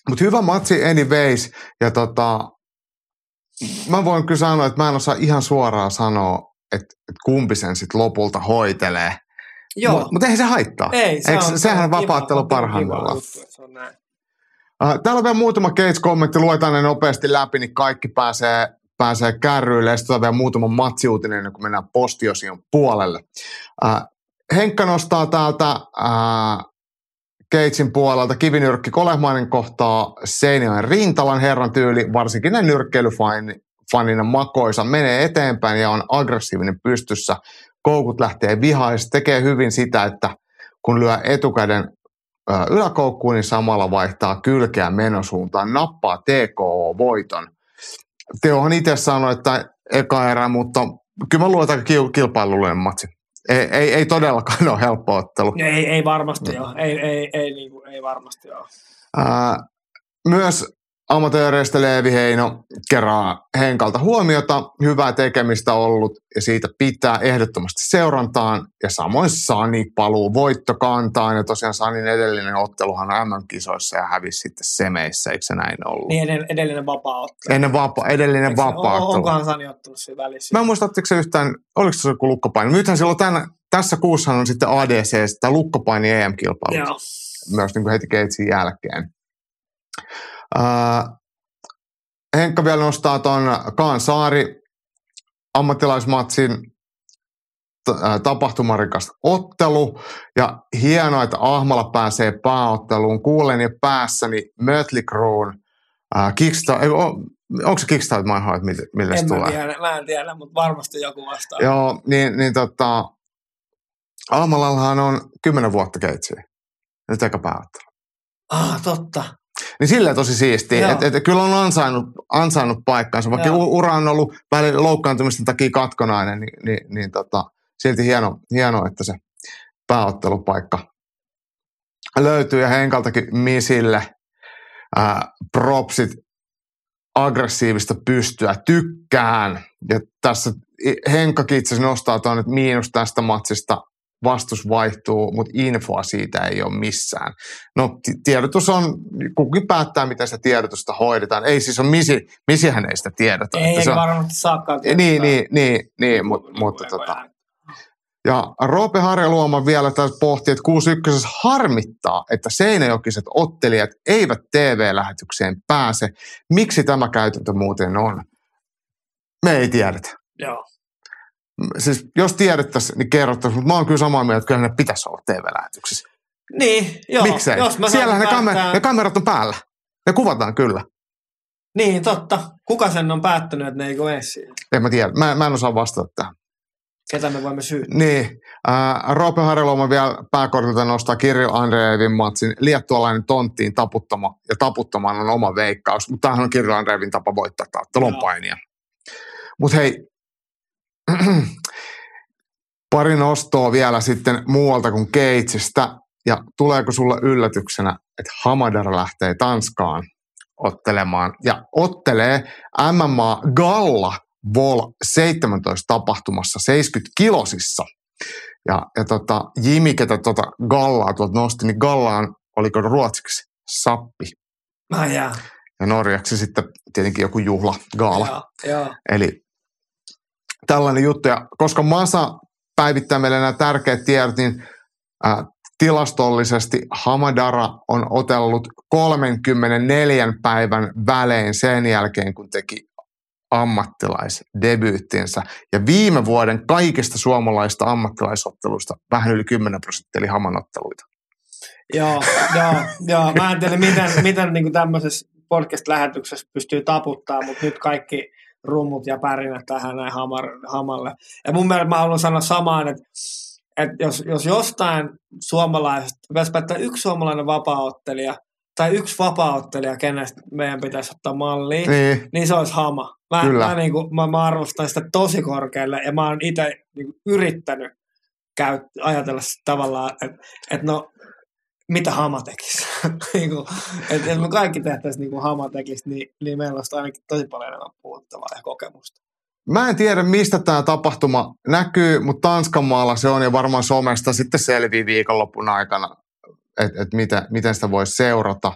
Mutta hyvä matsi anyways. Ja tota, mä voin kyllä sanoa, että mä en osaa ihan suoraan sanoa, että, että kumpi sen sitten lopulta hoitelee. Joo, Mutta mut eihän se haittaa. ei, se Eikö- on, sehän on vapaattelu parhaimmillaan. täällä on vielä muutama Gates-kommentti, luetaan ne nopeasti läpi, niin kaikki pääsee, pääsee kärryille. Ja sitten on vielä muutama matsiuutinen, kuin mennään postiosion puolelle. Uh, Henkka nostaa täältä uh, Gatesin puolelta kivinyrkki Kolehmainen kohtaa Seinäjoen Rintalan herran tyyli, varsinkin näin nyrkkeilyfanina makoisa, menee eteenpäin ja on aggressiivinen pystyssä. Koukut lähtee vihaisesti, tekee hyvin sitä, että kun lyö etukäden yläkoukkuun, niin samalla vaihtaa kylkeä menosuuntaan, nappaa TKO-voiton. Teohan itse sanoi, että eka erä, mutta kyllä mä luulen, että aika kil- kilpailullinen matsi. Ei, ei, ei todellakaan ole helppo ottelu. Ei, ei varmasti Mm. ole. Ei, ei, ei, niinku, ei varmasti ole. Ää, myös amatööreistä Leevi Heino kerää Henkalta huomiota, hyvää tekemistä ollut ja siitä pitää ehdottomasti seurantaan. Ja samoin Sani paluu voittokantaan ja tosiaan Sanin edellinen otteluhan MM-kisoissa ja hävisi sitten semeissä, eikö se näin ollut? Niin edellinen, edellinen vapaa ottelu. Ennen vapa, edellinen Eikö vapaa on- Onkohan Sani ottanut siinä välissä? Mä en muista, se yhtään, oliko se joku lukkopaini. Nythän silloin tämän, tässä kuussahan on sitten ADC, tämä lukkopaini EM-kilpailu. Joo. myös niin kuin heti Gatesin jälkeen. Ää, Henkka vielä nostaa tuon Kaan Saari ammattilaismatsin tapahtumarikas ottelu ja hienoa, että Ahmalla pääsee pääotteluun. Kuulen jo päässäni Mötley Cruen äh, Kickstarter, onko se Kickstarter My Heart, mille, mille en se tulee? Tiedä, mä en tiedä, mutta varmasti joku vastaa. Joo, niin, niin tota, Ahmalallahan on kymmenen vuotta keitsiä. Nyt eka pääottelu. Ah, totta. Niin silleen tosi siistiä, että et, kyllä on ansainnut, ansainnut paikkaansa, vaikka Joo. ura on ollut välillä loukkaantumisten takia katkonainen, niin, niin, niin tota, silti hieno, hieno, että se pääottelupaikka löytyy ja Henkaltakin Misille ää, propsit aggressiivista pystyä, tykkään. Ja tässä Henkkakin itse nostaa tuon, että miinus tästä matsista vastus vaihtuu, mutta infoa siitä ei ole missään. No ti- tiedotus on, kukin päättää, miten sitä tiedotusta hoidetaan. Ei siis on misi, misihän ei sitä tiedota. Ei, se on, varmasti saakaan. niin, niin, niin, niin, mutta, mutta tota, ja Roope Harjaluoma vielä tässä pohti, että 61 harmittaa, että seinäjokiset ottelijat eivät TV-lähetykseen pääse. Miksi tämä käytäntö muuten on? Me ei tiedetä. Joo. Siis jos tiedettäisiin, niin kerrottaisiin, mutta mä oon kyllä samaa mieltä, että kyllä ne pitäisi olla TV-lähetyksissä. Niin, joo. Miksei? Jos mä Siellä ne, kamer- ne kamerat on päällä. Ne kuvataan kyllä. Niin, totta. Kuka sen on päättänyt, että ne ei mene siihen? En mä tiedä. Mä, mä en osaa vastata tähän. Ketä me voimme syyttää? Niin, äh, Roope Harjaluoma vielä pääkortilta nostaa Kirjo Andreevin matsin liettualainen tonttiin taputtama, ja taputtamaan on oma veikkaus, mutta tämähän on Kirjo Andreevin tapa voittaa Joo. painia. Mutta hei, pari nostoa vielä sitten muualta kuin Keitsistä, ja tuleeko sulle yllätyksenä, että Hamadar lähtee Tanskaan ottelemaan, ja ottelee MMA Galla Vol 17 tapahtumassa 70 kilosissa. Ja, ja tota, Jimi, ketä tota Gallaa tuolta nosti, niin Gallaan oliko ruotsiksi sappi. Mä jää. Ja norjaksi sitten tietenkin joku juhla, gaala. Joo, joo. Eli tällainen juttu. Ja koska Masa päivittää meille nämä tärkeät tiedot, niin ää, tilastollisesti Hamadara on otellut 34 päivän välein sen jälkeen, kun teki ammattilaisdebyyttinsä. Ja viime vuoden kaikista suomalaista ammattilaisotteluista vähän yli 10 prosenttia oli hamanotteluita. Joo, joo, joo. Mä en tiedä, miten, miten niin tämmöisessä podcast-lähetyksessä pystyy taputtaa, mutta nyt kaikki rummut ja pärinät tähän näin hamar, hamalle. Ja mun mielestä mä haluan sanoa samaan, että, että jos, jos jostain suomalaisesta, pitäisi päättää yksi suomalainen vapaaottelija, tai yksi vapaaottelija, kenestä meidän pitäisi ottaa malliin, niin, Niin, se olisi hama. Mä, Kyllä. mä, niin kuin, mä, mä arvostan sitä tosi korkealle, ja mä oon itse niin yrittänyt käy, ajatella sitä tavallaan, että, että no, mitä Hama tekisi. niin kuin, että jos me kaikki tehtäisiin niin kuin Hama tekisi, niin, niin meillä olisi ainakin tosi paljon enemmän puhuttavaa ja kokemusta. Mä en tiedä, mistä tämä tapahtuma näkyy, mutta Tanskan maalla se on ja varmaan somesta sitten selvii viikonlopun aikana, että et miten, miten sitä voi seurata.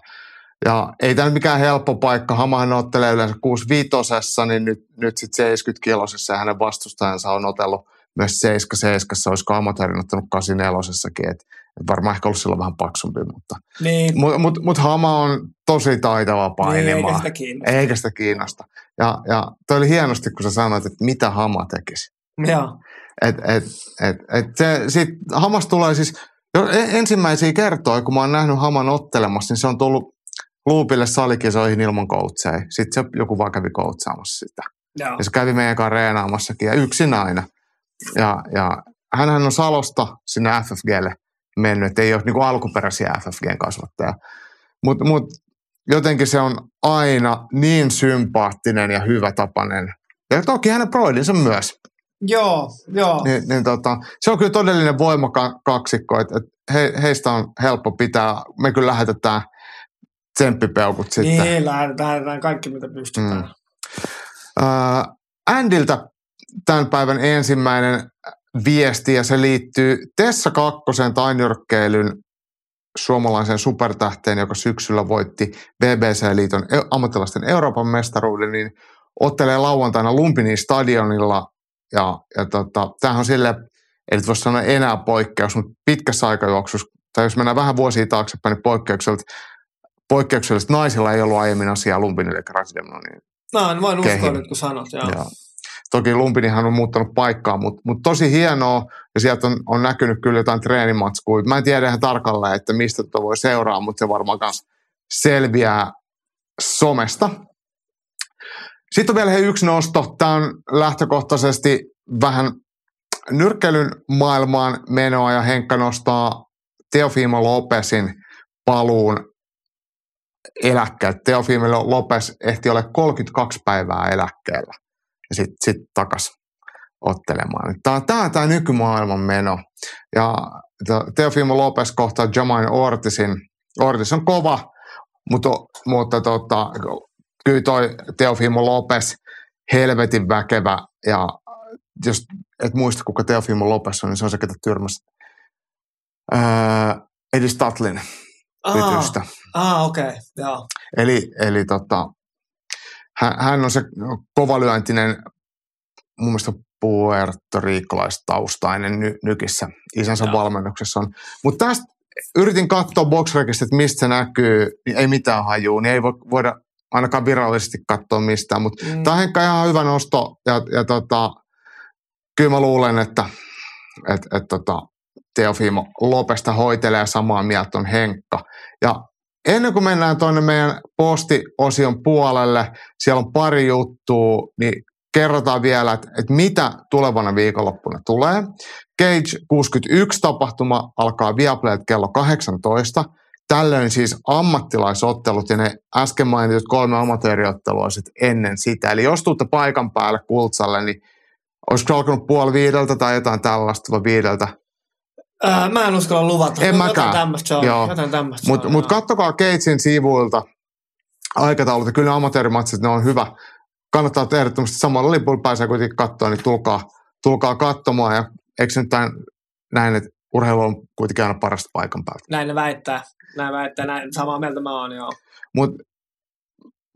Ja ei tämä mikään helppo paikka. Hamahan ottelee yleensä 65 niin nyt, nyt sitten 70 kilosessa ja hänen vastustajansa on otellut myös 77, olisiko amatöörin ottanut 84 että et varmaan ehkä ollut silloin vähän paksumpi, mutta Niin, mut, mut, mut Hama on tosi taitava niin eikä painimaan. sitä kiinnosta. Eikä sitä kiinnosta. Ja, ja toi oli hienosti, kun sä sanoit, että mitä Hama tekisi. Joo, Et, et, et, et se, sit Hamas tulee siis, jo e- ensimmäisiä kertoja, kun mä oon nähnyt Haman ottelemassa, niin se on tullut luupille salikisoihin ilman coacheja. Sitten se joku vaan kävi coachaamassa sitä. joo. Ja se kävi meidän kanssa reenaamassakin ja yksin aina. Ja, ja hänhän on Salosta sinne FFGlle mennyt, että ei ole niin alkuperäisiä FFGn kasvattaja. Mutta mut, jotenkin se on aina niin sympaattinen ja hyvä tapainen. Ja toki hänen broidinsa myös. Joo, joo. Niin, niin tota, se on kyllä todellinen voimakaksikko, että et he, heistä on helppo pitää. Me kyllä lähetetään tsemppipeukut sitten. Niin, lähdetään kaikki mitä pystytään. Mm. Ää, Andiltä tämän päivän ensimmäinen viesti, ja se liittyy Tessa Kakkosen tainyrkkeilyn suomalaisen supertähteen, joka syksyllä voitti BBC-liiton e- ammattilaisten Euroopan mestaruuden, niin ottelee lauantaina Lumpinin stadionilla. Ja, ja tota, tämähän on sille, ei nyt voi sanoa enää poikkeus, mutta pitkässä aikajuoksussa tai jos mennään vähän vuosia taaksepäin, niin poikkeuksellisesti, poikkeuksellisesti naisilla ei ollut aiemmin asiaa Lumpinille eikä Rasidemnoniin. No, en voin uskoa nyt, kun sanot. Joo. Joo. Toki Lumpinihan on muuttanut paikkaa, mutta mut tosi hienoa, ja sieltä on, on näkynyt kyllä jotain treenimatskuja. Mä en tiedä ihan tarkalleen, että mistä tuota voi seuraa, mutta se varmaan myös selviää somesta. Sitten on vielä hei, yksi nosto. Tämä on lähtökohtaisesti vähän nyrkkeilyn maailmaan menoa, ja Henkka nostaa Teofimo Lopesin paluun eläkkeelle. Teofimo Lopes ehti olla 32 päivää eläkkeellä ja sitten sit takas ottelemaan. Tämä on tämä, nykymaailman meno. Ja Teofimo Lopez kohtaa Jamain Ortisin. Ortis on kova, mutta, mutta tota, kyllä toi Teofimo Lopez helvetin väkevä. Ja jos et muista, kuka Teofimo Lopez on, niin se on se, ketä tyrmäsi öö, Eddie Statlin tytystä. ah okei, okay. joo. Eli, eli tota, hän, hän on se kovalyöntinen, mun mielestä puertoriikolaistaustainen ny, nykissä. Isänsä Joo. valmennuksessa on. Mutta tästä yritin katsoa boxrekistä, että mistä se näkyy, niin ei mitään hajuu, niin ei voi, voida ainakaan virallisesti katsoa mistään. Mutta Mm. tämä on ihan hyvä nosto ja, ja tota, kyllä mä luulen, että et, et, tota, Teofimo Lopesta hoitelee samaa mieltä on Henkka. Ja ennen kuin mennään tuonne meidän postiosion puolelle, siellä on pari juttua, niin kerrotaan vielä, että, että mitä tulevana viikonloppuna tulee. Cage 61 tapahtuma alkaa Viaplayt kello 18. Tällöin siis ammattilaisottelut ja ne äsken mainitut kolme amatööriottelua sitten ennen sitä. Eli jos tuutte paikan päälle Kultsalle, niin olisiko alkanut puoli viideltä tai jotain tällaista vai viideltä. Äh, mä en uskalla luvata. En mäkään. tämmöistä se on. Joo. Jotain tämmöistä Mutta mut kattokaa Cagein sivuilta aikataulut. Kyllä ne amatöörimatsit, ne on hyvä. Kannattaa ehdottomasti samalla lipulla pääsee kuitenkin katsoa, niin tulkaa, tulkaa katsomaan. Ja eikö se nyt tämän, näin, että urheilu on kuitenkin aina parasta paikan päältä. Näin ne väittää. Näin väittää. Näin, samaa mieltä mä oon, joo. Mutta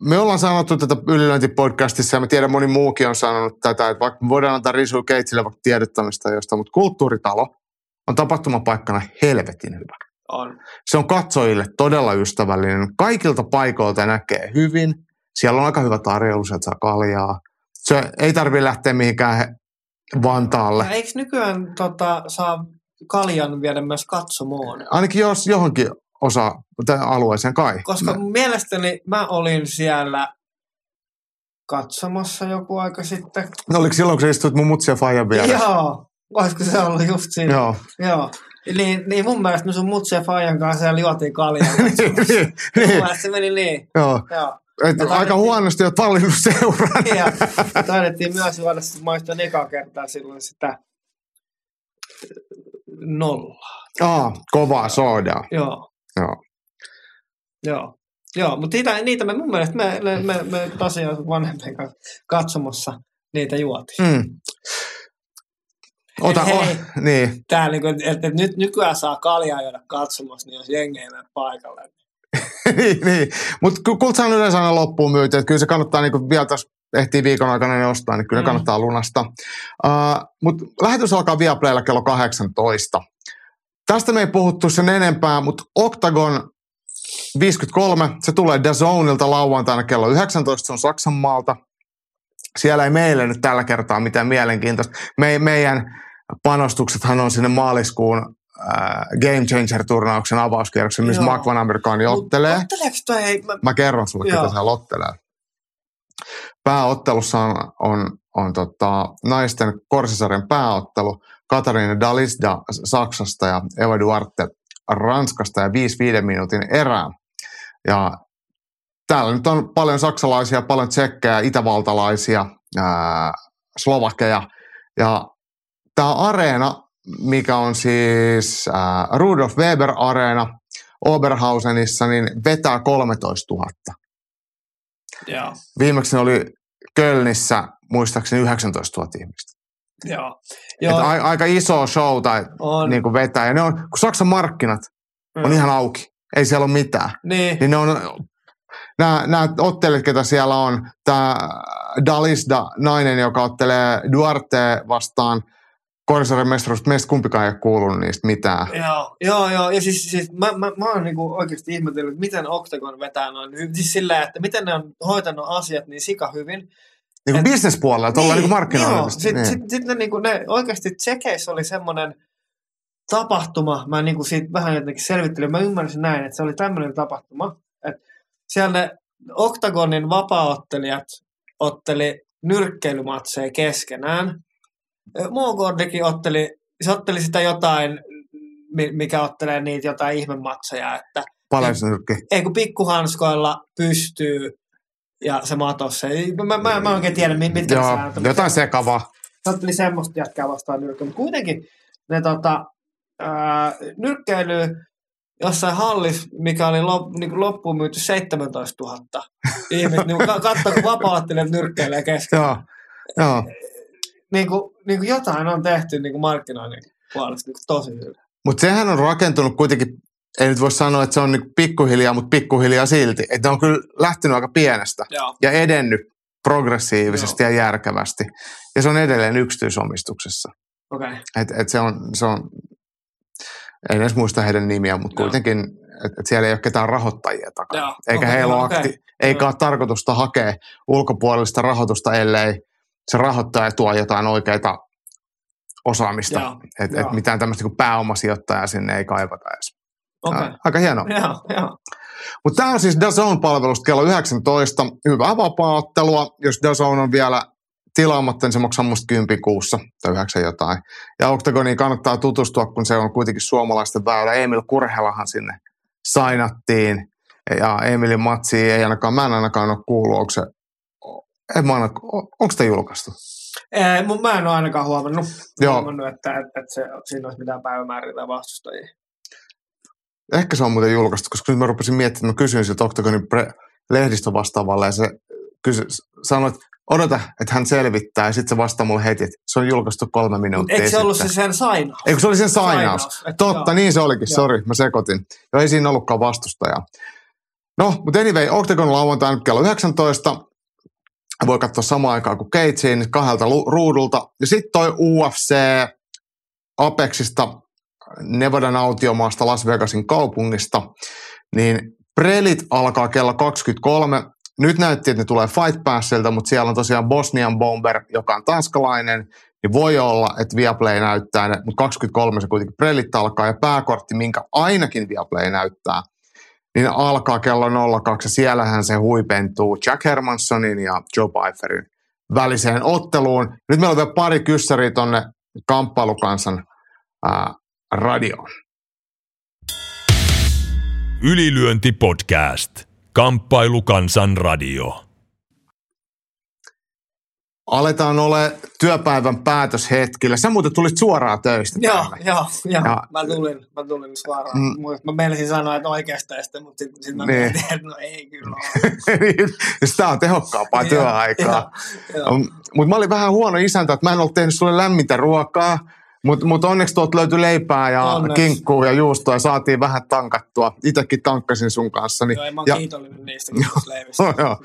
me ollaan sanottu tätä ylilöintipodcastissa ja mä tiedän moni muukin on sanonut tätä, että vaikka me voidaan antaa Risu Keitsille vaikka tiedottamista josta, mutta kulttuuritalo on tapahtumapaikkana helvetin hyvä. On. Se on katsojille todella ystävällinen. Kaikilta paikoilta näkee hyvin. Siellä on aika hyvä tarjous, sieltä saa kaljaa. Se ei tarvitse lähteä mihinkään Vantaalle. Ja eikö nykyään tota, saa kaljan viedä myös katsomoon? Ainakin jos johonkin osa alueeseen kai. Koska mielestäni mä olin siellä katsomassa joku aika sitten. No oliko silloin, kun sä istuit mun mutsia Fajan vieressä? Joo, olisiko se ollut just siinä? Joo. Joo. Niin, niin mun mielestä me sun mutsi ja Fajan kanssa siellä juotiin kaljaa. niin, niin, mun niin, mielestä se meni niin. joo. Joo. Et Ja aika huonosti oot valinnut seuran. Ja taidettiin myös juoda, sit maistaa ekaa kertaa silloin sitä nollaa. Aa, kovaa soodaa. Joo. Joo. Joo. Joo, mutta niitä, niitä me mun mielestä me, me, me, me tosiaan vanhempien kanssa katsomassa niitä juotiin. Mm. Ota, Hei. oh, niin. Tää niinku, että et nyt nykyään saa kaljaa juoda katsomassa, niin jos jengi ei mene paikalle. niin, niin. Mutta kultsa on yleensä aina loppuun myyty, että kyllä se kannattaa niinku vielä tässä ehtii viikon aikana ne ostaa, niin kyllä Mm. kannattaa lunasta. Uh, Mutta lähetys alkaa Viaplaylla kello 18. Tästä me ei puhuttu sen enempää, mutta Octagon 53, se tulee DAZNilta lauantaina kello 19, se on Saksan maalta. Siellä ei meille nyt tällä kertaa mitään mielenkiintoista. Me, meidän panostuksethan on sinne maaliskuun äh, Game Changer-turnauksen avauskierroksen, missä. Mark Van Amerikani Mut ottelee. Otteleeko toi, mä, Mä kerron sulle, Joo. ketä siellä ottelee. Pääottelussa on, on, on tota, naisten korsisarjan pääottelu Katariina Dalisda Saksasta ja Eva Duarte Ranskasta ja 5 5 minuutin erää. Ja täällä nyt on paljon saksalaisia, paljon tsekkejä, itävaltalaisia, ää, slovakeja. Ja tämä areena, mikä on siis ää, Rudolf Weber areena Oberhausenissa, niin vetää 13 000. joo, Viimeksi ne oli Kölnissä muistaakseni 19 000 ihmistä. joo. Joo a, aika iso show tai on. niin kuin vetää. Ja ne on, kun Saksan markkinat on Mm. ihan auki, ei siellä ole mitään. Niin, Niin ne on, nämä, nämä ottelijat, ketä siellä on, tämä Dalisda nainen, joka ottelee Duarte vastaan, korisarjan mestaruus, meistä kumpikaan ei ole kuullut niistä mitään. Joo, joo, joo. Ja siis, siis mä, mä, mä oon niinku oikeasti ihmetellyt, miten Octagon vetää noin hyvin. Siis sillä, että miten ne on hoitanut asiat niin sika hyvin. Niin kuin bisnespuolella, tuolla niin, niin Joo, markkinoinnista. sitten Niin. sit, sit ne, niinku, ne oikeasti tsekeissä oli semmoinen tapahtuma, mä niinku siitä vähän jotenkin selvittelin, mä ymmärsin näin, että se oli tämmöinen tapahtuma, että siellä ne Octagonin vapaaottelijat otteli nyrkkeilymatseja keskenään. Moogordikin otteli, se otteli sitä jotain, mi- mikä ottelee niitä jotain ihmematseja, että Paljausnyrkki. ei kun pikkuhanskoilla pystyy ja se matossa. Mä, mä, mä en oikein tiedä, mit- mitkä Joo, säännöt on. jotain sekavaa. Se otteli semmoista jätkää vastaan nyrkkeily. Mutta kuitenkin ne tota, ää, nyrkkeily jossain hallis, mikä oli lop, niin loppuun myyty 17 000 ihmistä. Niin ka- katso, kun vapaattelijat nyrkkeilee kesken. Joo, joo. Niin kuin, niin kuin jotain on tehty niin kuin markkinoinnin puolesta niin kuin tosi hyvin. Mutta sehän on rakentunut kuitenkin, ei nyt voi sanoa, että se on niinku pikkuhiljaa, mutta pikkuhiljaa silti. Että on kyllä lähtenyt aika pienestä Joo. ja edennyt progressiivisesti ja järkevästi. Ja se on edelleen yksityisomistuksessa. Okei. Okay. Et, et se, on, se on, en edes muista heidän nimiä, mutta Joo. kuitenkin, että et siellä ei ole ketään rahoittajia takana. Joo, Eikä okei, heillä ole okei. akti, eikä ole tarkoitusta hakea ulkopuolista rahoitusta, ellei se rahoittaja tuo jotain oikeita osaamista. Että et mitään tämmöistä kuin pääomasijoittajaa sinne ei kaivata edes. Okei. Ää, Aika hienoa. Mutta tämä on siis DAZN-palvelusta kello 19. Hyvää vapaaottelua. Jos DAZN on vielä tilaamatta, niin se maksaa musta 10 kuussa tai 9 jotain. Ja Octagoniin kannattaa tutustua, kun se on kuitenkin suomalaisten väylä. Emil Kurhelahan sinne sainattiin. Ja Emilin matsi ei ainakaan, mä en ainakaan ole kuullut, onko se, en mä ainakaan, onko sitä julkaistu? Ei, mun, mä en ole ainakaan huomannut, Joo. huomannut että, että, että se, siinä olisi mitään päivämääriä tai vastustajia. Ehkä se on muuten julkaistu, koska nyt mä rupesin miettimään, että mä kysyin siltä Octagonin pre- lehdistövastaavalle ja se kysy, sanoi, että odota, että hän selvittää ja sitten se vastaa mulle heti, että se on julkaistu kolme minuuttia eikö se ollut sitten. se sen sainaus? Eikö se oli sen sainaus? Sainaus, Totta, joo. niin se olikin, sori, mä sekoitin. Jo ei siinä ollutkaan vastustajaa. No, mutta anyway, Octagon lauantaina kello 19. Voi katsoa samaan aikaan kuin Keitsiin kahdelta ruudulta. Ja sitten toi UFC Apexista, Nevadan autiomaasta Las Vegasin kaupungista, niin prelit alkaa kello 23. Nyt näytti, että ne tulee Fight Passilta, mutta siellä on tosiaan Bosnian Bomber, joka on tanskalainen, niin voi olla, että Viaplay näyttää ne, mutta 23 se kuitenkin prelit alkaa, ja pääkortti, minkä ainakin Viaplay näyttää, niin alkaa kello 02, ja siellähän se huipentuu Jack Hermanssonin ja Joe Pfeifferin väliseen otteluun. Nyt meillä on vielä pari kyssäriä tonne kamppailukansan ää, radioon. Ylilyönti podcast. Kamppailu kansan radio. Aletaan ole työpäivän päätöshetkillä. Sä muuten tulit suoraan töistä. Joo, joo, joo. Ja- Mä tulin, mä tulin suoraan. Mm. Mä meinasin sanoa, että oikeasta mutta sitten sit mä Niin. mietin, että no ei kyllä. Ja Sitä on tehokkaampaa työaikaa. joo. Mutta mä olin vähän huono isäntä, että mä en ollut tehnyt sulle lämmintä ruokaa. Mutta mut onneksi tuolta löytyi leipää ja Onneksi. kinkkuu ja juustoa ja saatiin vähän tankattua. Itekin tankkasin sun kanssa. Niin, Joo, mä oon ja, kiitollinen niistä kiitosleivistä. Joo, joo.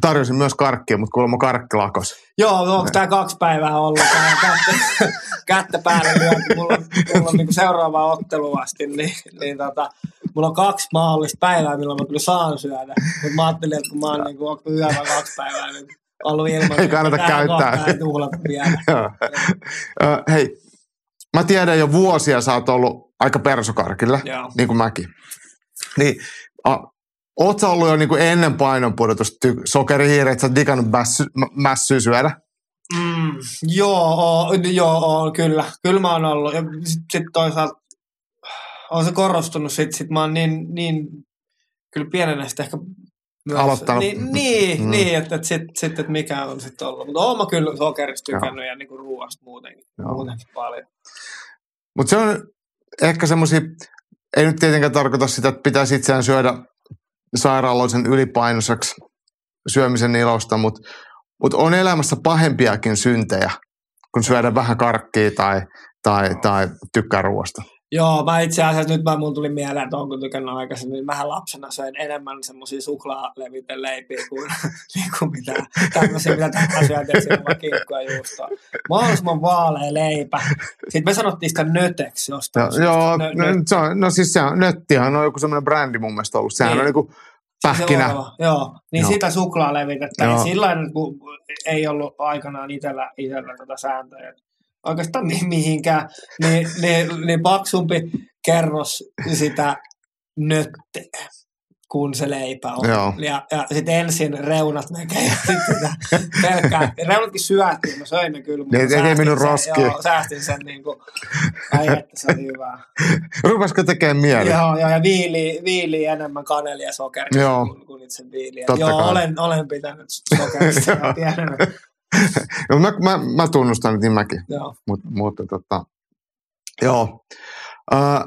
Tarjosin myös karkkia, mutta kuulemma karkki lakos. Joo, onko tää kaksi päivää ollut tää kättä, kättä päälle. Mulla on, mulla on niinku seuraavaa ottelua asti, niin, niin tota, mulla on kaksi mahdollista päivää, milloin mä kyllä saan syödä. Mutta mä ajattelin, että kun mä oon niinku, onko yöllä kaksi päivää nyt ollut ilman. Ei kannata tää käyttää. Joo. Hei, mä tiedän jo vuosia sä oot ollut aika persokarkilla, Joo. niin kuin mäkin. Niin, a, sä ollut jo niin kuin ennen painonpudotusta ty- sokerihiiri, että sä oot digannut mässy, mä- mässyä syödä? Mm, joo, oo, joo oo, kyllä. Kyllä mä oon ollut. Ja sitten sit toisaalta on se korostunut. Sitten sit mä oon niin, niin kyllä pienenä sitten ehkä myös, Aloittanut. Niin, niin, Mm. niin että et sit, sit, et mikä on sitten ollut. Mutta oon mä kyllä sokerista tykännyt ja niinku ruoasta muutenkin, Joo. muutenkin paljon. Mutta se on ehkä semmoisia, ei nyt tietenkään tarkoita sitä, että pitäisi itseään syödä sairaaloisen ylipainoiseksi syömisen ilosta, mutta mut on elämässä pahempiakin syntejä, kun syödä vähän karkkia tai, tai, tai tykkää ruoasta. Joo, mä itse asiassa nyt mä, mun tuli mieleen, että onko tykännyt aikaisemmin, niin mähän lapsena söin enemmän semmoisia suklaaleviten leipiä kuin, niin kuin mitä tämmöisiä, mitä tähän syötiin vaan kinkkoa juustoa. Mahdollisimman vaalea leipä. Sitten me sanottiin sitä nöteksi jostain. Joo, joo Nö, no, nö, se on, no siis se on, nöttihan on joku semmoinen brändi mun mielestä ollut. Sehän Niin. on niinku se pähkinä. orava, Joo, niin Joo. sitä suklaalevitettä. Joo. Ja sillä kun ei ollut aikanaan itsellä, itsellä tätä sääntöä. että Oikeastaan mi- mihinkään, niin, niin, niin paksumpi kerros sitä nötteä kuin se leipä on. Joo. Ja, ja sitten ensin reunat näkee ja sitten sitä pelkkää. Reunatkin syötiin, mä söin ne kyllä. mutta Ne- säästin mennyt sen- roskiin. Joo, säästin sen niin kuin, ai että se oli hyvää. Rupesiko tekemään mieli? Joo, joo, ja viili, viili enemmän kanelia sokeria Joo. kuin, kuin itse viiliä. Totta Joo, kai. olen, olen pitänyt sokerista ja pienenä. No, mä, mä, mä tunnustan, että niin mäkin. Joo. Mut, mutta tota, joo. Äh,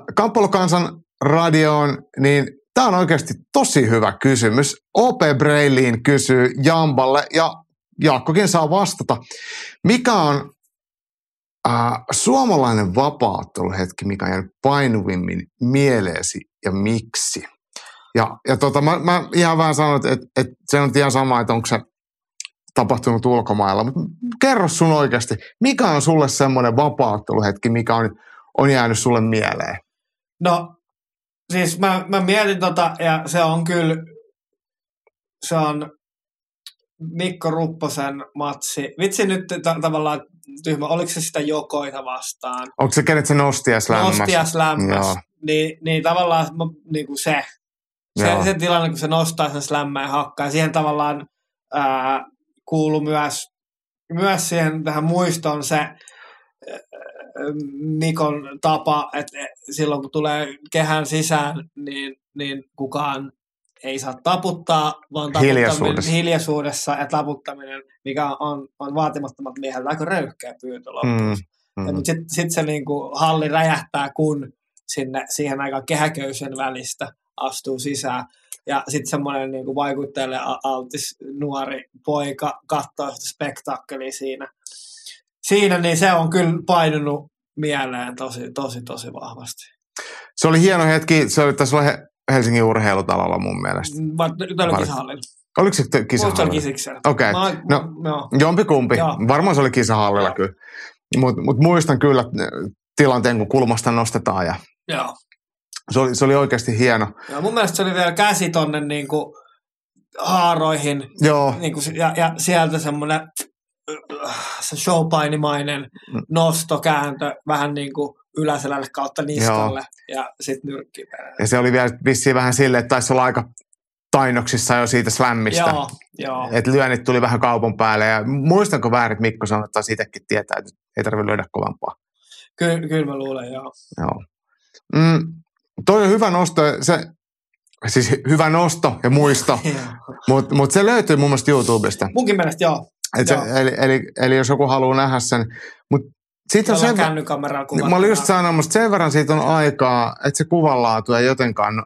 radioon, niin tämä on oikeasti tosi hyvä kysymys. OP Breiliin kysyy Jamballe ja Jaakkokin saa vastata. Mikä on äh, suomalainen vapaatteluhetki, mikä on jäänyt painuvimmin mieleesi ja miksi? Ja, ja tota, mä, mä ihan vähän sanon, että, että, että se on ihan sama, että onko se tapahtunut ulkomailla, mutta kerro sun oikeasti, mikä on sulle semmoinen vapaatteluhetki, mikä on, on jäänyt sulle mieleen? No, siis mä, mä mietin tota, ja se on kyllä, se on Mikko Rupposen matsi. Vitsi nyt ta- tavallaan tyhmä, oliko se sitä jokoita vastaan? Onko se kenet se nosti ja slämmäs? Nosti ja slämmäs. Joo. Niin, niin tavallaan niin kuin se, se, Joo. se tilanne, kun se nostaa sen slämmän ja hakkaa. Siihen tavallaan ää, kuuluu myös, myös siihen tähän muistoon se ää, Mikon tapa, että silloin kun tulee kehän sisään, niin, niin kukaan ei saa taputtaa, vaan taputtaminen Hiljaisuudessa. hiljaisuudessa ja taputtaminen, mikä on, on vaatimattomat miehet aika röyhkeä loppuun. Mm, mm. mutta sitten sit se niinku halli räjähtää, kun sinne, siihen aikaan kehäköysen välistä astuu sisään. Ja sitten semmoinen niinku vaikuttajalle altis nuori poika katsoo sitä spektaakkelia siinä. Siinä niin se on kyllä painunut mieleen tosi, tosi, tosi vahvasti. Se oli hieno hetki, se oli tässä oli Helsingin urheilutalolla mun mielestä. Mä nyt oli kisahallilla. Oliko se t- Musta se kisahallilla? kisiksellä. Okei, Mä- no joo. jompikumpi. Joo. Varmaan se oli kisahallilla Joo. kyllä. Mutta mut muistan kyllä äh, tilanteen, kun kulmasta nostetaan ja Joo. Se oli, se oli oikeasti hieno. Ja mun mielestä se oli vielä käsi tonne niinku haaroihin Joo, niin kuin, ja, ja sieltä semmoinen se showpainimainen Mm. nostokääntö vähän niin kuin yläselälle kautta niskalle ja sitten nyrkki ja se oli vielä vissiin vähän silleen, että taisi olla aika tainoksissa jo siitä slämmistä. Joo, joo. Että lyönnit tuli vähän kaupan päälle ja muistanko väärin, Mikko sanoi, että itsekin tietää, että ei tarvitse lyödä kovempaa. Kyllä, kyllä mä luulen, joo. Joo. Mm, toi on hyvä nosto, se, siis hy- hyvä nosto ja muisto, mutta mut se löytyy mun mielestä YouTubesta. Munkin mielestä joo. Et se, Joo. eli, eli, eli, jos joku haluaa nähdä sen. Mutta sitten on sen, kännykameralla kuvattuna. mä olin just sanomassa, sen verran siitä on aikaa, että se kuvanlaatu ei jotenkaan,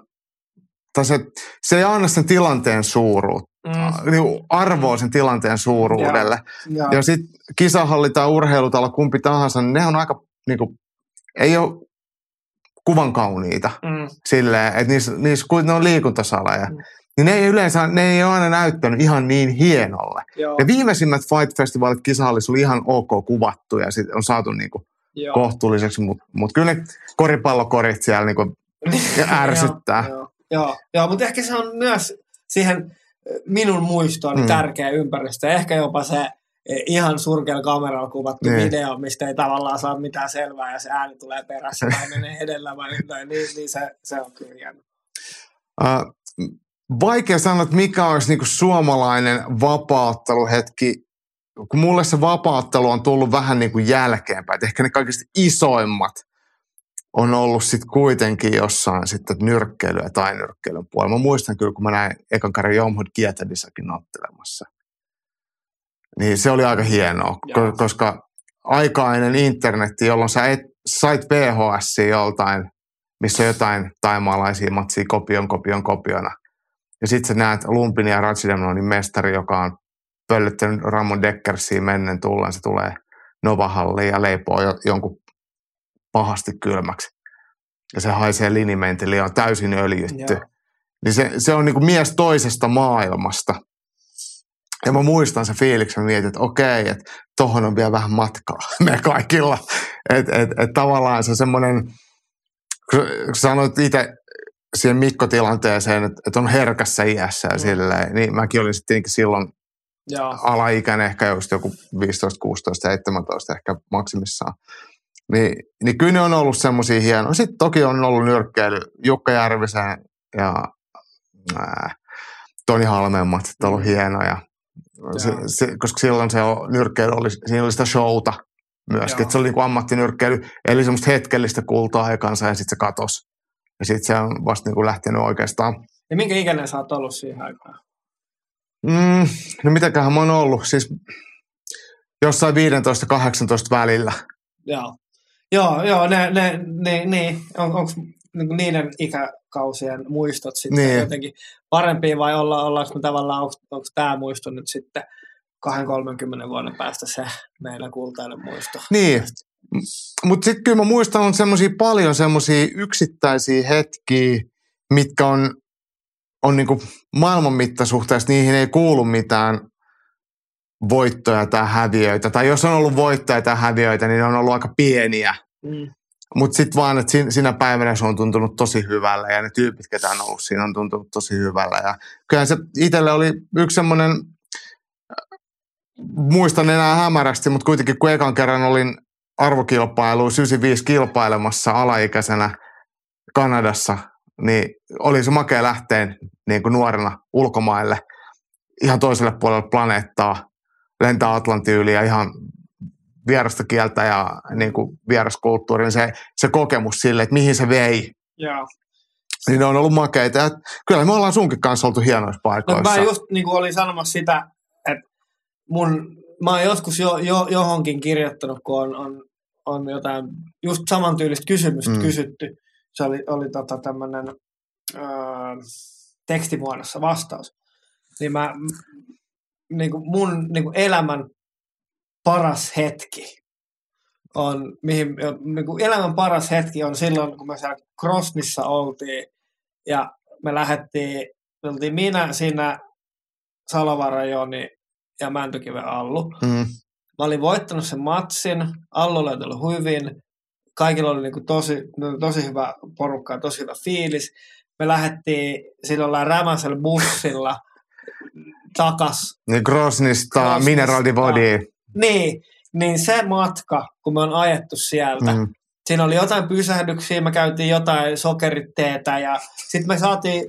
tai se, se ei anna sen tilanteen suuruutta, Mm, niin arvoa sen tilanteen suuruudelle. joo. Ja sitten kisahalli tai urheilutalo, kumpi tahansa, niin ne on aika, niinku, ei ole kuvan kauniita Mm, silleen, että niissä, niissä kun ne on liikuntasaleja, Mm. niin ne ei yleensä, ne ei ole aina näyttänyt ihan niin hienolle. joo, Ne viimeisimmät Fight Festivalit kisahallissa oli ihan ok kuvattu ja sit on saatu niinku joo. kohtuulliseksi, mutta mut kyllä ne koripallokorit siellä niinku ärsyttää. Joo, joo, joo, joo mutta ehkä se on myös siihen minun muistooni Mm. tärkeä ympäristö. Ehkä jopa se ihan surkealla kameralla kuvattu Niin. niin. video, mistä ei tavallaan saa mitään selvää ja se ääni tulee perässä tai menee edellä vai jotain, niin, niin se, se on kyllä hieno. Uh, vaikea sanoa, että mikä olisi niinku suomalainen vapautteluhetki, kun mulle se vapauttelu on tullut vähän niinku jälkeenpäin. Et ehkä ne kaikista isoimmat on ollut sitten kuitenkin jossain sitten nyrkkeilyä tai nyrkkeilyn puolella. Mä muistan kyllä, kun mä näin ekan kerran Jomhud Kietadissakin ottelemassa. Niin se oli aika hienoa, Joo. ko- koska aika ennen internetti, jolloin sä et, sait VHS joltain, missä jotain taimaalaisia matsia kopion, kopion, kopiona. Ja sitten sä näet Lumpin ja Ratsidemnonin mestari, joka on pöllyttänyt Ramon Deckersiin mennen tullen. Se tulee Novahalliin ja leipoo jo, jonkun pahasti kylmäksi. ja se haisee linimentille ja on täysin öljytty. Joo. Niin se, se on niinku mies toisesta maailmasta. Ja mä muistan se fiiliksen, mä mietin, että okei, että tohon on vielä vähän matkaa me kaikilla. Että et, et tavallaan se semmoinen, kun sanoit itse siihen Mikko-tilanteeseen, että, että on herkässä iässä ja Mm. silleen, niin mäkin olin sitten silloin Joo. alaikäinen, ehkä just joku 15, 16, 17 ehkä maksimissaan. Niin, niin kyllä ne on ollut semmoisia hienoja. Sitten toki on ollut nyrkkeily Jukka Järvisen ja ää, Toni Halmeen matsit on ollut hienoja. Se, se, koska silloin se on, nyrkkeily oli, siinä oli sitä showta myöskin. Että se oli niin kuin ammattinyrkkeily, eli semmoista hetkellistä kultaa aikansa ja sitten se katosi. Ja sitten se on vasta niin kuin lähtenyt oikeastaan Ja minkä ikäinen sä oot ollut siihen aikaan? Mm, no mitäköhän mä oon ollut? Siis jossain 15-18 välillä. Joo. Joo, joo, ne, ne, ne, niin. On, onko niinku niiden ikäkausien muistot sitten Niin. jotenkin parempia vai olla, ollaanko me tavallaan, onko, onko tämä muisto nyt sitten 20-30 vuoden päästä se meidän kultainen muisto? Niin, mutta sitten kyllä mä muistan on semmosia paljon semmoisia yksittäisiä hetkiä, mitkä on, on niinku maailman mittasuhteessa, niihin ei kuulu mitään voittoja tai häviöitä. Tai jos on ollut voittoja tai häviöitä, niin ne on ollut aika pieniä. Mm. Mutta sitten vaan, että sin- sinä päivänä se on tuntunut tosi hyvällä ja ne tyypit, ketä on ollut siinä, on tuntunut tosi hyvällä. Ja kyllähän se itselle oli yksi semmoinen, muistan enää hämärästi, mutta kuitenkin kun ekan kerran olin arvokilpailu 95 kilpailemassa alaikäisenä Kanadassa, niin oli se makea lähteen niin kuin nuorena ulkomaille ihan toiselle puolelle planeettaa, lentää Atlantin yli ja ihan vierasta kieltä ja niin kuin vieraskulttuuri, niin se, se kokemus sille, että mihin se vei, Joo. niin ne on ollut makeita. Kyllä me ollaan sunkin kanssa oltu hienoissa No, paikoissa. mä just niin kuin olin sanomassa sitä, että mun, mä oon joskus jo, jo, johonkin kirjoittanut, kun on, on, on jotain just samantyylistä kysymystä Mm. mm. kysytty. Se oli, oli tota tämmöinen öö, tekstimuodossa vastaus. Niin mä, niin kuin mun niin kuin elämän paras hetki on, mihin, niin kuin elämän paras hetki on silloin, kun me siellä Krosnissa oltiin ja me lähdettiin, me oltiin minä, sinä, Salovara Joni ja Mäntykiven Allu. Mm. Mä olin voittanut sen matsin, Allu oli ollut hyvin, kaikilla oli niinku tosi, tosi hyvä porukka ja tosi hyvä fiilis. Me lähdettiin silloin rämäsellä bussilla takas Niin Grosnista, Grosnista. Mineral di. Niin, niin se matka, kun me on ajettu sieltä, mm. Siinä oli jotain pysähdyksiä, me käytiin jotain sokeriteetä ja sitten me saatiin,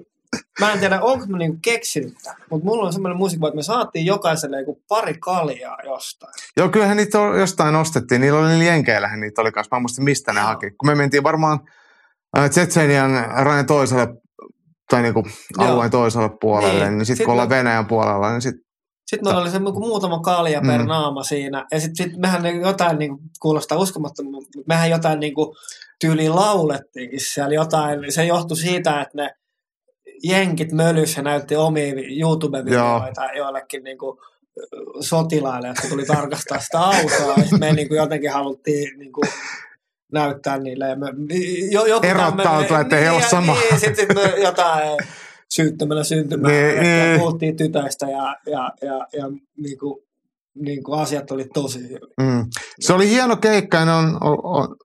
mä en tiedä onko mä niinku keksinyt tämän, mutta mulla on semmoinen musiikki, että me saatiin jokaiselle joku pari kaljaa jostain. Joo, kyllähän niitä on- jostain ostettiin. Niillä oli niillä jenkeillähän niitä oli kanssa. Mä en muista, mistä ne Joo. haki. Kun me mentiin varmaan äh, Tsetsenian rajan toiselle tai niinku Joo. alueen toiselle puolelle, Niin. niin, sitten Sit kun ollaan me- Venäjän puolella, niin sitten Sitten meillä oli kuin muutama kalja per Mm. naama siinä. Ja sitten sit mehän jotain niin kuulostaa uskomattomalta, mutta mehän jotain niin tyyliin laulettiinkin siellä jotain. Se johtui siitä, että ne jenkit mölys ja näytti omia YouTube-videoita joillekin niin kuin, sotilaille, jotka tuli tarkastaa sitä autoa. Ja sitten me niin kuin jotenkin haluttiin niin kuin, näyttää niille. Ja me, jo, joku Erottautua, tämmönen- ettei he ole sama. Niin, sitten sit me jotain syyttämällä syntymään. Niin, Niin, niin. Puhuttiin tytöistä ja, ja, ja, ja niin kuin, niin kuin asiat oli tosi hyvin. mm. se oli hieno keikka ja on, on, on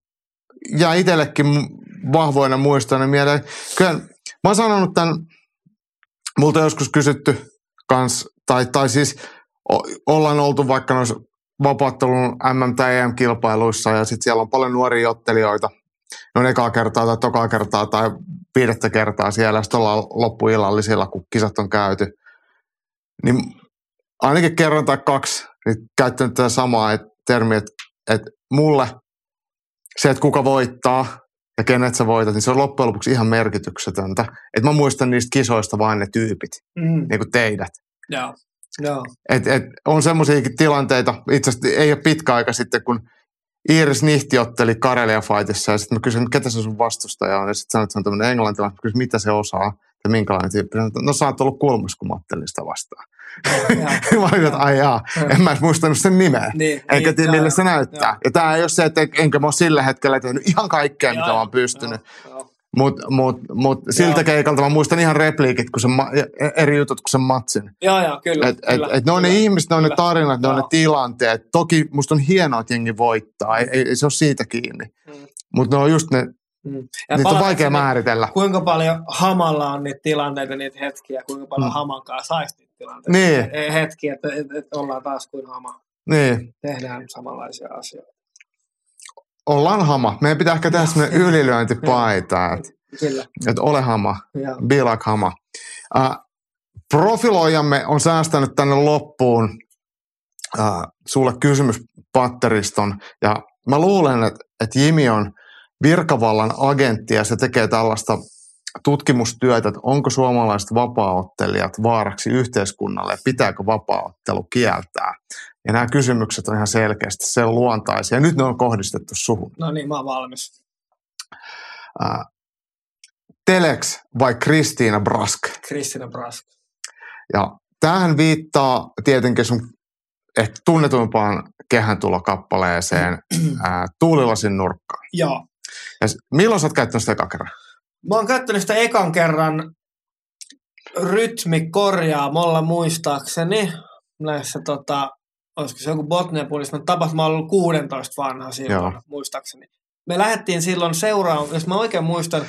ja itsellekin vahvoina muistoina mieleen. Kyllä mä oon sanonut tämän, multa joskus kysytty kans, tai, tai siis o, ollaan oltu vaikka noissa vapauttelun MM- tai EM-kilpailuissa ja sitten siellä on paljon nuoria ottelijoita. Ne on ekaa kertaa tai tokaa kertaa tai viidettä kertaa siellä. Sitten ollaan loppuillallisilla, kun kisat on käyty. Niin ainakin kerran tai kaksi niin käyttänyt tätä samaa et, termiä, että, että mulle se, että kuka voittaa ja kenet sä voitat, niin se on loppujen lopuksi ihan merkityksetöntä. Että mä muistan niistä kisoista vain ne tyypit, Mm. niin kuin teidät. Joo. Joo. Et, et, on semmoisiakin tilanteita, itse asiassa ei ole pitkä aika sitten, kun Iiris Nihti otteli Karelia Fightissa ja sitten mä kysyin, ketä se sun vastustaja on. Ja sitten sanoin, että se on tämmöinen englantilainen. Mä kysyin, mitä se osaa ja minkälainen tyyppi. Sanoin, No sä oot ollut kulmassa, kun mä ottelin sitä vastaan. mä olin, että ai jaa, en mä edes muistanut sen nimeä. Niin, Enkä niin, tiedä, millä se näyttää. joo. Ja tämä ei ole se, että enkä mä ole sillä hetkellä tehnyt ihan kaikkea, mitä mä oon pystynyt. Joo. Mutta mut, mut siltä Joo. keikalta mä muistan ihan repliikit, kun se ma- eri jutut kuin sen matsin. Joo, joo, kyllä. Et, et, kyllä, et ne on ne kyllä, ihmiset, ne on ne kyllä. tarinat, ne on ne Joo. tilanteet. Toki musta on hienoa, että jengi voittaa. Ei, ei, ei se ole siitä kiinni. Mm. Mutta ne on just ne, Mm. Ja niitä on vaikea sinne, määritellä. Kuinka paljon hamalla on niitä tilanteita, niitä hetkiä, kuinka paljon Mm. hamankaan saisi niitä tilanteita. Niin. E- Hetkiä, että et, et ollaan taas kuin hama. Niin, Tehdään samanlaisia asioita. Ollaan hama. Meidän pitää ehkä tehdä semmoinen ylilyöntipaita, että et ole hama, Ja, be like hama. Uh, profiloijamme on säästänyt tänne loppuun uh, sulle kysymyspatteriston, ja mä luulen, että, että Jimi on virkavallan agentti, ja se tekee tällaista tutkimustyötä, että onko suomalaiset vapaaottelijat vaaraksi yhteiskunnalle ja pitääkö vapaaottelu kieltää. Ja nämä kysymykset on ihan selkeästi sen luontaisia. Nyt ne on kohdistettu suhun. no niin, mä oon valmis. Ää, Telex vai Kristiina Brask? Kristina Brask. Ja tämähän viittaa tietenkin sun ehkä tunnetuimpaan kehäntulokappaleeseen ää, Tuulilasin nurkkaan. Joo. Ja milloin sä oot käyttänyt sitä eka kerran? Mä oon käyttänyt sitä ekan kerran rytmi korjaamolla muistaakseni. Näissä tota, olisiko se joku Botnia Puolisman tapahtuma, mä ollut 16 vanha silloin, Joo. Joo. muistaakseni. Me lähdettiin silloin seuraan, jos mä oikein muistan,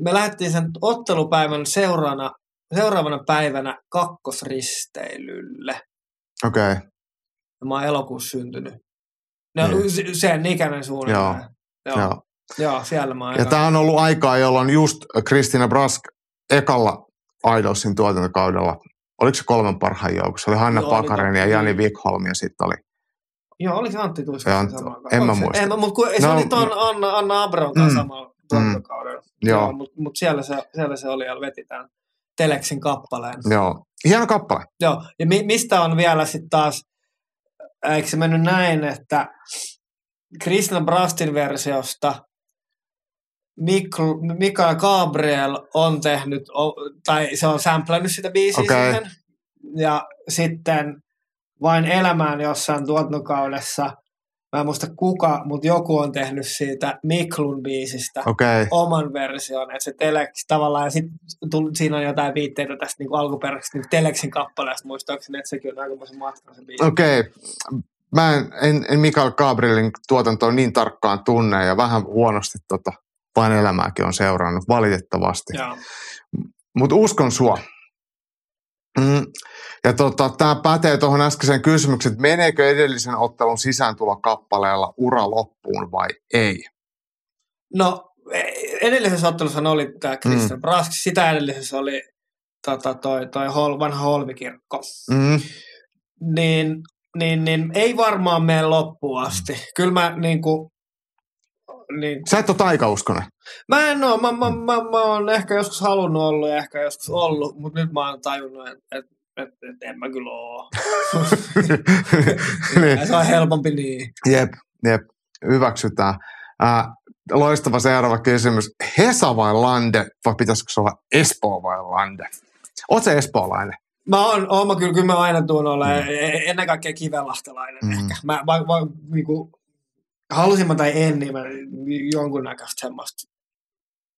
me lähdettiin sen ottelupäivän seuraavana, seuraavana päivänä kakkosristeilylle. Okei, okay. Mä oon elokuussa syntynyt. No, Niin. se- sen ikäinen suunnilleen. Joo. joo. Joo, siellä mä Ja tämä on ollut aikaa, jolloin just Kristiina Brask ekalla Idolsin tuotantokaudella, oliko se kolmen parhaan joukossa? Oli Hanna Joo, oli Pakarinen ja totta. Jani Wikholm ja sitten oli Joo, oliko se Antti Tuiska? Se Antti- en mä muista. En, mutta kun, se No, oli tuon Anna, Anna Abron kanssa Mm. samalla tuotantokaudella. Joo. Joo, mutta mut siellä, se, siellä se oli ja veti tämän Teleksin kappaleen. Joo. Hieno kappale. Joo, ja mi, mistä on vielä sitten taas, eikö se mennyt näin, että Krishna Brastin versiosta Mikl, Mikael Gabriel on tehnyt, tai se on samplannut sitä biisiä Okei. siihen. Ja sitten vain elämään jossain tuotantokaudessa, mä en muista kuka, mutta joku on tehnyt siitä Miklun biisistä. Okay. oman version, että se Telex tavallaan, ja sitten siinä on jotain viitteitä tästä niin alkuperäisestä niin Telexin kappaleesta, muistaakseni, että sekin on aikamoisen matkan se biisi. Okei. Okay. Mä en, en, en Mikael Gabrielin tuotantoa niin tarkkaan tunne ja vähän huonosti tota, vain elämääkin on seurannut, valitettavasti. Mutta uskon sua. Mm. Ja tota, tämä pätee tuohon äskeiseen kysymykseen, että meneekö edellisen ottelun sisääntulokappaleella ura loppuun vai ei? No, e- edellisessä ottelussa oli tämä Christian mm. Brask, sitä edellisessä oli tota, toi, toi hol, vanha Holmikirkko. Mm. Niin, niin, niin ei varmaan mene loppuun asti. Kyllä mä niin kuin, niin, Sä et ole taikauskonen. Mä en oo, mä, mä, mä, mä oon ehkä joskus halunnut olla ja ehkä joskus ollut, mutta nyt mä oon tajunnut, että et, et, et en mä kyllä oo. niin. se on helpompi niin. Jep, jep, hyväksytään. Äh, loistava seuraava kysymys. Hesa vai Lande, vai pitäisikö se olla Espoo vai Lande? Oot se espoolainen? Mä oon, oon mä kyllä, kyllä mä aina tuun olla, mm. ennen kaikkea kivelahtelainen Mm. ehkä. Mä, mä, mä niinku, halusin mä tai en, niin mä jonkunnäköistä semmoista.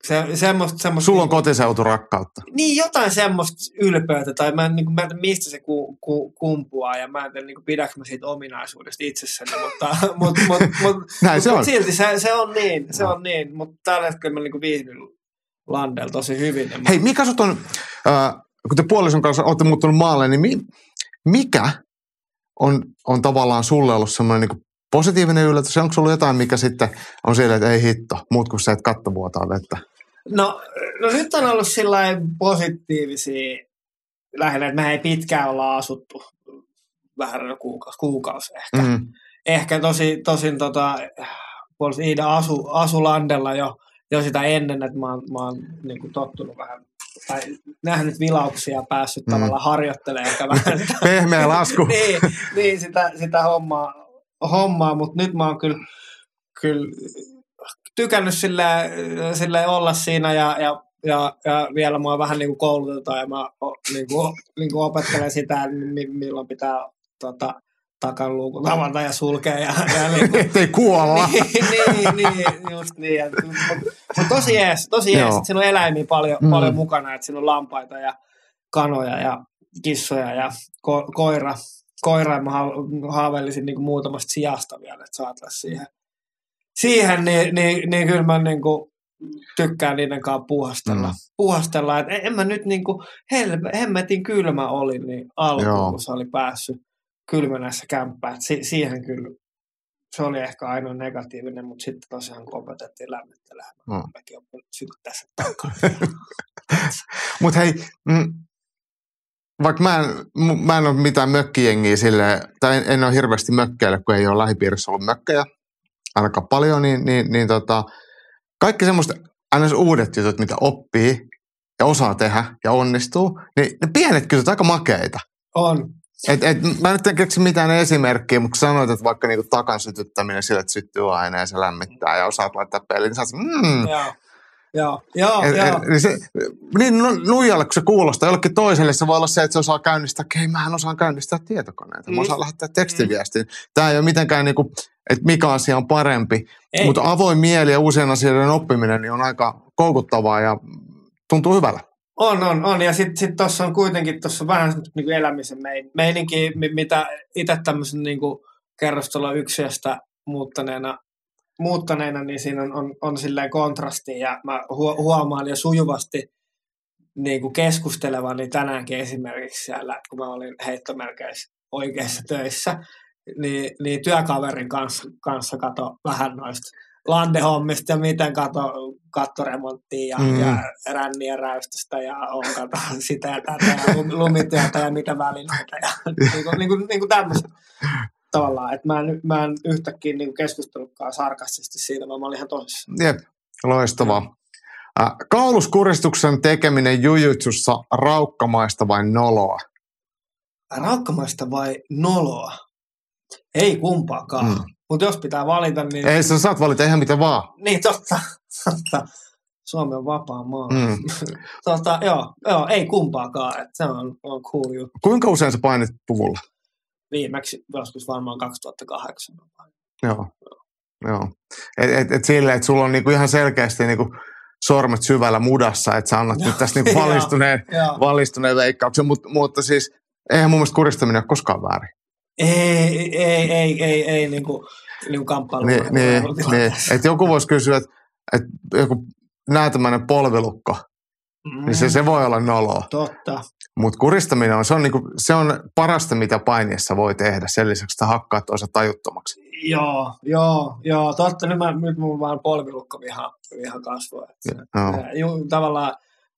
Se, semmoista, semmoista Sulla on niinku- kotiseuturakkautta. Niin, jotain semmoista ylpeyttä, tai mä en, niin kuin, mä en tiedä, mistä se ku, ku, kumpuaa, ja mä en tiedä, niin kuin, pidäkö mä siitä ominaisuudesta itsessäni, mutta, mut, mut, mut, Näin mut, se on. silti se, se on niin, se Joo. on niin, mutta tällä hetkellä mä niin kuin viihdyn Landella tosi hyvin. Mä- Hei, mikä sut on, äh, kun te puolison kanssa olette muuttunut maalle, niin mi, mikä on, on tavallaan sulle ollut semmoinen niin positiivinen yllätys? Onko sulla jotain, mikä sitten on silleen, että ei hitto, muut kuin se, että katto vuotaa vettä? No, no nyt on ollut sillä positiivisia lähinnä, että me ei pitkään olla asuttu, vähän kuukausi, kuukausi ehkä. Mm. ehkä tosi, tosin tota, Iida asu, asu Landella jo, jo sitä ennen, että mä oon, mä oon niin kuin tottunut vähän tai nähnyt vilauksia ja päässyt Mm. mm. tavallaan harjoittelemaan ehkä vähän sitä, Pehmeä lasku. niin, niin sitä, sitä hommaa, hommaa mutta nyt mä oon kyllä, kyllä tykännyt sillä, sillä olla siinä ja, ja ja, ja vielä mua vähän niin kuin koulutetaan ja mä niin kuin, niin kuin opettelen sitä, mi- milloin pitää tota, takaluukut avata ja sulkea. Ja, ja niin kuin, Ettei kuolla. niin, niin, niin, just niin. Mutta mut tosi jees, tosi jees. Siinä on eläimiä paljon, mm. paljon mukana, että siinä on lampaita ja kanoja ja kissoja ja ko- koira. Koira ja mä ha- haaveilisin niin muutamasta sijasta vielä, että saataisiin siihen. Siihen, niin, niin, niin kyllä mä niin kuin tykkään niiden kanssa puuhastella. Mm. Puuhastella, että en mä nyt niin kuin helve, hemmetin kylmä oli niin alkuun, Joo. kun se oli päässyt kylmänässä kämppään. Si- siihen kyllä se oli ehkä ainoa negatiivinen, mutta sitten tosiaan kun opetettiin lämmittelemään, Mm. mäkin sytyttää sen takaa. Mutta hei, mm, vaikka mä en, mä en ole mitään mökkijengiä sille, tai en, en ole hirveästi mökkeillä, kun ei ole lähipiirissä ollut mökkejä, ainakaan paljon, niin, niin, niin tota, kaikki semmoista aina uudet jutut, mitä oppii ja osaa tehdä ja onnistuu, niin ne pienet kysyt aika makeita. on, Et, et, mä nyt en keksi mitään esimerkkiä, mutta sanoit, että vaikka niinku takan sytyttäminen sillä, että syttyy aina ja se lämmittää ja osaat laittaa peliin, niin sä mm. Joo, joo, et, joo. niin, se, niin nuijalle, kun se kuulostaa jollekin toiselle, se voi olla se, että se osaa käynnistää, hei mähän osaan käynnistää tietokoneita, mä Mm. osaan lähettää tekstiviestin. Tämä ei ole mitenkään, niinku, että mikä asia on parempi, Ei. mutta avoin mieli ja uusien asioiden oppiminen niin on aika koukuttavaa ja tuntuu hyvällä. On, on, on. Ja sitten sit tuossa on kuitenkin tossa vähän semmoista niinku elämisen mein- meininki, mi- mitä itse tämmöisen niinku kerrostalon yksiöstä muuttaneena, muuttaneena, niin siinä on, on, on silleen kontrasti. Ja mä hu- huomaan jo sujuvasti niinku keskustelevani tänäänkin esimerkiksi siellä, kun mä olin heittomerkeissä oikeissa töissä, niin, niin työkaverin kanssa, kanssa kato vähän noista landehommista ja miten kato kattoremonttia ja, Mm. ja ränniä räystästä ja on kato sitä ja tätä ja lum- lumityötä ja mitä välineitä ja niin kuin, niin kuin, niin kuin tämmöistä tavallaan, että mä en, mä en yhtäkkiä niin keskustellutkaan sarkastisesti siitä, vaan mä olin ihan tosissaan. Jep, loistavaa. Äh, Kauluskuristuksen tekeminen jujutsussa raukkamaista vai noloa? Raukkamaista vai noloa? Ei kumpaakaan. Mm. Mm. Mutta jos pitää valita, niin... Ei, sä saat valita ihan mitä vaan. Niin, totta. totta. Suomi on vapaa maa. Mm. tota, joo, joo, ei kumpaakaan. Et se on, on cool juttu. Kuinka usein sä painit puvulla? Viimeksi joskus varmaan 2008. Joo. Joo. Et, et, et silleen, että sulla on niinku ihan selkeästi niinku sormet syvällä mudassa, että sä annat nyt tästä niinku valistuneen, valistuneen veikkauksen, Mut, mutta siis eihän mun mielestä kuristaminen ole koskaan väärin. Ei, ei, ei, ei, ei niin kuin, niin kuin kamppailu. Niin, niin, niin. Et joku voisi kysyä, että et joku näätämäinen polvilukko, Mm, niin se, se voi olla noloa. Totta. Mutta kuristaminen on, se on, niinku, se on parasta, mitä painiessa voi tehdä. Sen lisäksi, että hakkaa toisen tajuttomaksi. Joo, joo, joo, totta. Nyt, mä, nyt mun vaan polvilukko viha, viha kasvoi. Ju, tavallaan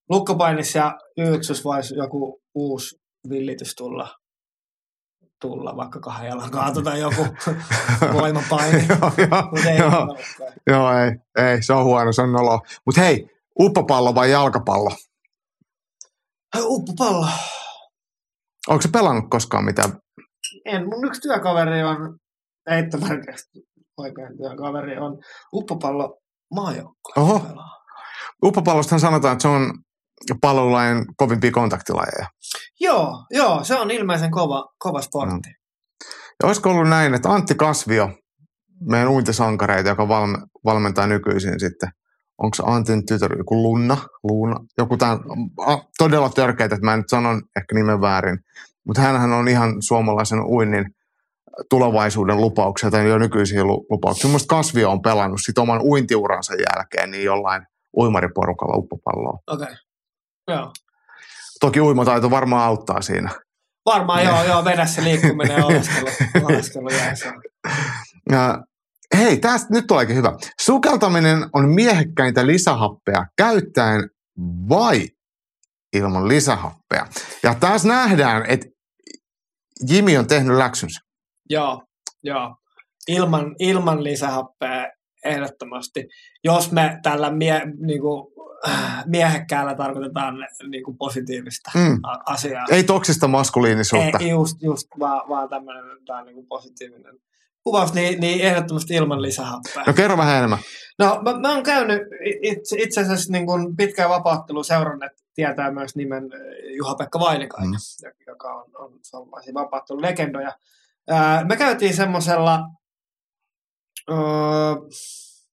lukkopainissa ja yyksus voisi joku uusi villitys tulla, tulla vaikka kahden jalan kaatu tai joku voimapaini. joo, joo, ei joo, joo, ei, ei, se on huono, se on noloa. Mutta hei, uppopallo vai jalkapallo? Uppupallo. Onko se pelannut koskaan mitään? En, mun yksi työkaveri on, heittämärkästi oikein työkaveri on uppupallo maajoukko. Oho. Uppopallostahan sanotaan, että se on pallolajien kovimpia kontaktilajeja. Joo, joo, se on ilmeisen kova, kova sportti. Ja olisiko ollut näin, että Antti Kasvio, meidän uintisankareita, joka valme, valmentaa nykyisin sitten, onko se Antin tytär joku Lunna, Luuna, joku tämän, a, todella törkeitä, että mä nyt sanon ehkä nimen väärin, mutta hänhän on ihan suomalaisen uinnin tulevaisuuden lupauksia tai jo nykyisiä lu- lupauksia. Mielestäni Kasvio on pelannut sit oman uintiuransa jälkeen niin jollain uimariporukalla uppopalloa. Okei. Okay. Joo. Toki uimataito varmaan auttaa siinä. Varmaan joo, joo, vedä se liikkuminen ja oleskelu, oleskelu. Ja, hei, tästä nyt tuleekin hyvä. Sukeltaminen on miehekkäintä lisähappea käyttäen vai ilman lisähappea. Ja taas nähdään, että Jimi on tehnyt läksynsä. Joo, joo. Ilman, ilman lisähappea ehdottomasti. Jos me tällä mie, niinku, äh, miehekkäällä tarkoitetaan niinku positiivista Mm. asiaa. Ei toksista maskuliinisuutta. Ei, just, just vaan, vaan tämmöinen niinku positiivinen kuvaus niin, niin ehdottomasti ilman lisähappea. No kerro vähän enemmän. No mä, mä oon käynyt itse, itse asiassa niin kuin pitkään vapaattelua seurannut, tietää myös nimen äh, Juha-Pekka Vainikainen, Mm. mm. joka on, on suomalaisia vapaattelun legendoja. Ää, me käytiin semmoisella, öö,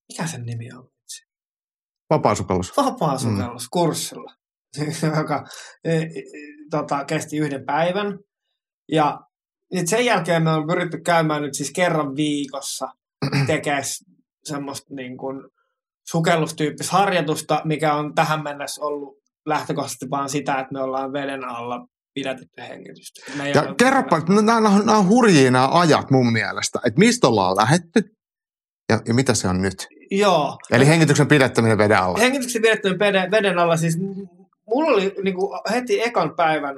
mikä sen nimi on? Vapaasukallus. Vapaa-sukelluskurssilla, joka e, e, tota, kesti yhden päivän. Ja nyt sen jälkeen me on pyritty käymään nyt siis kerran viikossa tekemään semmoista niin kuin sukellustyyppistä harjoitusta, mikä on tähän mennessä ollut lähtökohtaisesti vaan sitä, että me ollaan veden alla pidätetty hengitystä. Me Ja kerropa, että nämä, on- nämä on hurjia nämä ajat mun mielestä. Että mistä ollaan lähetty ja, ja mitä se on nyt. Joo. Eli hengityksen pidättäminen veden alla. Hengityksen pidettyyn veden, alla, siis mulla oli niin kuin, heti ekan päivän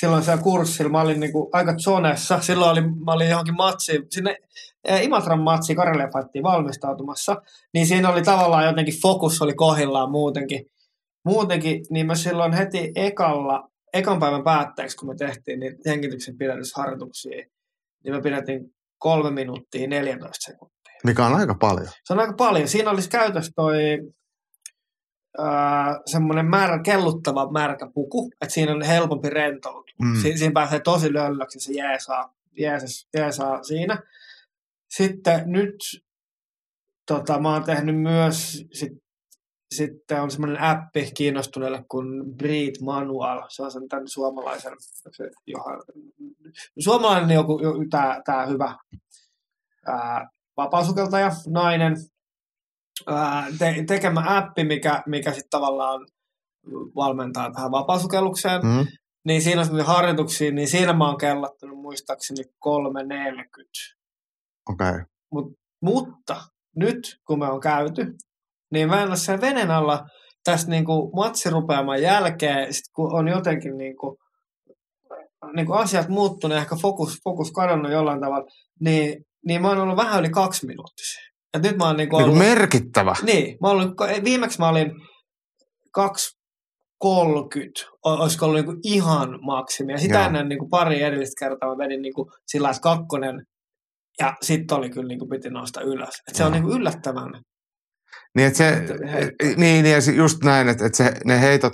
silloin siellä kurssilla, mä olin niin kuin, aika zonessa, silloin oli, mä olin johonkin matsiin, sinne eh, Imatran matsi Fightiin valmistautumassa, niin siinä oli tavallaan jotenkin fokus oli kohillaan muutenkin, muutenkin, niin mä silloin heti ekalla, ekan päivän päätteeksi, kun me tehtiin niitä hengityksen pidätysharjoituksia, niin me pidettiin kolme minuuttia 14 sekuntia. Mikä on aika paljon. Se on aika paljon. Siinä olisi käytössä toi semmoinen määrä, kelluttava märkä puku, että siinä on helpompi rentoutua. Mm. Si- siinä pääsee tosi lölläksi, se jeesaa, jeesaa, jeesaa siinä. Sitten nyt tota, mä oon tehnyt myös, sit, sitten on semmoinen appi kiinnostuneelle kuin Breed Manual. Se on sen tämän suomalaisen, se, Johan, suomalainen joku, tää, tää hyvä ää, vapaasukeltaja, nainen, ää, te, tekemä appi, mikä, mikä sitten tavallaan valmentaa tähän vapaasukellukseen. Mm. Mm. Niin siinä on semmoisia harjoituksia, niin siinä mä oon kellattanut muistaakseni 340. Okei. Okay. Mutta nyt, kun me on käyty, niin mä en ole sen veden alla tästä niinku matsirupeaman jälkeen, sit kun on jotenkin niinku, niinku asiat muuttunut, ehkä fokus, fokus kadonnut jollain tavalla, niin, niin mä oon ollut vähän yli kaksi minuuttisia. Et nyt mä oon niinku Niin ollut, merkittävä. niin, mä ollut, viimeksi mä olin 2.30, o- olisiko ollut niinku ihan maksimi. Ja sitä Joo. ennen niinku pari edellistä kertaa mä vedin niinku sillä kakkonen ja sitten oli kyllä niinku piti nousta ylös. Et se on Joo. niinku yllättävän. Niin, että se, Heitto. niin, niin just näin, että, että se, ne heitot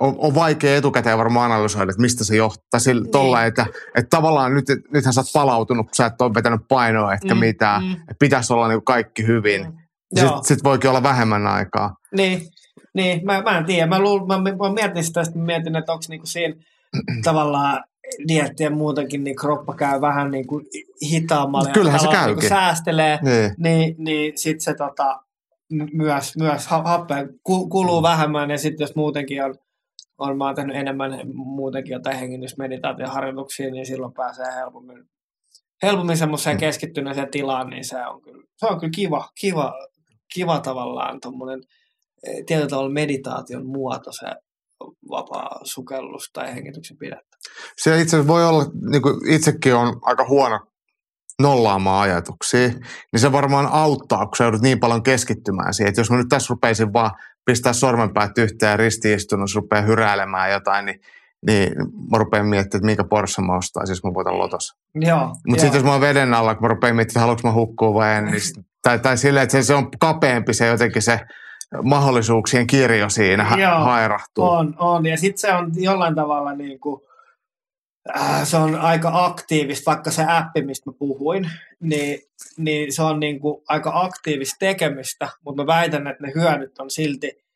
on, on vaikea etukäteen varmaan analysoida, että mistä se johtaa. Sillä, Niin. tolla, että, että tavallaan nyt, nythän sä oot palautunut, kun sä et ole vetänyt painoa etkä Mm, mitään. mm. Että pitäisi olla niin kaikki hyvin. Mm. Sitten sit voikin olla vähemmän aikaa. niin, niin mä, mä en tiedä. Mä, luul, mä, mä mietin sitä, että mietin, että onko niinku siinä tavallaan dieettiä muutenkin, niin kroppa käy vähän niinku hitaammalla. ja Kyllähän se käykin. Niinku säästelee. Niin. niin, niin sitten se tota, myös, myös ha- happea ku- kuluu vähemmän ja sitten jos muutenkin on, on, mä oon tehnyt enemmän muutenkin jotain hengitysmeditaatioharjoituksia, niin silloin pääsee helpommin, helpommin semmoiseen Mm. keskittyneeseen tilaan, niin se on kyllä, se on kyllä kiva, kiva, kiva tavallaan tuommoinen tietyllä tavalla meditaation muoto, se vapaa sukellus tai hengityksen pidettä. Se itse voi olla, niin kuin itsekin on aika huono nollaamaan ajatuksia, niin se varmaan auttaa, kun sä joudut niin paljon keskittymään siihen. Että jos mä nyt tässä rupeisin vaan pistää sormenpäät yhteen ja ristiistunut, rupeaa hyräilemään jotain, niin, niin mä rupean miettimään, että minkä Porsche mä ostaisin, jos mä voitan lotos. Joo, Mutta sitten jos mä oon veden alla, kun mä rupean miettimään, että haluanko mä hukkua vai en, niin tai, tai silleen, että se, se on kapeampi se jotenkin se mahdollisuuksien kirjo siinä Joo, hairahtuu. On, on. Ja sitten se on jollain tavalla niin kuin, se on aika aktiivista, vaikka se appi, mistä mä puhuin, niin, niin se on niin kuin aika aktiivista tekemistä, mutta mä väitän, että ne hyödyt on silti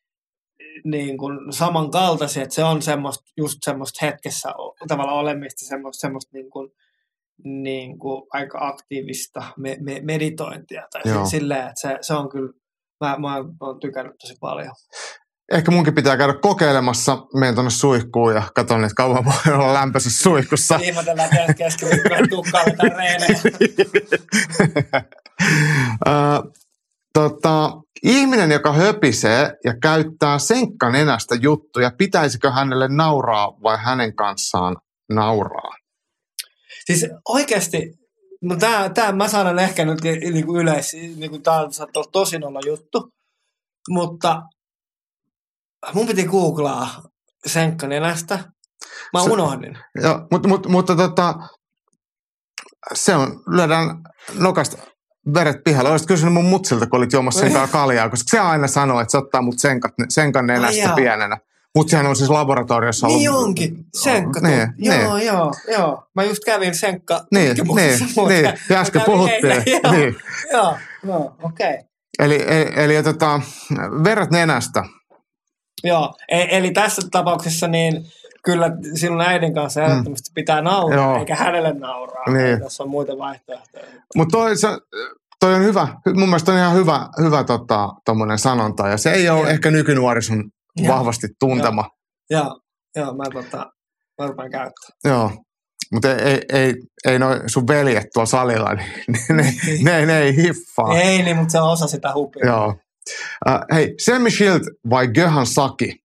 niin kuin samankaltaisia, että se on semmoista, just semmoista hetkessä tavalla olemista, semmoista, semmoista niin kuin, niin kuin aika aktiivista me, me, meditointia tai Joo. si- silleen, että se, se on kyllä, mä, mä oon tykännyt tosi paljon. Ehkä munkin pitää käydä kokeilemassa. Menen tuonne suihkuun ja katson, että kauan voi olla lämpöisessä suihkussa. Keskiviikkoja tukkaa reenejä. Tota, ihminen, joka höpisee ja käyttää senkkanenästä juttuja, pitäisikö hänelle nauraa vai hänen kanssaan nauraa? Siis oikeasti, no tää, tää mä sanon ehkä nyt niinku yleis, niinku tää on tosin olla juttu, mutta mun piti googlaa senkkanenästä. Mä Se- unohdin. Ja, mutta, mutta, mutta tota, se on, lyödään nokasta veret pihalle. Olisit kysynyt mun mutsilta, kun olit juomassa sen kanssa kaljaa, koska se aina sanoo, että se ottaa mut senkat, senkan nenästä jaa. pienenä. Mutsihan on siis laboratoriossa Niin ollut. onkin, Senkka. Niin, Niin, joo, niin. joo, joo. Mä just kävin Senkka Niin, niin, mutta niin. Ja äsken puhuttiin. Joo, Niin. joo, joo, okei. Okay. Eli, eli, eli tota, verrat nenästä. Joo, e- eli tässä tapauksessa niin kyllä sinun äidin kanssa ehdottomasti pitää nauraa, Mm. Joo. eikä hänelle nauraa. Niin. Tässä on muita vaihtoehtoja. Mutta toi, se, toi on hyvä. Mun mielestä on ihan hyvä, hyvä tota, sanonta. Ja se ei ole Joo. ehkä nykynuorison Joo. vahvasti tuntema. Joo, joo mä, tota, mä rupean käyttää. Joo. Mutta ei, ei, ei, ei noi sun veljet tuolla salilla, niin ne, ne, ne, ne ei hiffaa. Ei niin, mutta se on osa sitä hupia. Joo. Uh, hei, Semmi Schild vai Göhan Saki?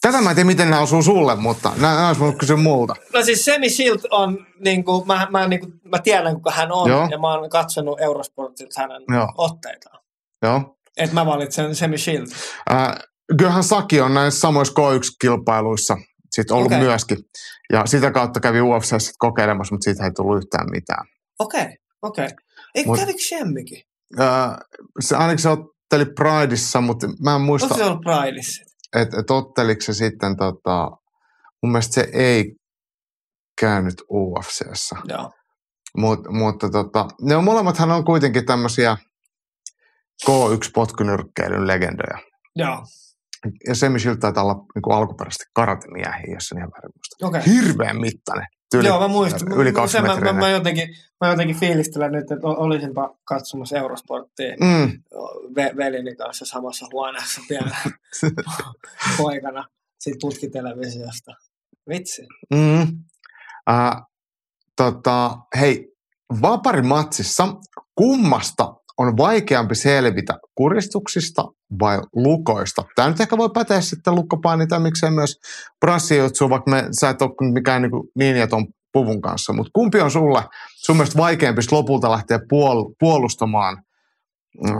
Tätä mä en tiedä, miten nämä osuu sulle, mutta nämä olisi voinut kysyä multa. No siis Semi Shield on, niin kuin, mä, mä, niin kuin, mä tiedän kuka hän on, Joo. ja mä oon katsonut Eurosportilta hänen Joo. otteitaan. Joo. Että mä valitsen Semi Shield. Uh, Göhan Saki on näissä samoissa K1-kilpailuissa sit ollut okay. myöskin. Ja sitä kautta kävi UFC kokeilemassa, mutta siitä ei tullut yhtään mitään. Okei, okay, okei. Okay. Eikö Mut- kävikö Shemmikin? Uh, se, ainakin se otteli Prideissa, mutta mä en muista, Onko se ollut Prideissa? että et otteliko se sitten, tota, mun mielestä se ei käynyt UFCssä. Joo. Mut, mutta tota, ne on molemmathan on kuitenkin tämmöisiä K1-potkunyrkkeilyn legendoja. Joo, Ja Semi Shield taitaa olla niin alkuperäisesti karatemiehiä, jos en ihan väärin muista. okei. Hirveän mittainen. Tyyli, Joo, mä muistan. Yli kaksi mä, mä, mä, jotenkin, mä jotenkin fiilistelen nyt, että olisinpa katsomassa Eurosporttia Mm, ve- veljeni kanssa samassa huoneessa pienenä poikana siitä putkitelevisiosta. Vitsi. mm. Äh, tota, hei, vaparimatsissa kummasta on vaikeampi selvitä kuristuksista vai lukoista? Tämä nyt ehkä voi päteä sitten lukkopaini tai miksei myös brassijutsu, vaikka me, sä et ole mikään niin, niin ja ton puvun kanssa. Mutta kumpi on sulle sun mielestä vaikeampi lopulta lähteä puol- puolustamaan äh,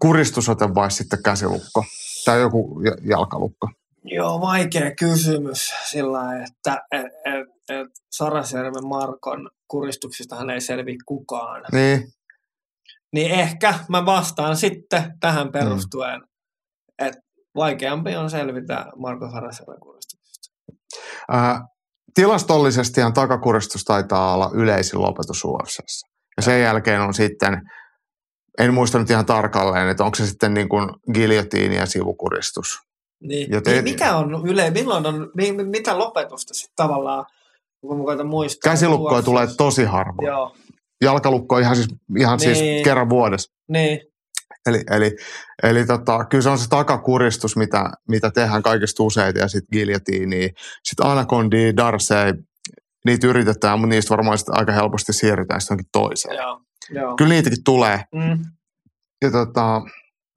kuristusote vai sitten käsilukko tai joku ja- jalkalukko? Joo, vaikea kysymys sillä lailla, että et, et, et Sarasjärven Markon kuristuksistahan ei selvi kukaan. Niin, Niin ehkä mä vastaan sitten tähän perustuen, mm. Että vaikeampi on selvitä Marko Sarasjärven kuristuksista. Äh, tilastollisestihan takakuristus taitaa olla yleisin lopetus UFCssä. Ja sen jälkeen on sitten, en muista nyt ihan tarkalleen, että onko se sitten niin kuin giljotiini ja sivukuristus. Niin. Ja te- Niin mikä on yle, milloin on, mi, mi- mitä lopetusta sitten tavallaan, kun mä muistaa. Käsilukkoja tulee tosi harvoin. Joo, Jalkalukko ihan siis, ihan siis Niin. kerran vuodessa. niin, Eli, eli, eli tota, kyllä se on se takakuristus, mitä, mitä tehdään kaikista useita, ja sitten giljotiini. Sitten anakondi, darsei, niitä yritetään, mutta niistä varmaan sit aika helposti siirrytään sitten johonkin toiseen. joo, joo. Kyllä niitäkin tulee. Mm, Ja tota,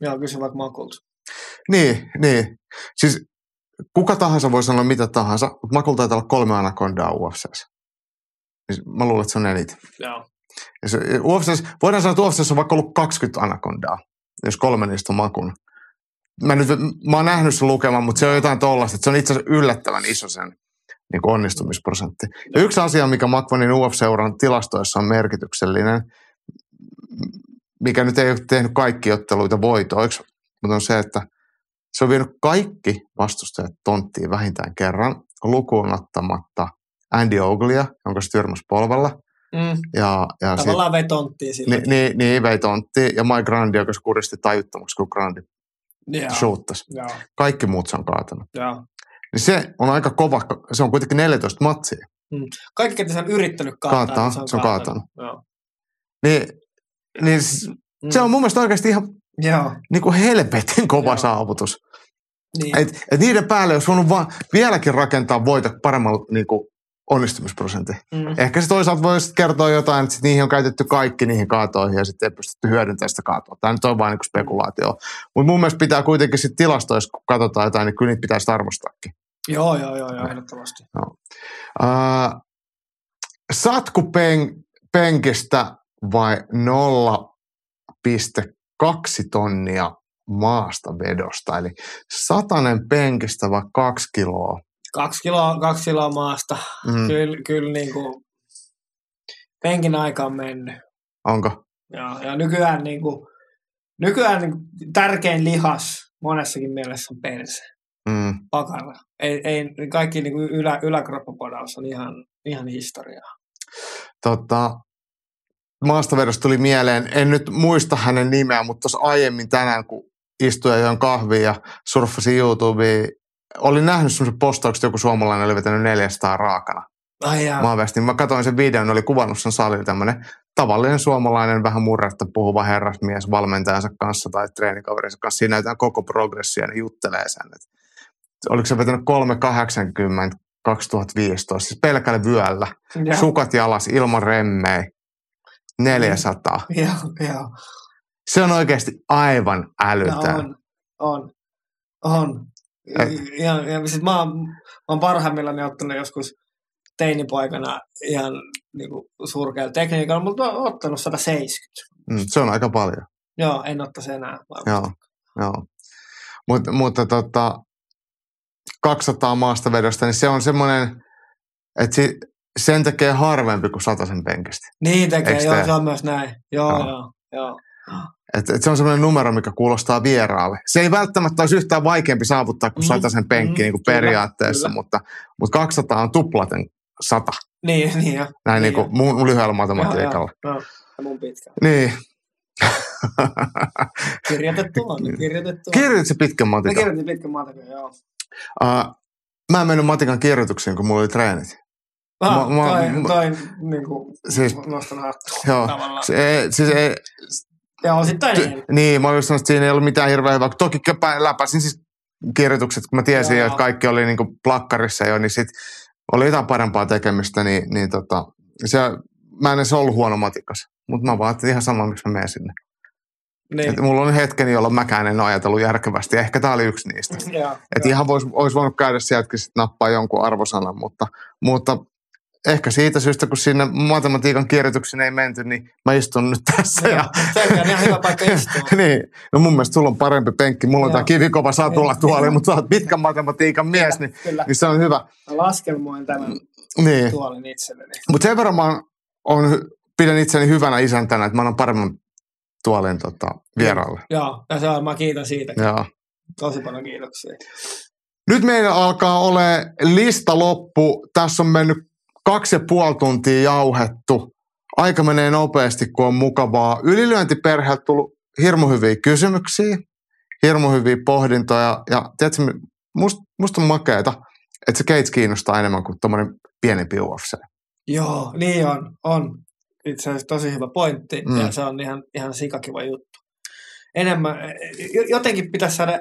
joo, kysy vaikka Makulta. Niin, niin. Siis kuka tahansa voi sanoa mitä tahansa, mutta Makul taitaa olla kolme anakondaa UFCssä. Niin Mä luulen, että se on eniten. Joo, Ja se, UFCssä, voidaan sanoa, että UFCssä on vaikka ollut 20 anakondaa, jos kolme niistä on Makun. Mä, nyt, mä oon nähnyt sen lukeman, mutta se on jotain tollasta, että se on itse asiassa yllättävän iso sen niin kuin onnistumisprosentti. Ja yksi asia, mikä Makvanin UFC-uran tilastoissa on merkityksellinen, mikä nyt ei ole tehnyt kaikki otteluita voitoiksi, mutta on se, että se on vienyt kaikki vastustajat tonttiin vähintään kerran, lukuun ottamatta Andy Oglia, jonka se tyrmäsi polvella. Mm, Ja, ja sit, tavallaan vetonttiin sillä. ni, ni, niin, vei tonttiin. Ja Mike Grandi, joka se kuristi tajuttomaksi, kun Grandi joo, shoottasi. joo, Kaikki muut se on kaatanut. joo. Niin se on aika kova, se on kuitenkin 14 matsia. Kaikki, ketä se on yrittänyt kaataa, Kaataa, niin se on, se on kaatanut. Niin, niin Mm. se on mun mielestä oikeasti ihan Joo, niin kuin helvetin kova Joo. saavutus. niin. Et, et niiden päälle olisi voinut vaan vieläkin rakentaa voita paremmalla niin kuin onnistumisprosentti. mm. Ehkä se toisaalta voisi kertoa jotain, että sit niihin on käytetty kaikki niihin kaatoihin ja sitten ei pystytty hyödyntämään sitä kaatoa. Tämä nyt on vain niin spekulaatio. Mutta mun mielestä pitää kuitenkin sitten tilastoissa, kun katsotaan jotain, niin kyllä niitä pitäisi arvostaakin. Joo, joo, joo, joo, ehdottomasti. Uh, satku pen, penkistä vai 0,2 tonnia maasta vedosta? Eli satanen penkistä vai kaksi kiloa? Kaksi kiloa, kaksi kiloa maasta. Mm. Kyllä, kyllä niin kuin, Penkin aika on mennyt. Onko? Ja, ja nykyään, niin kuin, nykyään niin kuin, tärkein lihas monessakin mielessä on perse, Mm. pakara. Ei, ei, kaikki niin kuin ylä, yläkroppapodaus on ihan, ihan historiaa. Tota, maastavedosta tuli mieleen, en nyt muista hänen nimeä, mutta tuossa aiemmin tänään, kun istuin ja join kahvia ja surffasin YouTubeen, olin nähnyt semmoisen postauksen, että joku suomalainen oli vetänyt 400 raakana Ai jaa. maanväestin. Mä katsoin sen videon, ne oli kuvannut sen salilla tämmöinen tavallinen suomalainen, vähän murretta puhuva herrasmies valmentajansa kanssa tai treenikaverinsa kanssa. Siinä näytetään koko progressia ja ne juttelee sen. Et oliko se vetänyt 380 2015, siis pelkällä vyöllä. Joo. Sukat jalas ilman remmejä. 400. Joo, joo. Se on oikeasti aivan No älytön. on, on, on. Et- Ja, sit mä, oon, mä oon parhaimmillaan ottanut joskus teinipoikana ihan niin kuin surkealla tekniikalla, mutta mä oon ottanut 170. Mm, se on aika paljon. Joo, en ottaisi enää. varmasti. Joo, joo. Mut, mutta tota, 200 maastavedosta, niin se on semmoinen, että si, sen tekee harvempi kuin sen penkistä. Niin tekee, Eiks joo, tee? se on myös näin. Joo, Joo. joo, joo. Et, et se on semmoinen numero, mikä kuulostaa vieraalle. Se ei välttämättä olisi yhtään vaikeampi saavuttaa kuin Mm, sataisen penkki mm, niin kuin kyllä, periaatteessa, kyllä. mutta, mutta 200 on tuplaten 100, Niin, niin jo. näin niin niin kuin mun lyhyellä matematiikalla. Joo, joo. Ja mun pitkä. Niin. Kirjoitettu on, kirjoitettu on. Kirjoitit se pitkän Mä matikan. kirjoitin pitkän matikan, joo. Uh, mä en mennyt matikan kirjoituksiin, kun mulla oli treenit. Ah, Mä- mä- toi, mä- toi niin kuin, Siis- nostan hattua Joo, tavallaan. se, siis ei, Ja osittain ty, niin. niin, mä olin sanonut, että siinä ei ollut mitään hirveän hyvää. Toki läpäsin siis kirjoitukset, kun mä tiesin, Joo. että kaikki oli niin kuin plakkarissa jo, niin sit oli jotain parempaa tekemistä, niin, niin tota, se, mä en edes ollut huono matikas. Mutta mä vaan ihan sama, miksi mä menen sinne. niin. Et mulla on hetkeni, jolloin mäkään en ajatellut järkevästi. ja Ehkä tämä oli yksi niistä. Joo, Et joo. ihan vois, olisi voinut käydä sieltäkin sit nappaa jonkun arvosanan, mutta, mutta ehkä siitä syystä, kun sinne matematiikan kirjoituksiin ei menty, niin mä istun nyt tässä. Ja, Joo, Se on ihan hyvä paikka istua. niin, no mun mielestä sulla on parempi penkki. Mulla on tämä kivikova satulla tuoli, mutta sä oot pitkän matematiikan mies, niin, Kyllä. niin se on hyvä. Mä laskelmoin tämän Niin. tuolin itselleni. Mutta sen verran mä on, pidän itseni hyvänä isäntänä, että mä annan paremman tuolin tota, vieraalle. Joo, ja se on, mä kiitän siitä. Joo. Tosi paljon kiitoksia. Nyt meillä alkaa olla lista loppu. Tässä on mennyt kaksi ja puoli tuntia jauhettu. Aika menee nopeasti, kun on mukavaa. Ylilyöntiperheeltä tullut hirmu hyviä kysymyksiä, hirmu hyviä pohdintoja. Ja tiedätkö, musta must on makeeta, että se Gates kiinnostaa enemmän kuin tuommoinen pienempi UFC. Joo, niin on. On. Itse asiassa tosi hyvä pointti Mm. ja se on ihan, ihan sikakiva juttu. Enemmän, jo- jotenkin pitäisi saada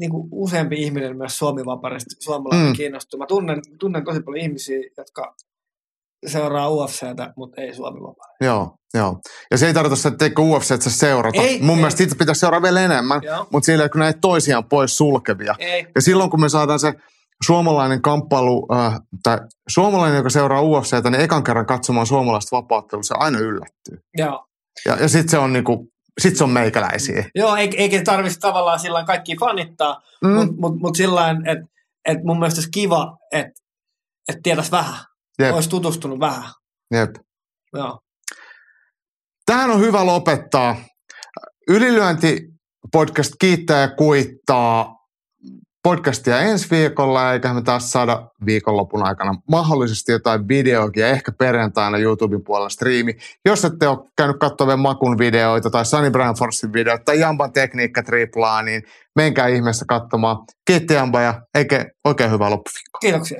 niin kuin useampi ihminen myös suomivaparista, suomalainen Mm. kiinnostuu. Mä tunnen, tunnen tosi paljon ihmisiä, jotka seuraa UFCtä, mutta ei suomivapaa. Joo, joo. Ja se ei tarkoita sitä, etteikö UFC että sä seurata. Ei, Mun ei. mielestä siitä pitäisi seurata vielä enemmän, Joo. mutta sillä kun näitä toisiaan pois sulkevia. Ei. Ja silloin kun me saadaan se suomalainen kamppailu, äh, tai suomalainen, joka seuraa UFCtä, niin ekan kerran katsomaan suomalaista vapauttelua, se aina yllättyy. Joo. Ja, ja sitten se on niinku, sit se on meikäläisiä. Joo, eikä, eikä tarvitsisi tavallaan sillä kaikki fanittaa, Mm. mm. mutta mut, mut sillä että et mun mielestä olisi kiva, että et tietäisi vähän, Jep, olisi tutustunut vähän. jep. Joo. Tähän on hyvä lopettaa. Ylilyönti podcast kiittää ja kuittaa podcastia ensi viikolla, eiköhän me taas saada viikonlopun aikana mahdollisesti jotain videoakin, ja ehkä perjantaina YouTuben puolella striimi. Jos ette ole käynyt katsomaan Makun videoita, tai Sunny Branforsin videoita, tai Jamban tekniikka triplaa, niin menkää ihmeessä katsomaan. Kiitti Jamba, ja eikä oikein hyvää loppuviikkoa. Kiitoksia.